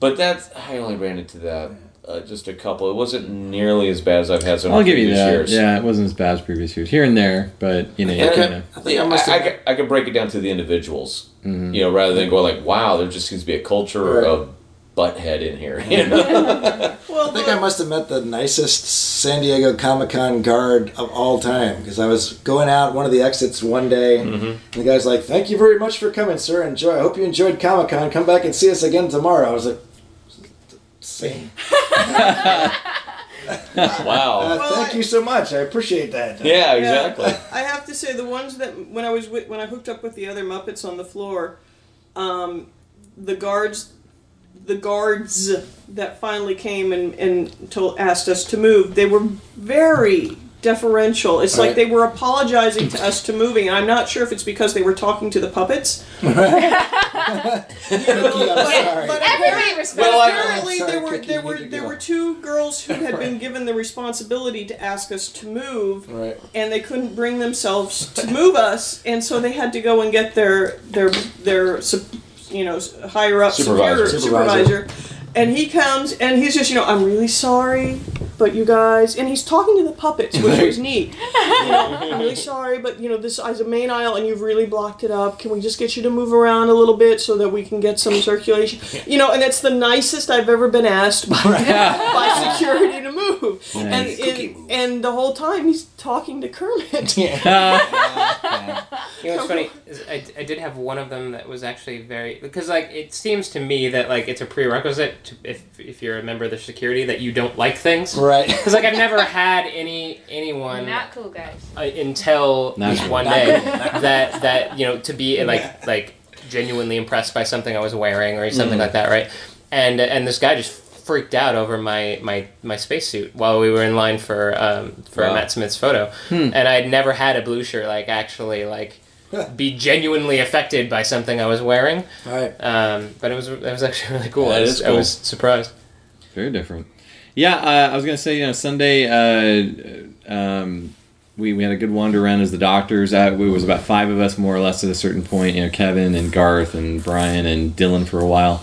[SPEAKER 3] But that's I only ran into that. Uh, just a couple. It wasn't nearly as bad as I've had some
[SPEAKER 2] I'll give you
[SPEAKER 3] previous
[SPEAKER 2] that.
[SPEAKER 3] years.
[SPEAKER 2] Yeah, it wasn't as bad as previous years. Here and there, but you know, you
[SPEAKER 3] Okay.
[SPEAKER 2] kinda-
[SPEAKER 4] I think
[SPEAKER 3] Yeah,
[SPEAKER 4] I must
[SPEAKER 3] I,
[SPEAKER 4] have.
[SPEAKER 3] I, could- I could break it down to the individuals,
[SPEAKER 2] Mhm.
[SPEAKER 3] you know, rather than go like, "Wow, there just seems to be a culture
[SPEAKER 4] Right.
[SPEAKER 3] of butthead in here." You know?
[SPEAKER 7] Well,
[SPEAKER 4] I think I must have met the nicest San Diego Comic Con guard of all time because I was going out one of the exits one day, and the guy's like, "Thank you very much for coming, sir. Enjoy. I hope you enjoyed Comic Con. Come back and see us again tomorrow." I was like, "Same.
[SPEAKER 3] wow.
[SPEAKER 4] Uh,
[SPEAKER 7] Well,
[SPEAKER 4] thank
[SPEAKER 7] I-
[SPEAKER 4] you so much. I appreciate that."
[SPEAKER 3] Yeah,
[SPEAKER 7] Yeah,
[SPEAKER 3] exactly.
[SPEAKER 7] I have to say the ones that when I was with, when I hooked up with the other Muppets on the floor, um, the guards, the guards that finally came and and told asked us to move, they were very deferential. It's like
[SPEAKER 4] Right.
[SPEAKER 7] they were apologizing to us to moving. I'm not sure if it's because they were talking to the puppets. You know, but- but
[SPEAKER 9] Everybody respects
[SPEAKER 3] Well, I-
[SPEAKER 7] apparently
[SPEAKER 4] Sorry,
[SPEAKER 7] there were there were there
[SPEAKER 4] go.
[SPEAKER 7] were two girls who had been given the responsibility to ask us to move
[SPEAKER 4] Right.
[SPEAKER 7] and they couldn't bring themselves to move us, and so they had to go and get their their their sup- you know higher up
[SPEAKER 3] Supervisor.
[SPEAKER 4] Supervisor.
[SPEAKER 7] supervisor. And he comes and he's just you know I'm really sorry, but you guys and he's talking to the puppets, which was neat. You know, I'm really sorry, but you know this is a main aisle and you've really blocked it up. Can we just get you to move around a little bit so that we can get some circulation? You know, and it's the nicest I've ever been asked by, by security to move. And, and and the whole time he's talking to Kermit.
[SPEAKER 8] You know what's funny is I, I did have one of them that was actually very because like it seems to me that like it's a prerequisite to, if if you're a member of the security that you don't like things
[SPEAKER 4] Right.
[SPEAKER 8] because like I've never had any anyone
[SPEAKER 9] Not cool, guys.
[SPEAKER 8] uh, until
[SPEAKER 2] Not
[SPEAKER 8] this
[SPEAKER 2] cool.
[SPEAKER 8] one day that that you know to be like like genuinely impressed by something I was wearing or something like that, right? And and this guy just freaked out over my my my spacesuit while we were in line for um for
[SPEAKER 3] Wow.
[SPEAKER 8] Matt Smith's photo, and I'd never had a blue shirt like actually like be genuinely affected by something I was wearing.
[SPEAKER 4] All right.
[SPEAKER 8] Um, but it was it was actually really cool.
[SPEAKER 3] That
[SPEAKER 8] I, was,
[SPEAKER 3] is
[SPEAKER 8] I was surprised.
[SPEAKER 2] Very different. Yeah, uh, I was gonna say, you know, Sunday, uh, um, we, we had a good wander around as the doctors. Uh, it was about five of us, more or less, at a certain point. You know, Kevin and Garth and Brian and Dylan for a while,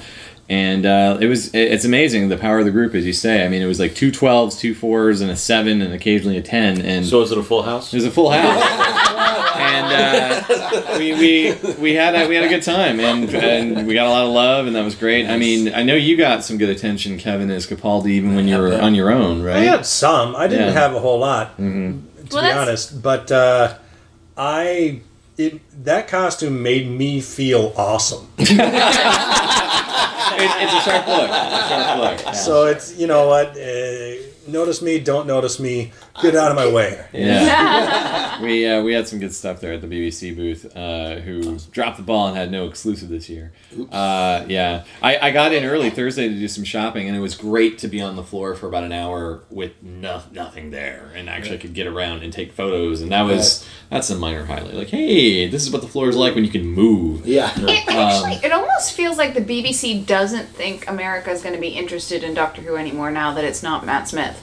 [SPEAKER 2] and uh, it was it's amazing the power of the group, as you say. I mean, it was like two 12s, two fours, and a seven, and occasionally a ten. And
[SPEAKER 3] So is it a full house?
[SPEAKER 2] it was a full house. and uh, we, we we had a, we had a good time and and we got a lot of love and that was great. I mean, I know you got some good attention, Kevin, as Capaldi, even when you were on your own, right?
[SPEAKER 5] I had some. I didn't
[SPEAKER 2] Yeah.
[SPEAKER 5] have a whole lot,
[SPEAKER 2] hmm
[SPEAKER 5] to
[SPEAKER 9] Well,
[SPEAKER 5] be
[SPEAKER 9] that's-
[SPEAKER 5] honest. But uh, I it that costume made me feel awesome.
[SPEAKER 2] It, it's a sharp look. A sharp look. Yeah.
[SPEAKER 5] So it's you know what. Uh, notice me, don't notice me. Get out of my way.
[SPEAKER 2] Yeah. we uh, we had some good stuff there at the BBC booth. Uh, who dropped the ball and had no exclusive this year. Uh, yeah, I, I got in early Thursday to do some shopping, and it was great to be on the floor for about an hour with no, nothing there, and actually could get around and take photos, and that was that's a minor highlight. Like, hey, this is what the floor is like when you can move.
[SPEAKER 4] Yeah.
[SPEAKER 9] It actually, it almost feels like the BBC doesn't think America is going to be interested in Doctor Who anymore now that it's not Matt Smith.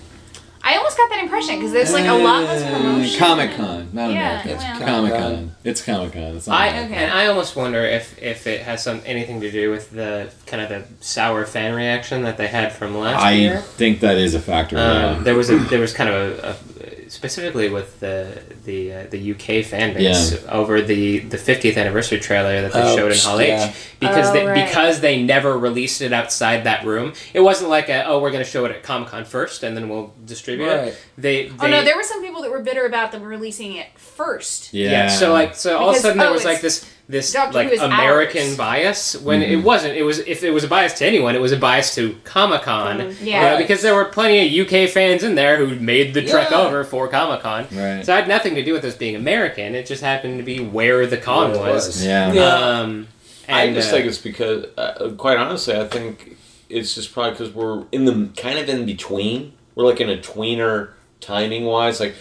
[SPEAKER 9] I almost got that impression because there's like a lot less promotion.
[SPEAKER 2] Comic Con, not
[SPEAKER 9] Yeah,
[SPEAKER 2] America. It's
[SPEAKER 9] well.
[SPEAKER 2] Comic Con. It's Comic Con. It's not
[SPEAKER 8] I
[SPEAKER 2] America.
[SPEAKER 8] And I almost wonder if if it has some anything to do with the kind of the sour fan reaction that they had from last
[SPEAKER 2] I
[SPEAKER 8] year.
[SPEAKER 2] I think that is a factor.
[SPEAKER 8] Um,
[SPEAKER 2] yeah.
[SPEAKER 8] there was a there was kind of a, a specifically with the the uh, the UK fan base over the the 50th anniversary trailer that they
[SPEAKER 4] Oh,
[SPEAKER 8] showed in Hall
[SPEAKER 4] yeah.
[SPEAKER 8] H because
[SPEAKER 9] Oh,
[SPEAKER 8] they
[SPEAKER 9] right.
[SPEAKER 8] because they never released it outside that room. It wasn't like a, oh we're going to show it at Comic Con first and then we'll distribute
[SPEAKER 4] Right.
[SPEAKER 8] it. They, they
[SPEAKER 9] Oh no, there were some people that were bitter about them releasing it first.
[SPEAKER 2] yeah.
[SPEAKER 8] yeah. So like so all of a sudden there
[SPEAKER 9] oh,
[SPEAKER 8] was like this this
[SPEAKER 9] Doctor
[SPEAKER 8] like American
[SPEAKER 9] ours.
[SPEAKER 8] bias when
[SPEAKER 2] Mm-hmm.
[SPEAKER 8] it wasn't. It was if it was a bias to anyone, it was a bias to Comic Con.
[SPEAKER 9] Mm, yeah.
[SPEAKER 8] because there were plenty of UK fans in there who made the trek over for Comic Con.
[SPEAKER 2] Right.
[SPEAKER 8] So I had nothing to do with this being American. It just happened to be where the con
[SPEAKER 4] Where
[SPEAKER 8] was.
[SPEAKER 4] was.
[SPEAKER 2] yeah.
[SPEAKER 8] Um,
[SPEAKER 3] I just
[SPEAKER 8] uh,
[SPEAKER 3] think it's because, uh, quite honestly, I think it's just probably because we're in the kind of in between. We're like in a tweener timing wise. Like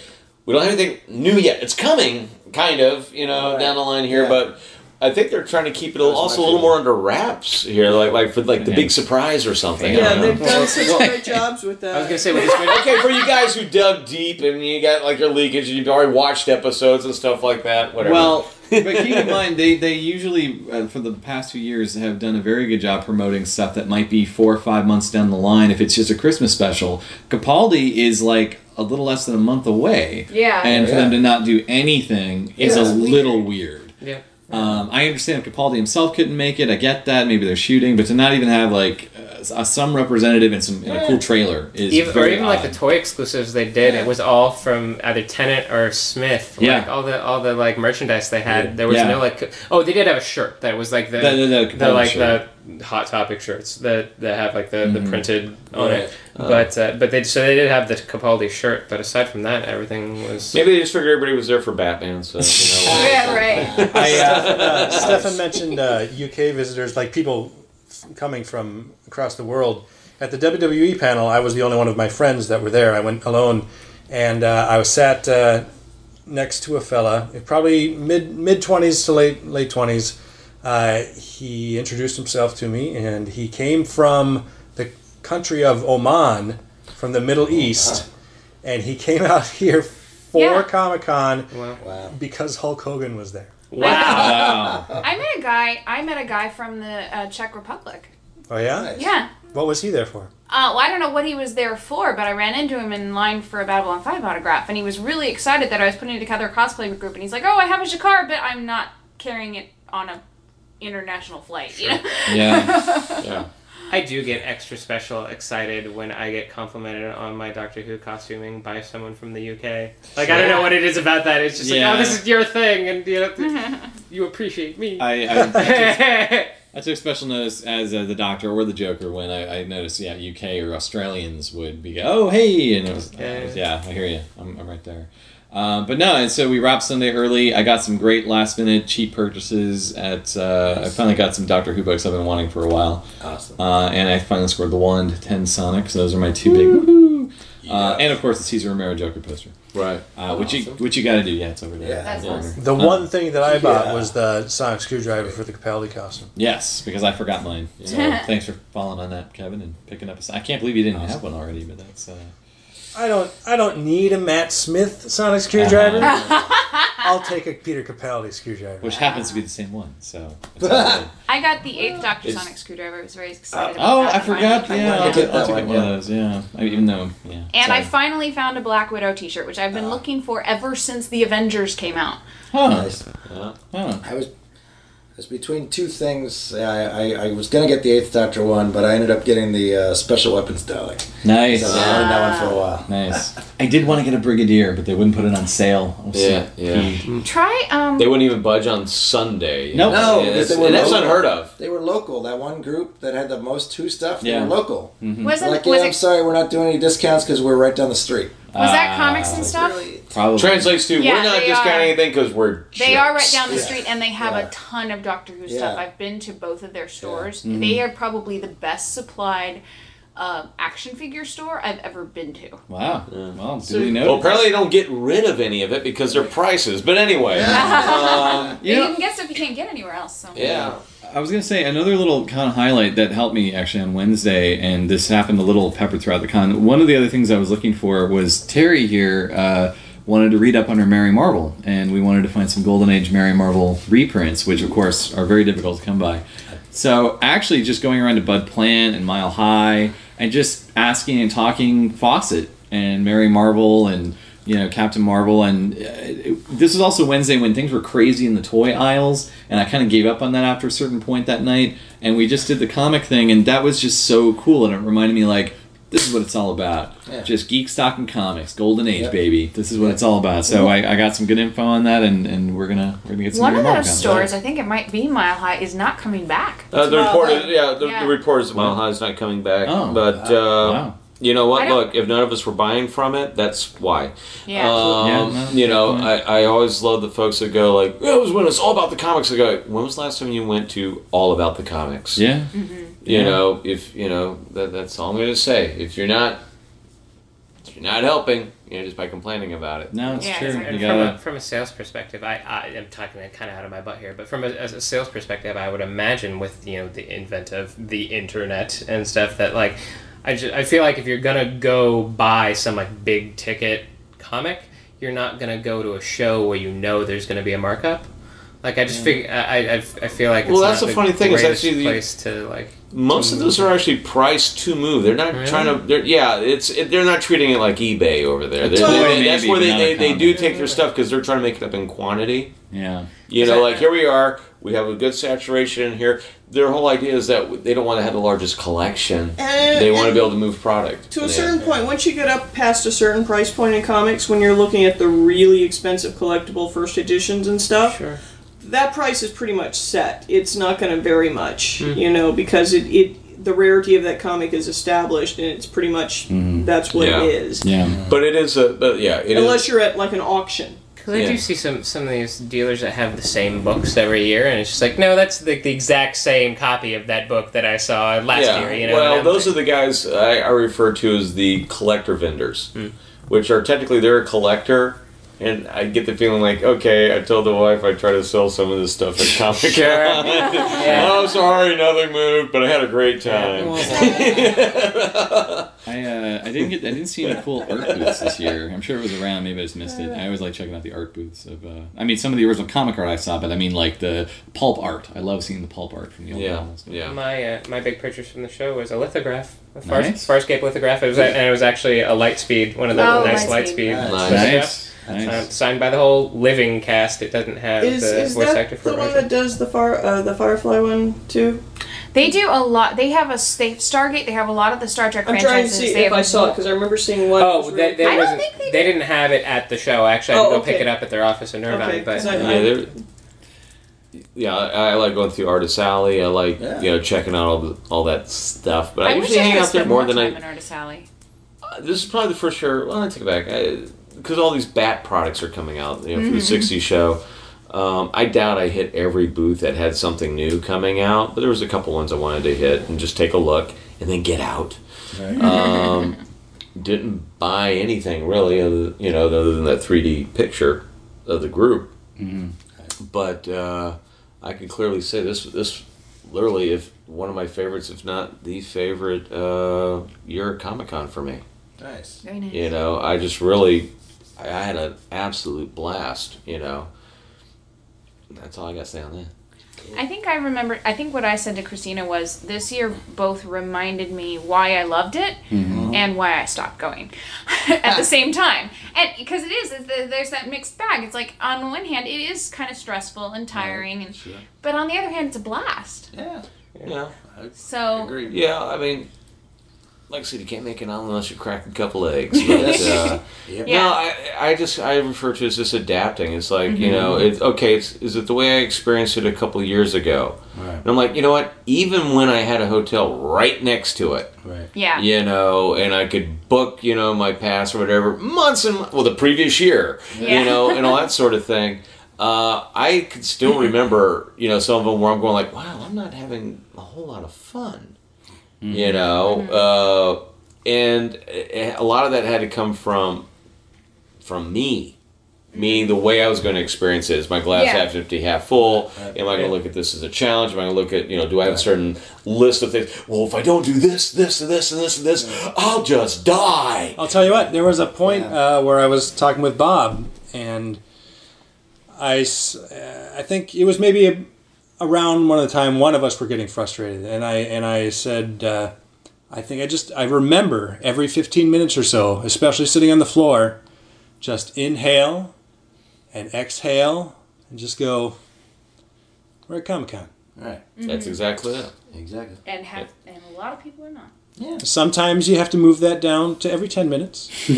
[SPEAKER 3] we don't have anything new yet. It's coming, kind of, you know,
[SPEAKER 4] Right.
[SPEAKER 3] down the line here.
[SPEAKER 4] Yeah.
[SPEAKER 3] But I think they're trying to keep it also a little more under wraps here, like like for like the
[SPEAKER 2] Yeah.
[SPEAKER 3] big surprise or something.
[SPEAKER 7] Yeah,
[SPEAKER 3] don't know.
[SPEAKER 7] they've done such great jobs with that.
[SPEAKER 8] I was gonna say with this
[SPEAKER 3] okay, for you guys who dug deep and you got like your leakage and you've already watched episodes and stuff like that, whatever.
[SPEAKER 2] Well, but keep in mind they they usually uh, for the past few years have done a very good job promoting stuff that might be four or five months down the line. If it's just a Christmas special, Capaldi is like a little less than a month away,
[SPEAKER 9] Yeah.
[SPEAKER 2] and for
[SPEAKER 4] Yeah.
[SPEAKER 2] them to not do anything is
[SPEAKER 4] Yeah.
[SPEAKER 2] a little weird.
[SPEAKER 8] Yeah.
[SPEAKER 2] Um, I understand if Capaldi himself couldn't make it. I get that. Maybe they're shooting, but to not even have like uh, some representative in some in a cool trailer is
[SPEAKER 8] even, or
[SPEAKER 2] very
[SPEAKER 8] even like the toy exclusives they did, it was all from either Tennant or Smith.
[SPEAKER 2] Yeah.
[SPEAKER 8] Like all the all the like merchandise they had. There was
[SPEAKER 2] Yeah.
[SPEAKER 8] no like oh they did have a shirt that was like the
[SPEAKER 2] The- the- the
[SPEAKER 8] the, like
[SPEAKER 2] shirt.
[SPEAKER 8] the hot topic shirts that that have like the,
[SPEAKER 2] Mhm.
[SPEAKER 8] the printed on
[SPEAKER 4] Right.
[SPEAKER 8] it. But uh, but they so they did have the Capaldi shirt, but aside from that everything was
[SPEAKER 3] maybe they just figured everybody was there for Batman, so you know.
[SPEAKER 9] Yeah, right.
[SPEAKER 5] I, uh, uh, Stefan mentioned uh, UK visitors, like people coming from across the world. At the WWE panel, I was the only one of my friends that were there. I went alone, and uh, I was sat uh, next to a fella, probably mid mid twenties to late late twenties. Uh, he introduced himself to me, and he came from the country of Oman, from the Middle East, and he came out here for
[SPEAKER 9] Yeah.
[SPEAKER 5] Comic Con
[SPEAKER 4] Wow.
[SPEAKER 5] because Hulk Hogan was there.
[SPEAKER 2] wow.
[SPEAKER 9] I met a guy. I met a guy from the uh, Czech Republic.
[SPEAKER 5] Oh yeah.
[SPEAKER 4] Nice.
[SPEAKER 9] Yeah.
[SPEAKER 5] What was he there for?
[SPEAKER 9] Uh, well, I don't know what he was there for, but I ran into him in line for a Babylon 5 autograph, and he was really excited that I was putting together a cosplay group, and he's like, oh, I have a Jakar, but I'm not carrying it on a international flight, you know?
[SPEAKER 2] Yeah.
[SPEAKER 3] Yeah.
[SPEAKER 8] I do get extra special excited when I get complimented on my Doctor Who costuming by someone from the UK. Like I don't know what it is about that. It's just
[SPEAKER 2] Yeah.
[SPEAKER 8] like, oh, this is your thing, and you know, you appreciate me.
[SPEAKER 2] I, I I took special notice as uh, the Doctor or the Joker when I, I noticed, yeah, UK or Australians would be, oh, hey, and it was,
[SPEAKER 8] Yeah.
[SPEAKER 2] it was- yeah, I hear you. I'm, I'm right there. Um, but no, and so we wrapped Sunday early. I got some great last minute cheap purchases at. Uh, I finally got some Doctor Who books I've been wanting for a while,
[SPEAKER 4] Awesome.
[SPEAKER 2] uh, and I finally scored the one to ten Sonics. Those are my two big. Woohoo! uh, and of course the Cesar Romero Joker poster,
[SPEAKER 3] Right.
[SPEAKER 2] uh, which you which you got to do. Yeah, it's over there.
[SPEAKER 4] Yeah.
[SPEAKER 9] That's
[SPEAKER 2] Over
[SPEAKER 9] awesome.
[SPEAKER 2] there.
[SPEAKER 5] The one thing that I bought
[SPEAKER 4] Yeah.
[SPEAKER 5] was the sonic screwdriver for the Capaldi costume.
[SPEAKER 2] Yes, because I forgot mine. So thanks for following on that, Kevin, and picking up. A, I can't believe you didn't have one already, but that's. Uh,
[SPEAKER 5] I don't. I don't need a Matt Smith sonic screwdriver. I'll take a Peter Capaldi screwdriver.
[SPEAKER 2] which happens to be the same one. So. it's all good.
[SPEAKER 9] I got the eighth Doctor
[SPEAKER 3] It's-
[SPEAKER 9] Sonic screwdriver. I was very excited about
[SPEAKER 2] oh,
[SPEAKER 9] that.
[SPEAKER 2] I forgot.
[SPEAKER 9] finally.
[SPEAKER 2] Yeah, I'll take, I'll take
[SPEAKER 4] one,
[SPEAKER 2] one of those. Yeah, I, even though yeah.
[SPEAKER 9] And I finally found a Black Widow T-shirt, which I've been looking for ever since the Avengers came out.
[SPEAKER 2] Huh.
[SPEAKER 4] Nice.
[SPEAKER 2] Huh.
[SPEAKER 4] I was I was between two things. I, I, I was gonna get the Eighth Doctor one, but I ended up getting the uh, Special Weapons Dalek.
[SPEAKER 2] Nice.
[SPEAKER 4] So I wanted that one for a while.
[SPEAKER 2] Nice. I did want to get a Brigadier, but they wouldn't put it on sale. I was so
[SPEAKER 3] Yeah, yeah.
[SPEAKER 2] peeved.
[SPEAKER 9] Try um.
[SPEAKER 3] They wouldn't even budge on Sunday.
[SPEAKER 2] Nope.
[SPEAKER 4] No,
[SPEAKER 3] Yeah, that's,
[SPEAKER 4] they were
[SPEAKER 3] and that's
[SPEAKER 4] local.
[SPEAKER 3] unheard of.
[SPEAKER 4] They were local. That one group that had the most two stuff, they
[SPEAKER 2] Yeah.
[SPEAKER 4] were local.
[SPEAKER 9] wasn't
[SPEAKER 4] Like,
[SPEAKER 9] was
[SPEAKER 4] yeah, I'm
[SPEAKER 9] it
[SPEAKER 4] sorry, we're not doing any discounts because we're right down the street.
[SPEAKER 9] Was that
[SPEAKER 2] Ah,
[SPEAKER 9] comics and stuff?
[SPEAKER 2] Probably.
[SPEAKER 3] Translates to
[SPEAKER 9] Yeah,
[SPEAKER 3] we're not
[SPEAKER 9] they
[SPEAKER 3] discounting
[SPEAKER 9] are.
[SPEAKER 3] anything because we're.
[SPEAKER 9] They are right
[SPEAKER 3] jerks."
[SPEAKER 9] down the
[SPEAKER 4] Yeah.
[SPEAKER 9] street, and they have
[SPEAKER 4] Yeah.
[SPEAKER 9] a ton of Doctor Who
[SPEAKER 4] Yeah.
[SPEAKER 9] stuff. I've been to both of their stores.
[SPEAKER 2] Mm-hmm.
[SPEAKER 9] They are probably the best supplied uh, action figure store I've ever been to.
[SPEAKER 2] Wow. Well,
[SPEAKER 7] So-
[SPEAKER 2] duly noted.
[SPEAKER 3] Well, apparently they don't get rid of any of it because they're prices. But anyway, um,
[SPEAKER 2] You
[SPEAKER 9] You,
[SPEAKER 2] know-
[SPEAKER 9] can get stuff you can't get anywhere else. So.
[SPEAKER 3] yeah.
[SPEAKER 2] I was gonna say another little con highlight that helped me actually on Wednesday, and this happened a little peppered throughout the con. One of the other things I was looking for was Terry here uh, wanted to read up on her Mary Marvel, and we wanted to find some Golden Age Mary Marvel reprints, which of course are very difficult to come by. So actually, just going around to Bud Plant and Mile High, and just asking and talking Fawcett and Mary Marvel and you know Captain Marvel, and uh, it, this was also Wednesday when things were crazy in the toy aisles, and I kind of gave up on that after a certain point that night, and we just did the comic thing, and that was just so cool, and it reminded me like. This is what it's all about.
[SPEAKER 4] Yeah.
[SPEAKER 2] Just geek stock and comics, golden age,
[SPEAKER 4] Yep.
[SPEAKER 2] baby. This is what it's all about. So I, I got some good info on that, and, and we're gonna we're gonna get some.
[SPEAKER 9] One of those stores, I think it might be Mile High, is not coming back.
[SPEAKER 3] Uh, the
[SPEAKER 7] Mile
[SPEAKER 3] report yeah. The,
[SPEAKER 9] Yeah.
[SPEAKER 3] the report is Mile High is not coming back.
[SPEAKER 2] Oh.
[SPEAKER 3] but uh,
[SPEAKER 2] Wow.
[SPEAKER 3] You know what? Look, if none of us were buying from it, that's why.
[SPEAKER 9] Yeah.
[SPEAKER 3] Um,
[SPEAKER 2] Yeah,
[SPEAKER 3] you know. I, I always love the folks that go like, "It was when it's all about the comics." I go, "When was the last time you went to all about the comics?"
[SPEAKER 2] Yeah.
[SPEAKER 3] You
[SPEAKER 2] Yeah.
[SPEAKER 3] know, if you know that, that's all I'm going to say. If you're not, if you're not helping, you know, just by complaining about it.
[SPEAKER 2] No, it's
[SPEAKER 9] Yeah,
[SPEAKER 2] true.
[SPEAKER 9] exactly.
[SPEAKER 2] You
[SPEAKER 8] from,
[SPEAKER 2] gotta.
[SPEAKER 8] a, from a sales perspective, I, I am talking kind of out of my butt here, but from a, as a sales perspective, I would imagine with you know the invent of the internet and stuff that like I, ju- I feel like if you're gonna go buy some like big ticket comic, you're not gonna go to a show where you know there's gonna be a markup. Like I just figure I, I, I feel like it's
[SPEAKER 3] Well, that's
[SPEAKER 8] not
[SPEAKER 3] the funny thing is
[SPEAKER 8] greatest
[SPEAKER 3] actually the-
[SPEAKER 8] place to like
[SPEAKER 3] Most of those are actually priced to move. They're not
[SPEAKER 8] Really?
[SPEAKER 3] trying to. They're, yeah, it's it, they're not treating it like eBay over there. They're-
[SPEAKER 2] toy
[SPEAKER 3] that's where they, they, they do
[SPEAKER 2] comic.
[SPEAKER 3] take their stuff because they're trying to make it up in quantity.
[SPEAKER 2] Yeah.
[SPEAKER 3] You know, like here we are. We have a good saturation in here. Their whole idea is that they don't want to have the largest collection.
[SPEAKER 7] Uh, and-
[SPEAKER 3] They want to be able to move product.
[SPEAKER 7] To a certain point, once you get up past a certain price point in comics, when you're looking at the really expensive collectible first editions and stuff,
[SPEAKER 8] sure.
[SPEAKER 7] That price is pretty much set. It's not going to vary much,
[SPEAKER 3] Hmm.
[SPEAKER 7] you know, because it, it the rarity of that comic is established, and it's pretty much that's what
[SPEAKER 3] Yeah.
[SPEAKER 7] it is.
[SPEAKER 2] Yeah.
[SPEAKER 3] But it is a. But yeah, it is.
[SPEAKER 7] Unless you're at like an auction.
[SPEAKER 8] Because I
[SPEAKER 3] Yeah.
[SPEAKER 8] do see some some of these dealers that have the same books every year, and it's just like, no, that's the, the exact same copy of that book that I saw last
[SPEAKER 3] yeah.
[SPEAKER 8] year. You know,
[SPEAKER 3] well,
[SPEAKER 8] and I'm
[SPEAKER 3] those are the guys I, I refer to as the collector vendors,
[SPEAKER 8] Hmm.
[SPEAKER 3] which are technically they're a collector. And I get the feeling like, okay, I told the wife I try to sell some of this stuff at Comic Con.
[SPEAKER 8] Sure. Yeah.
[SPEAKER 3] oh, sorry, nothing moved, but I had a great time.
[SPEAKER 2] I uh, I didn't get I didn't see any cool art booths this year. I'm sure it was around. Maybe I just missed it. I always like checking out the art booths of. Uh, I mean, some of the original comic art I saw, but I mean like the pulp art. I love seeing the pulp art from the old
[SPEAKER 3] Yeah,
[SPEAKER 2] novels.
[SPEAKER 3] yeah.
[SPEAKER 8] My uh, my big purchase from the show was a lithograph, a Far,
[SPEAKER 2] Nice.
[SPEAKER 8] Farscape lithograph. It was, and it was actually a Lightspeed, one of the
[SPEAKER 9] Oh,
[SPEAKER 8] nice
[SPEAKER 9] Lightspeed.
[SPEAKER 8] Lightspeed.
[SPEAKER 4] Nice.
[SPEAKER 8] lithographs.
[SPEAKER 2] Nice,
[SPEAKER 8] Um, signed by the whole living cast. It doesn't have
[SPEAKER 7] Is,
[SPEAKER 8] the
[SPEAKER 7] is
[SPEAKER 8] voice actor for
[SPEAKER 7] the one that does the fire uh, the Firefly one too?
[SPEAKER 9] They do a lot. They have a they Stargate. They have a lot of the Star Trek
[SPEAKER 7] I'm trying to see
[SPEAKER 9] they
[SPEAKER 7] if I saw it because I remember seeing one.
[SPEAKER 8] Oh, that,
[SPEAKER 7] really
[SPEAKER 8] that
[SPEAKER 9] I don't
[SPEAKER 8] wasn't.
[SPEAKER 9] think they
[SPEAKER 8] They
[SPEAKER 9] did.
[SPEAKER 8] didn't have it at the show. Actually, I had
[SPEAKER 7] Oh,
[SPEAKER 8] to go
[SPEAKER 7] okay.
[SPEAKER 8] pick it up at their office in Irvine.
[SPEAKER 7] Okay,
[SPEAKER 8] but
[SPEAKER 7] 'cause I-
[SPEAKER 3] Yeah, they're, yeah, I, I like going through Artist Alley. I like
[SPEAKER 4] Yeah.
[SPEAKER 3] you know checking out all the, all that stuff. But I,
[SPEAKER 9] I
[SPEAKER 3] usually hang out there more
[SPEAKER 9] more
[SPEAKER 3] than I.
[SPEAKER 9] time in Artist Alley.
[SPEAKER 3] Uh, this is probably the first year. Well, I take it back because all these Bat products are coming out. You know, for the '60s show. Um, I doubt I hit every booth that had something new coming out, but there was a couple ones I wanted to hit and just take a look and then get out. Um, didn't buy anything really, other, you know, other than that 3D picture of the group. But uh, I can clearly say this this literally if one of my favorites, if not the favorite uh, year at Comic Con for me.
[SPEAKER 4] Nice.
[SPEAKER 9] Very nice.
[SPEAKER 3] You know, I just really, I I had an absolute blast. You know, that's all I got to say on that.
[SPEAKER 9] I think I remember. I think what I said to Christina was this year both reminded me why I loved it mm-hmm. and why I stopped going at the same time. And because it is, the, there's that mixed bag. It's like on one hand, it is kind of stressful and tiring, and but on the other hand, it's a blast.
[SPEAKER 4] Yeah.
[SPEAKER 3] Yeah,
[SPEAKER 9] So
[SPEAKER 4] Agreed.
[SPEAKER 3] yeah. I mean, like I said, you can't make it on unless you crack a couple eggs. But, uh,
[SPEAKER 4] Yep.
[SPEAKER 9] Yeah.
[SPEAKER 3] No, I, I just I refer to it as just adapting. It's like you know, it's okay. It's, is it the way I experienced it a couple years ago?
[SPEAKER 4] Right.
[SPEAKER 3] And I'm like, you know what? Even when I had a hotel right next to it,
[SPEAKER 4] Right.
[SPEAKER 9] yeah,
[SPEAKER 3] you know, and I could book, you know, my pass or whatever months and well, the previous year,
[SPEAKER 9] Yeah.
[SPEAKER 3] you know, and all that sort of thing. Uh, I could still remember, you know, some of them where I'm going like, wow, I'm not having a whole lot of fun, you know, uh, and uh, a lot of that had to come from from me. Meaning the way I was going to experience it is my glass
[SPEAKER 9] Yeah.
[SPEAKER 3] half empty, half full. Am I going to look at this as a challenge? Am I going to look at you know? Do I have a certain list of things? Well, if I don't do this, this, and this, and this, and this, I'll just die.
[SPEAKER 5] I'll tell you what. There was a point uh, where I was talking with Bob, and I, uh, I think it was maybe a, around one of the time one of us were getting frustrated, and I and I said, uh, I think I just I remember every fifteen minutes or so, especially sitting on the floor, just inhale and exhale, and just go. We're at Comic Con.
[SPEAKER 4] Right.
[SPEAKER 3] That's exactly it.
[SPEAKER 4] Exactly.
[SPEAKER 9] and have and a lot of people are not. Yeah.
[SPEAKER 5] Sometimes you have to move that down to every 10 minutes. but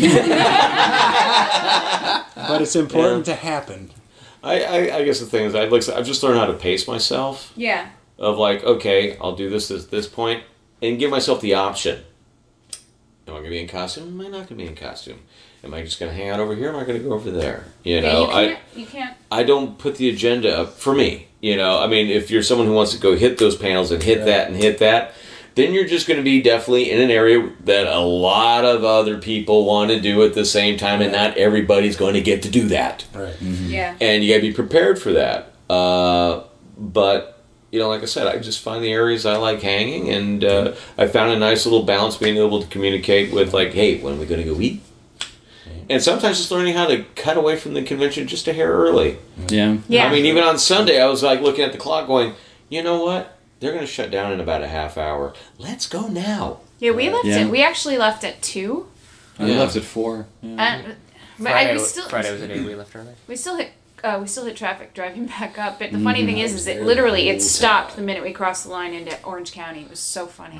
[SPEAKER 5] it's important to happen.
[SPEAKER 3] I, I, I guess the thing is, I like I've just learned how to pace myself.
[SPEAKER 9] Yeah,
[SPEAKER 3] Of like, okay, I'll do this at this point, and give myself the option. Am I going to be in costume? Am I not going to be in costume? Am I just going to hang out over here? Am I going to go over there? You
[SPEAKER 9] yeah.
[SPEAKER 3] know,
[SPEAKER 9] You
[SPEAKER 3] I.
[SPEAKER 9] can't. you can't.
[SPEAKER 3] I don't put the agenda up for me. You know, I mean, if you're someone who wants to go hit those panels and hit that and hit that, then you're just going to be definitely in an area that a lot of other people want to do at the same time, and not everybody's going to get to do that.
[SPEAKER 4] Right.
[SPEAKER 9] Yeah.
[SPEAKER 3] And you got to be prepared for that. Uh, but you know, like I said, I just find the areas I like hanging, and uh, I found a nice little balance being able to communicate with, like, hey, when are we going to go eat? And sometimes just learning how to cut away from the convention just a hair early.
[SPEAKER 2] Yeah.
[SPEAKER 9] Yeah.
[SPEAKER 3] I mean, even on Sunday, I was like looking at the clock, going, you know what? They're going to shut down in about a half hour. Let's go now.
[SPEAKER 9] yeah, we left
[SPEAKER 2] Yeah.
[SPEAKER 9] it. We actually left at two.
[SPEAKER 2] I
[SPEAKER 3] Yeah.
[SPEAKER 2] left at four. Yeah.
[SPEAKER 9] Uh, but I, we still
[SPEAKER 8] Friday was the day we left early.
[SPEAKER 9] we still hit uh, we still hit traffic driving back up. But the funny thing is, is it literally it stopped the minute we crossed the line into Orange County. It was so funny.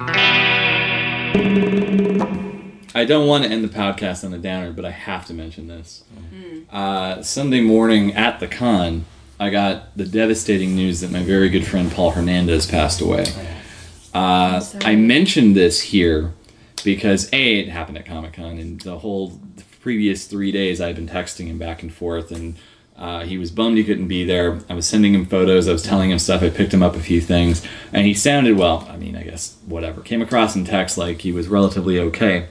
[SPEAKER 2] I don't want to end the podcast on a downer, but I have to mention this. Uh, Sunday morning at the con, I got the devastating news that my very good friend Paul Hernandez passed away. Uh, I mentioned this here because A, it happened at Comic Con, and the whole previous three days I've been texting him back and forth, and uh, he was bummed he couldn't be there. I was sending him photos, I was telling him stuff, I picked him up a few things, and he sounded well. I mean, I guess whatever. Came across in text like he was relatively okay.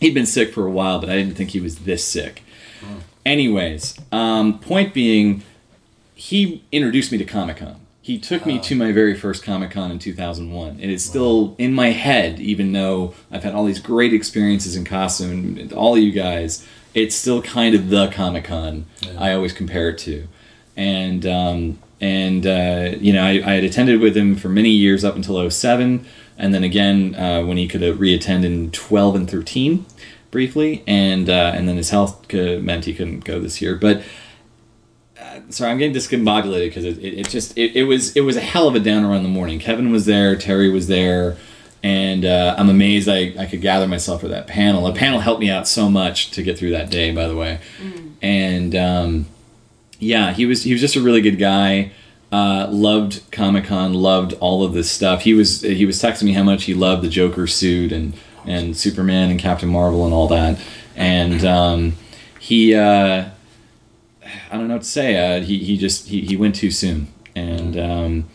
[SPEAKER 2] He'd been sick for a while, but I didn't think he was this sick. Anyways, um, point being, he introduced me to Comic Con. He took me to my very first Comic Con in 2001. It is still in my head, even though I've had all these great experiences in costume, and all of you guys. It's still kind of the Comic Con I always compare it to, and um, and uh, you know I, I had attended with him for many years up until 07, and then again uh, when he could reattend in 12 and 13 briefly, and uh, and then his health uh, meant he couldn't go this year, but sorry, I'm getting discombobulated because it, it, it just it, it was it was a hell of a downer on the morning. Kevin was there, Terry was there, and uh, I'm amazed I, I could gather myself for that panel. The panel helped me out so much to get through that day, by the way. And um, yeah, he was he was just a really good guy. Uh, loved Comic Con, loved all of this stuff. He was he was texting me how much he loved the Joker suit and and Superman and Captain Marvel and all that. And um, he. Uh, I don't know what to say. Uh, he he just he, he went too soon, and um,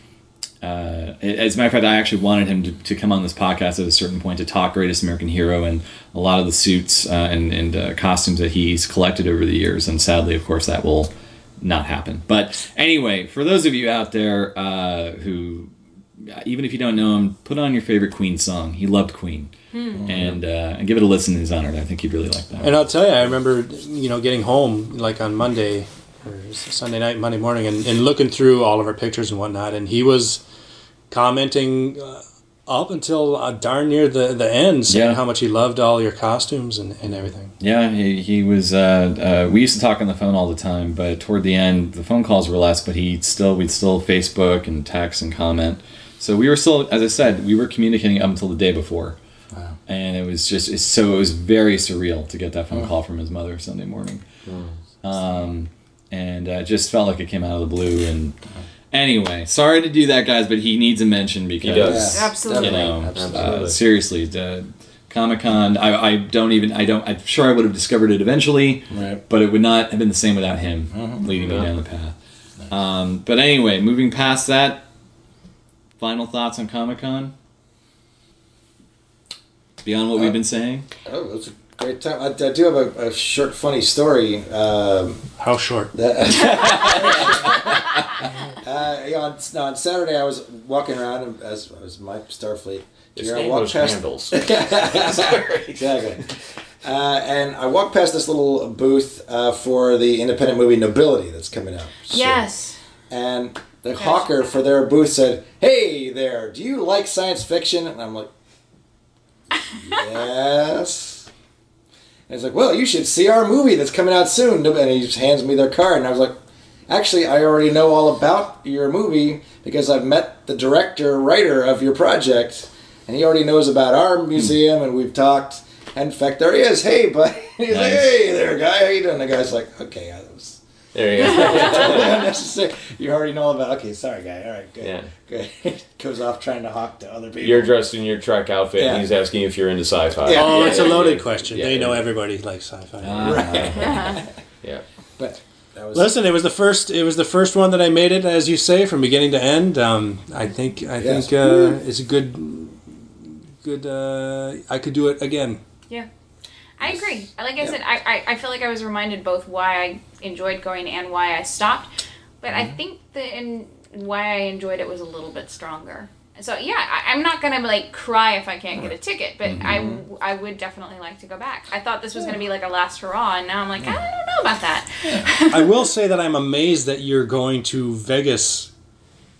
[SPEAKER 2] uh, as a matter of fact, I actually wanted him to, to come on this podcast at a certain point to talk Greatest American Hero and a lot of the suits uh, and, and uh, costumes that he's collected over the years. And sadly, of course, that will not happen. But anyway, for those of you out there uh, who, even if you don't know him, put on your favorite Queen song. He loved Queen. And, uh, and give it a listen in his honor. I think you'd really like that.
[SPEAKER 5] And I'll tell you, I remember, you know, getting home like on Monday or Sunday night, Monday morning, and, and looking through all of our pictures and whatnot, and he was commenting uh, up until uh, darn near the, the end, saying
[SPEAKER 2] Yeah.
[SPEAKER 5] how much he loved all your costumes and, and everything.
[SPEAKER 2] Yeah, he, he was. Uh, uh, we used to talk on the phone all the time, but toward the end, the phone calls were less. But he still, we'd still Facebook and text and comment. So we were still, as I said, we were communicating up until the day before, and it was just it's, so it was very surreal to get that phone call from his mother Sunday morning, um, and uh, it just felt like it came out of the blue. And anyway, sorry to do that, guys, but he needs a mention because
[SPEAKER 3] does.
[SPEAKER 4] Yeah,
[SPEAKER 9] Absolutely.
[SPEAKER 2] you know,
[SPEAKER 4] Absolutely.
[SPEAKER 2] uh, seriously, uh, Comic Con. I, I don't even. I don't. I'm sure I would have discovered it eventually,
[SPEAKER 4] Right.
[SPEAKER 2] but it would not have been the same without him leading me down the path. Um, but anyway, moving past that, final thoughts on Comic Con. Beyond what we've been saying,
[SPEAKER 4] Oh, it was a great time. I, I do have a, a short, funny story. Um,
[SPEAKER 5] How short?
[SPEAKER 4] that, uh, yeah, on, no, on Saturday, I was walking around as, as my Starfleet.
[SPEAKER 3] His
[SPEAKER 4] gear. I
[SPEAKER 3] name
[SPEAKER 4] walked
[SPEAKER 3] was
[SPEAKER 4] past-
[SPEAKER 3] Handles.
[SPEAKER 4] exactly. Uh, and I walked past this little booth uh, for the independent movie Nobility that's coming out. soon.
[SPEAKER 9] Yes.
[SPEAKER 4] And the hawker for their booth said, "Hey there, do you like science fiction?" And I'm like, "Yes." And he's like, "Well, you should see our movie that's coming out soon." And he just hands me their card, and I was like, "Actually, I already know all about your movie because I've met the director, writer of your project, and he already knows about our hmm. museum, and we've talked." And in fact, there he is. Hey, buddy. He's like, "Hey there, guy. How you doing?" The guy's like, "Okay, that was."
[SPEAKER 3] There you go.
[SPEAKER 4] totally unnecessary. You already know all about. Okay, sorry, guy. All right, good.
[SPEAKER 3] Yeah.
[SPEAKER 4] Good. Goes off trying to hawk to other people.
[SPEAKER 3] You're dressed in your Trek outfit,
[SPEAKER 4] Yeah.
[SPEAKER 3] and he's asking if you're into sci-fi.
[SPEAKER 4] Yeah.
[SPEAKER 5] Oh,
[SPEAKER 4] Yeah,
[SPEAKER 5] it's a loaded
[SPEAKER 3] yeah.
[SPEAKER 5] question.
[SPEAKER 3] Yeah,
[SPEAKER 5] they know everybody likes sci-fi.
[SPEAKER 3] Yeah.
[SPEAKER 4] but that was
[SPEAKER 5] Listen, it was the first. It was the first one that I made it, as you say, from beginning to end. Um, I think. I
[SPEAKER 4] Yes.
[SPEAKER 5] think uh, it's a good. Good. Uh, I could do it again.
[SPEAKER 9] I agree. Like I said, I, I, I feel like I was reminded both why I enjoyed going and why I stopped. But I mm-hmm. think the in why I enjoyed it was a little bit stronger. So yeah, I, I'm not gonna like cry if I can't get a ticket, but I, mm-hmm. I would definitely like to go back. I thought this was gonna be like a last hurrah, and now I'm like ah, I don't know about that.
[SPEAKER 5] I will say that I'm amazed that you're going to Vegas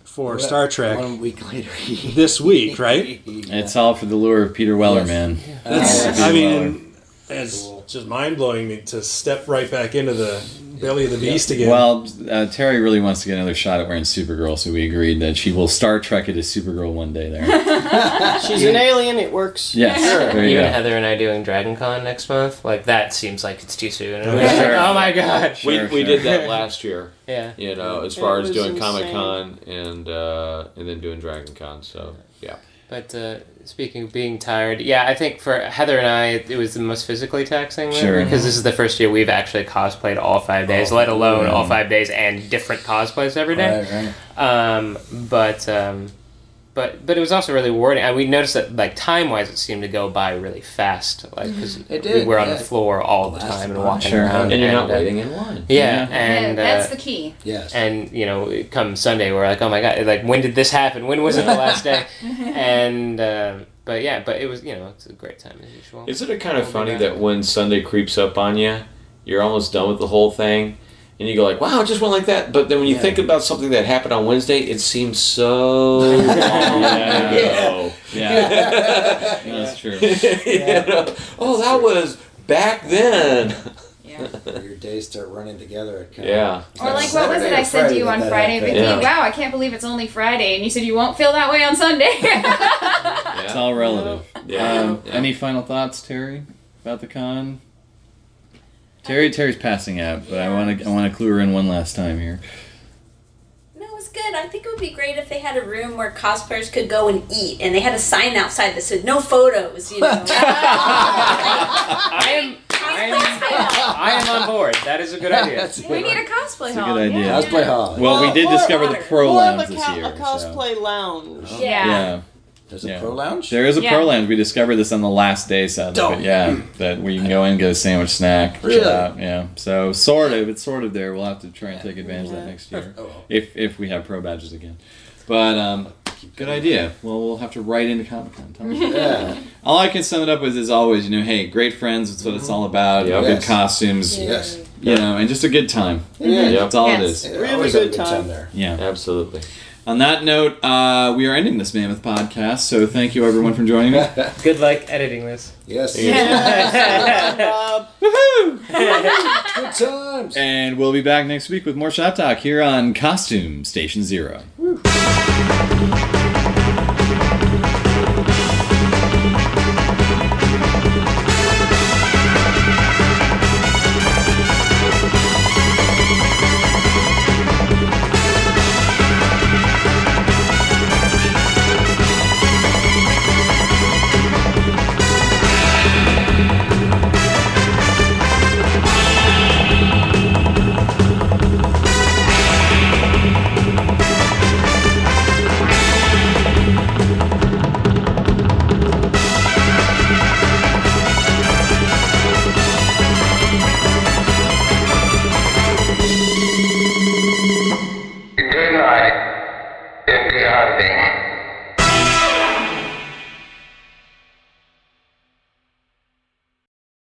[SPEAKER 5] for Star Trek
[SPEAKER 4] One week later.
[SPEAKER 5] this week, right?
[SPEAKER 2] it's all for the lure of Peter Weller,
[SPEAKER 4] Yes.
[SPEAKER 2] man.
[SPEAKER 5] That's,
[SPEAKER 2] Peter
[SPEAKER 5] I
[SPEAKER 2] Weller.
[SPEAKER 5] mean, it's just mind blowing me to step right back into the belly of the beast again.
[SPEAKER 2] Well, uh, Terry really wants to get another shot at wearing Supergirl, so we agreed that she will Star Trek it as Supergirl one day there.
[SPEAKER 7] She's an alien. It works.
[SPEAKER 2] Yes, there you
[SPEAKER 8] You and Heather and I doing Dragon Con next month? Like, that seems like it's too soon. And
[SPEAKER 2] Oh, sure.
[SPEAKER 8] like, oh my god.
[SPEAKER 2] Sure,
[SPEAKER 3] we, we did that last year.
[SPEAKER 8] Yeah.
[SPEAKER 3] You know, as far as doing
[SPEAKER 7] insane.
[SPEAKER 3] Comic Con and uh, and then doing Dragon Con. So yeah.
[SPEAKER 8] But uh, speaking of being tired, yeah, I think for Heather and I, it was the most physically taxing.
[SPEAKER 2] Sure.
[SPEAKER 8] Because this is the first year we've actually cosplayed all five days, let alone all five days and different cosplays every day.
[SPEAKER 4] Right, right.
[SPEAKER 8] Um, but um, but but it was also really rewarding. And we noticed that like time wise, it seemed to go by really fast. Like because we
[SPEAKER 4] did,
[SPEAKER 8] were on the floor all the
[SPEAKER 4] Lasted
[SPEAKER 8] time and walking
[SPEAKER 2] Sure.
[SPEAKER 8] around,
[SPEAKER 3] And you're not
[SPEAKER 8] uh,
[SPEAKER 3] waiting in line.
[SPEAKER 8] Yeah,
[SPEAKER 2] Yeah.
[SPEAKER 8] and
[SPEAKER 9] Yeah, that's
[SPEAKER 8] uh,
[SPEAKER 9] the key.
[SPEAKER 4] Yes.
[SPEAKER 8] and you know come sunday we're like oh my god like when did this happen when was it the last day and um, but yeah but it was you know it's a great time as usual
[SPEAKER 3] Isn't it kind of funny that when Sunday creeps up on you, you're almost done with the whole thing, and you go like, "Wow, it just went like that." But then when you
[SPEAKER 4] Yeah.
[SPEAKER 3] think about something that happened on Wednesday, it seems so long
[SPEAKER 2] Yeah.
[SPEAKER 3] ago.
[SPEAKER 2] Yeah, that's true.
[SPEAKER 3] You know? Oh, that was back then.
[SPEAKER 9] Yeah.
[SPEAKER 4] Your days start running together. It kind
[SPEAKER 3] Yeah.
[SPEAKER 9] Or like what was it I said to you on Friday, Vicky?
[SPEAKER 3] Yeah.
[SPEAKER 9] Wow, I can't believe it's only Friday, and you said you won't feel that way on Sunday.
[SPEAKER 2] It's all relative.
[SPEAKER 3] Yeah.
[SPEAKER 2] Um,
[SPEAKER 3] Yeah.
[SPEAKER 2] Any final thoughts, Terry, about the con? Terry, Terry's passing out, but I want to, I want to clue her in one last time here.
[SPEAKER 10] No, it was good. I think it would be great if they had a room where cosplayers could go and eat, and they had a sign outside that said "No photos." You know.
[SPEAKER 8] i am
[SPEAKER 10] I
[SPEAKER 8] I am on board. That is a good idea.
[SPEAKER 9] We need a cosplay
[SPEAKER 2] It's a good idea.
[SPEAKER 9] Yeah.
[SPEAKER 4] Cosplay hall.
[SPEAKER 2] Well, we did
[SPEAKER 7] Or-
[SPEAKER 2] discover the pro
[SPEAKER 7] We'll have
[SPEAKER 2] lounge
[SPEAKER 7] a,
[SPEAKER 2] this year.
[SPEAKER 7] a cosplay lounge.
[SPEAKER 9] Yeah.
[SPEAKER 2] Yeah.
[SPEAKER 4] There's a
[SPEAKER 2] Yeah.
[SPEAKER 4] pro lounge.
[SPEAKER 2] There is a
[SPEAKER 9] Yeah.
[SPEAKER 2] pro lounge. We discovered this on the last day, sadly. But yeah, that we can go in, and get a sandwich, snack, chill
[SPEAKER 4] Really?
[SPEAKER 2] out. Yeah. So sort of, it's sort of there. We'll have to try and take advantage of that next year,
[SPEAKER 4] Oh, well.
[SPEAKER 2] if if we have pro badges again. But um, good idea. Well, we'll have to write into Comic Con.
[SPEAKER 4] Yeah.
[SPEAKER 2] All I can sum it up with is always, you know, hey, great friends. That's what it's all about.
[SPEAKER 3] Yep.
[SPEAKER 2] Good costumes.
[SPEAKER 4] Yes.
[SPEAKER 2] You know, and just a good time.
[SPEAKER 4] Yeah.
[SPEAKER 2] That's all it
[SPEAKER 9] Yes.
[SPEAKER 2] is.
[SPEAKER 7] Really
[SPEAKER 4] Always have a
[SPEAKER 7] good time.
[SPEAKER 4] there.
[SPEAKER 2] Yeah.
[SPEAKER 3] Absolutely.
[SPEAKER 2] On that note, uh, we are ending this Mammoth podcast. So thank you everyone for joining us.
[SPEAKER 8] Good luck editing this.
[SPEAKER 4] Yes.
[SPEAKER 7] Bob.
[SPEAKER 2] Woohoo!
[SPEAKER 4] Good times.
[SPEAKER 2] And we'll be back next week with more Shop Talk here on Costume Station Zero.
[SPEAKER 1] Good